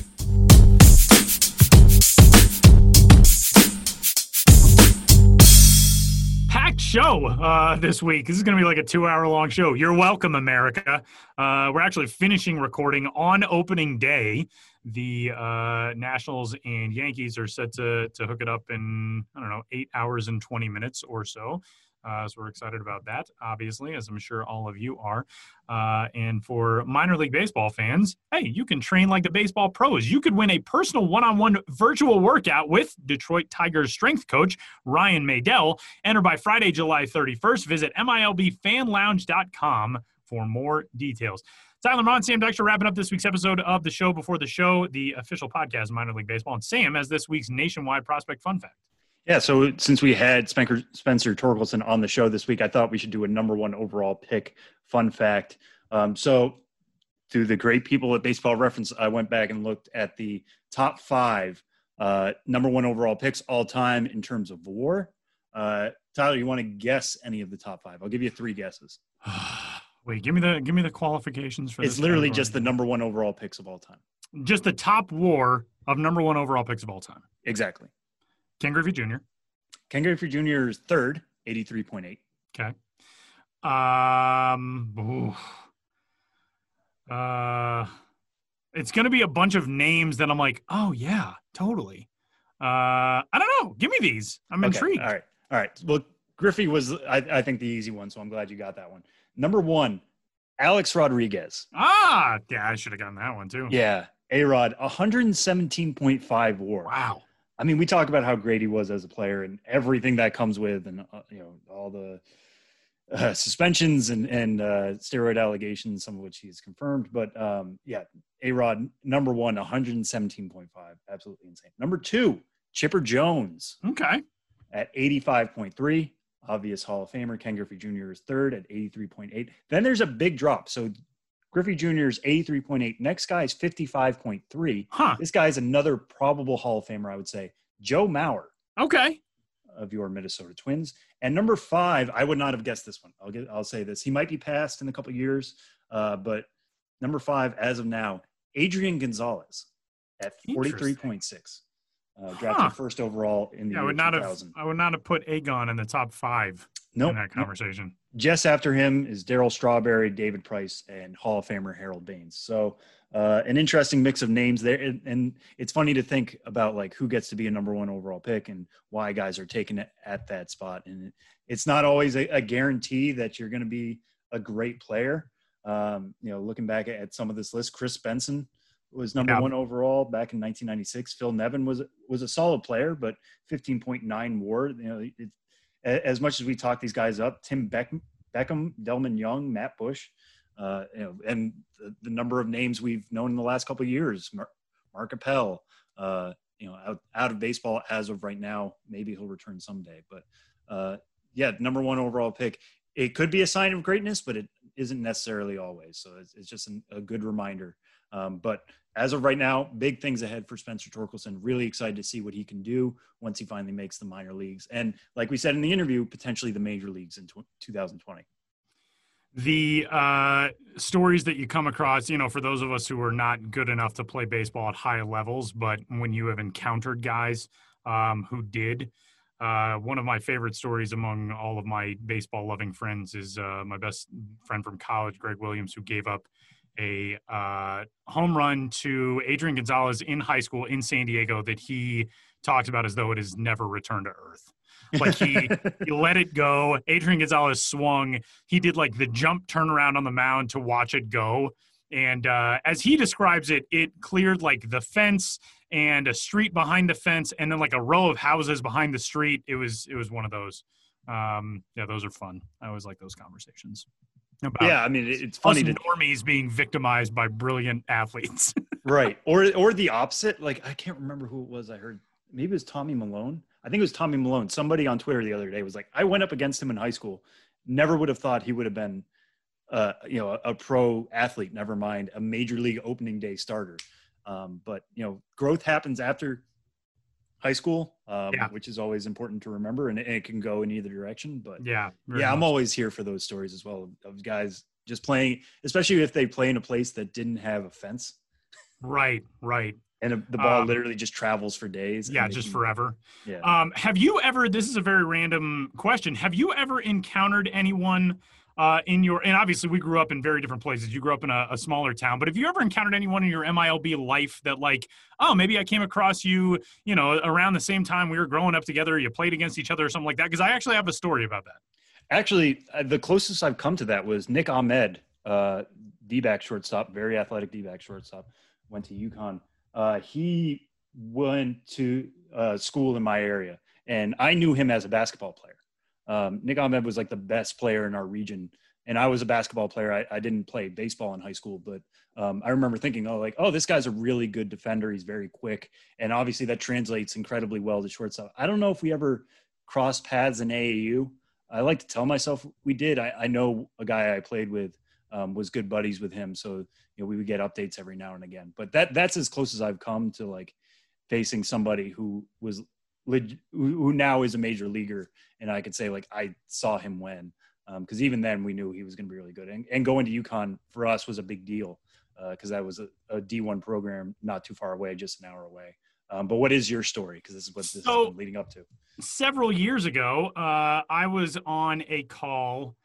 show uh, this week. This is going to be like a two hour long show. You're welcome, America. Uh, we're actually finishing recording on opening day. The uh, Nationals and Yankees are set to, to hook it up in, I don't know, eight hours and 20 minutes or so. Uh, so we're excited about that, obviously, as I'm sure all of you are. Uh, and for minor league baseball fans, hey, you can train like the baseball pros. You could win a personal one-on-one virtual workout with Detroit Tigers strength coach Ryan Maydell. Enter by Friday, July 31st. Visit milbfanlounge.com for more details. Tyler Maun, Sam Dykstra wrapping up this week's episode of the show before the show, the official podcast of minor league baseball. And Sam has this week's nationwide prospect fun fact. Yeah, so since we had Spencer, Spencer Torkelson on the show this week, I thought we should do a number one overall pick fun fact. Um, so, to the great people at Baseball Reference, I went back and looked at the top five uh, number one overall picks all time in terms of WAR. Uh, Tyler, you want to guess any of the top five? I'll give you three guesses. Wait, give me the give me the qualifications for It's literally category. just the number one overall picks of all time. just the top war of number one overall picks of all time. Exactly. Ken Griffey Jr. Ken Griffey Jr. is third, 83.8. Okay. Um. Uh, it's gonna be a bunch of names that I'm like, oh yeah, totally. Uh, I don't know. Give me these. I'm Okay, intrigued. All right. All right. Well, Griffey was, I, I think, the easy one. So I'm glad you got that one. Number one, Alex Rodriguez. Ah, yeah, I should have gotten that one too. Yeah. A Rod, 117.5 war. Wow. I mean, we talk about how great he was as a player and everything that comes with, and uh, you know all the uh, suspensions and and uh, steroid allegations, some of which he's confirmed. But um, yeah, A Rod number one, 117.5, absolutely insane. Number two, Chipper Jones Okay. at 85.3, obvious Hall of Famer. Ken Griffey Jr. is third at 83.8. Then there's a big drop. So Griffey Jr. is 83.8. Next guy is 55.3. Huh. This guy is another probable Hall of Famer, I would say. Joe Mauer Okay. of your Minnesota Twins. And number five, I would not have guessed this one. I'll get, I'll say this. He might be passed in a couple years, uh, but number five, as of now, Adrian Gonzalez at 43.6. Uh, drafted Huh. first overall in the Yeah, I would not have. I would not have put A-Gon in the top five Nope. in that conversation. Just after him is Darryl Strawberry, David Price, and Hall of Famer Harold Baines. So uh, an interesting mix of names there, and, and it's funny to think about like who gets to be a number one overall pick and why guys are taken it at that spot. And it's not always a, a guarantee that you're going to be a great player. Um, you know, looking back at some of this list, Kris Benson was number Yeah. one overall back in 1996. Phil Nevin was was a solid player, but 15.9 WAR. You know, it, as much as we talk these guys up, Tim Beck, Beckham, Delmon Young, Matt Bush, uh, you know, and the, the number of names we've known in the last couple of years, Mark, Mark Appel, uh, you know, out, out of baseball as of right now. Maybe he'll return someday, but uh, yeah, number one overall pick. It could be a sign of greatness, but it isn't necessarily always. So it's, it's just an, a good reminder. Um, but as of right now, big things ahead for Spencer Torkelson. Really excited to see what he can do once he finally makes the minor leagues. And like we said in the interview, potentially the major leagues in tw 2020. the uh, stories that you come across, you know, for those of us who are not good enough to play baseball at high levels, but when you have encountered guys um, who did, uh, one of my favorite stories among all of my baseball loving friends is uh, my best friend from college, Greg Williams, who gave up a uh, home run to Adrian Gonzalez in high school in San Diego that he talks about as though it has never returned to earth. Like he, he let it go. Adrian Gonzalez swung. He did like the jump turnaround on the mound to watch it go. And uh, as he describes it, it cleared like the fence and a street behind the fence, and then like a row of houses behind the street. It was it was one of those. Um, yeah, those are fun. I always like those conversations. About yeah, I mean, it- it's funny to normies being victimized by brilliant athletes. right. Or or the opposite. Like i can't remember who it was i heard. Maybe it was tommy milone. I think it was tommy milone. Somebody on twitter the other day was like i went up against him in high school. Never would have thought he would have been uh, you know a, a pro athlete never mind a major league opening day starter. Um, but you know growth happens after high school um, Yeah. which is always important to remember and it, it can go in either direction but yeah, yeah, I'm always here for those stories as well of, of guys just playing, especially if they play in a place that didn't have a fence right, right. and the ball Um, literally just travels for days. Yeah, just can- forever. Yeah. Um, have you ever? This is a very random question. Have you ever encountered anyone uh, in your? And obviously, we grew up in very different places. You grew up in a, a smaller town, but have you ever encountered anyone in your MILB life that, like, oh, maybe I came across you, you know, around the same time we were growing up together. You played against each other or something like that. Because I actually have a story about that. Actually, uh, the closest I've come to that was Nick Ahmed, uh, D-back shortstop, very athletic D-back shortstop, went to UConn. Uh, he went to uh, school in my area, and I knew him as a basketball player. Um, Nick Ahmed was like the best player in our region, and I was a basketball player. I, I didn't play baseball in high school, but um, I remember thinking, oh, like, oh, this guy's a really good defender. He's very quick, and obviously that translates incredibly well to shortstop. I don't know if we ever crossed paths in AAU. I like to tell myself we did. I, I know a guy I played with um, was good buddies with him, so you know we would get updates every now and again. But that that's as close as I've come to like facing somebody who was leg- who now is a major leaguer, and I could say like I saw him when. because um, even then we knew he was going to be really good. And, and going to UConn for us was a big deal because uh, that was a a D1 program not too far away, just an hour away. Um, but what is your story? Because this is what this So- is leading up to. several years ago, uh, I was on a call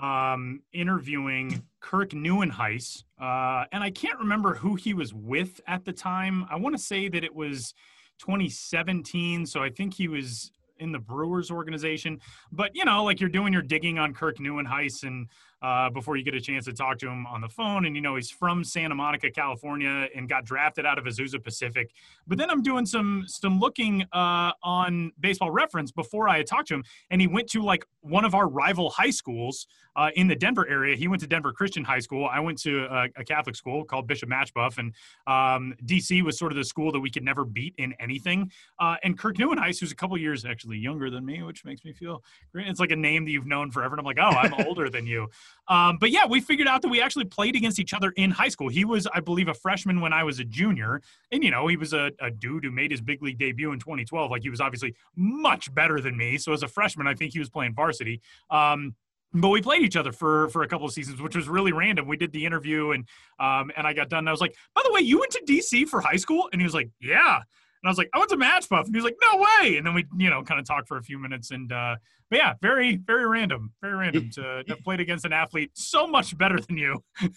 um, interviewing Kirk Nieuwenhuis, uh, and I can't remember who he was with at the time. I want to say that it was 2017, so I think he was in the Brewers organization. But you know, like you're doing your digging on Kirk Nieuwenhuis, and uh, before you get a chance to talk to him on the phone, and you know he's from Santa Monica, California, and got drafted out of Azusa Pacific. But then I'm doing some some looking uh, on Baseball Reference before I had talked to him, and he went to like one of our rival high schools uh, in the Denver area. He went to Denver Christian High School. I went to a, a Catholic school called Bishop Machebeuf, and um, DC was sort of the school that we could never beat in anything. Uh, and Kirk Nieuwenhuis, who's a couple years actually younger than me, which makes me feel great. It's like a name that you've known forever, and I'm like, oh, I'm older than you. Um, but yeah, we figured out that we actually played against each other in high school. He was, I believe, a freshman when I was a junior, and you know, he was a, a dude who made his big league debut in 2012. Like he was obviously much better than me. So as a freshman, I think he was playing varsity. Um, but we played each other for for a couple of seasons, which was really random. We did the interview and um and I got done. And I was like, by the way, you went to DC for high school? And he was like, Yeah. And I was like, I went to Machebeuf. And he was like, No way. And then we, you know, kind of talked for a few minutes. And uh but yeah, very, very random. Very random to have played against an athlete so much better than you.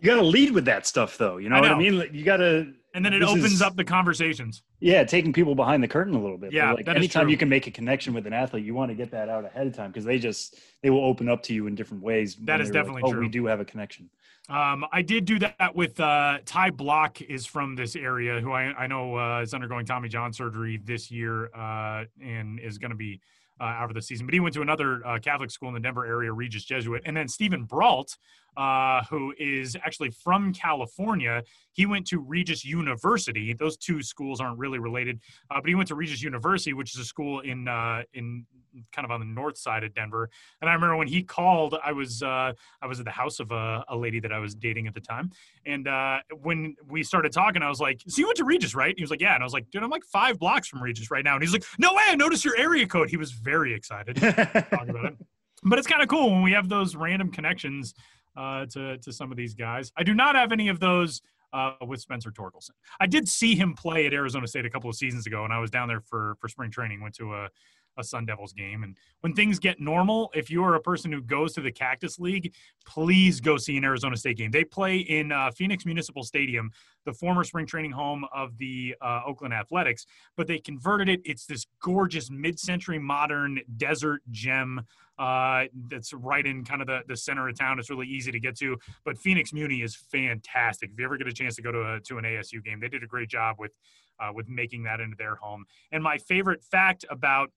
You got to lead with that stuff, though. You know, I what I mean? Like, You got to. And then it opens is- up the conversations. Yeah, taking people behind the curtain a little bit. Yeah, like anytime you can make a connection with an athlete, you want to get that out ahead of time because they just they will open up to you in different ways. That is definitely like, oh, true. we do have a connection. Um, I did do that with uh, Ty Blach is from this area, who I, I know uh, is undergoing Tommy John surgery this year uh, and is going to be uh, out for the season. But he went to another uh, Catholic school in the Denver area, Regis Jesuit. And then Steven Brault, uh, who is actually from California, he went to Regis University. Those two schools aren't really related, uh, but he went to Regis University, which is a school in uh, in kind of on the north side of Denver. And I remember when he called, I was uh, I was at the house of a, a lady that I was dating at the time. And uh, when we started talking, I was like, So you went to Regis, right? He was like, Yeah. And I was like, Dude, I'm like five blocks from Regis right now. And he's like, No way, I noticed your area code. He was very excited to talk about it. But it's kind of cool when we have those random connections uh, to, to some of these guys. I do not have any of those uh, with Spencer Torkelson. I did see him play at Arizona State a couple of seasons ago, and I was down there for, for spring training, went to a, a Sun Devils game. And when things get normal, if you are a person who goes to the Cactus League, please go see an Arizona State game. They play in uh, Phoenix Municipal Stadium, the former spring training home of the uh, Oakland Athletics, but they converted it. It's this gorgeous mid century modern desert gem uh, that's right in kind of the, the center of town. It's really easy to get to. But Phoenix Muni is fantastic. If you ever get a chance to go to a, to an ASU game, they did a great job with uh, with making that into their home. And my favorite fact about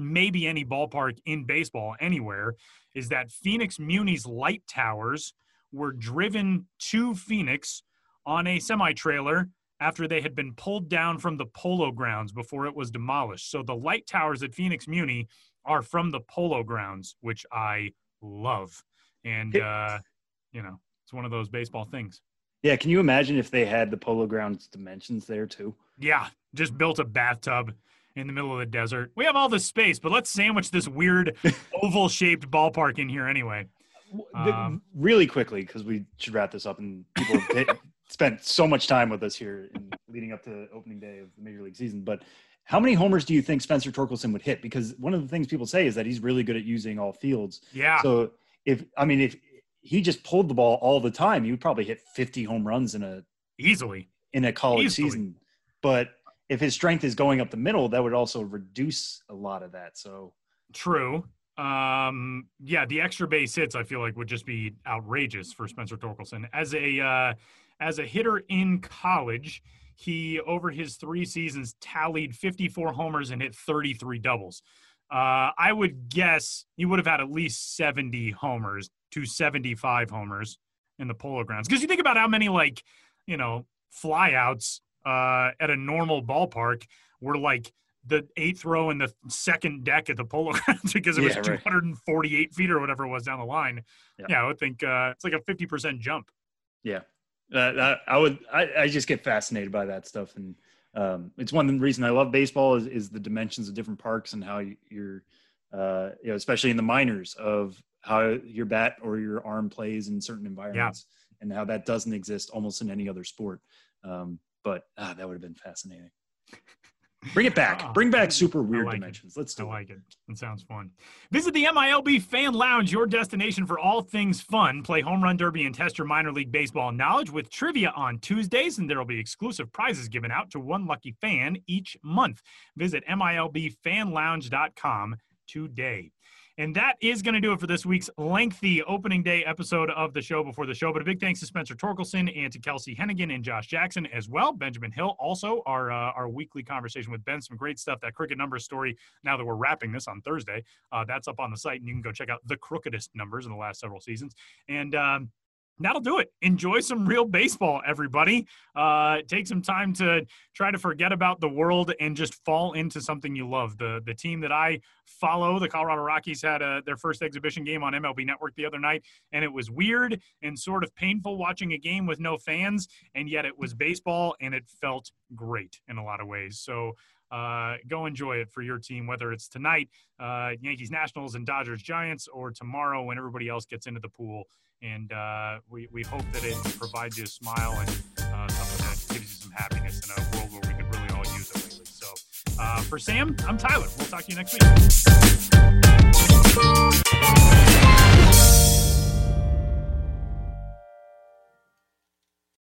maybe any ballpark in baseball anywhere is that Phoenix Muni's light towers were driven to Phoenix on a semi trailer after they had been pulled down from the polo grounds before it was demolished. So the light towers at Phoenix Muni are from the polo grounds, which I love. And, uh, you know, it's one of those baseball things. Yeah, can you imagine if they had the Polo Grounds dimensions there too? Yeah, just built a bathtub in the middle of the desert. We have all this space, but let's sandwich this weird oval shaped ballpark in here anyway. Um, really quickly, because we should wrap this up, and people hit- spent so much time with us here in leading up to opening day of the major league season. But how many homers do you think Spencer Torkelson would hit? Because one of the things people say is that he's really good at using all fields. Yeah. So if I mean if he just pulled the ball all the time, he would probably hit 50 home runs in a easily. in a college Easily. season. But if his strength is going up the middle, that would also reduce a lot of that. So True. Um, yeah, the extra base hits I feel like would just be outrageous for Spencer Torkelson as a uh, as a hitter in college. He over his three seasons tallied 54 homers and hit 33 doubles. Uh, I would guess he would have had at least 70 homers to 75 homers in the Polo Grounds because you think about how many like you know flyouts uh, at a normal ballpark were like the eighth row in the second deck at the Polo Grounds because it was Yeah, right. 248 feet or whatever it was down the line. Yeah. Yeah, I would think uh, it's like a 50% jump. yeah, uh, that, I would. I, I just get fascinated by that stuff, and um, it's one reason I love baseball is, is the dimensions of different parks and how you- you're, uh, you know, especially in the minors of how your bat or your arm plays in certain environments, yeah. and how that doesn't exist almost in any other sport. Um, but ah, that would have been fascinating. Bring it back. Oh, Bring back super weird like dimensions. It. Let's do I it. like it. It sounds fun. Visit the MILB Fan Lounge, your destination for all things fun. Play home run derby and test your minor league baseball knowledge with trivia on Tuesdays, and there will be exclusive prizes given out to one lucky fan each month. Visit MILBFanLounge.com today. And that is going to do it for this week's lengthy opening day episode of the show before the show. But a big thanks to Spencer Torkelson and to Kelsie Heneghan and Josh Jackson as well. Benjamin Hill, also our uh, our weekly conversation with Ben. Some great stuff. That crooked numbers story. Now that we're wrapping this on Thursday, uh, that's up on the site, and you can go check out the crookedest numbers in the last several seasons. And um, that'll do it. Enjoy some real baseball, everybody. Uh, take some time to try to forget about the world and just fall into something you love. The the team that I follow, the Colorado Rockies, had a, uh, their first exhibition game on MLB Network the other night, and it was weird and sort of painful watching a game with no fans, and yet it was baseball, and it felt great in a lot of ways. So. Uh, go enjoy it for your team, whether it's tonight, uh, Yankees Nationals and Dodgers Giants, or tomorrow when everybody else gets into the pool and uh, we, we hope that it provides you a smile and uh, something that gives you some happiness in a world where we could really all use it lately. So uh, for Sam, I'm Tyler. We'll talk to you next week.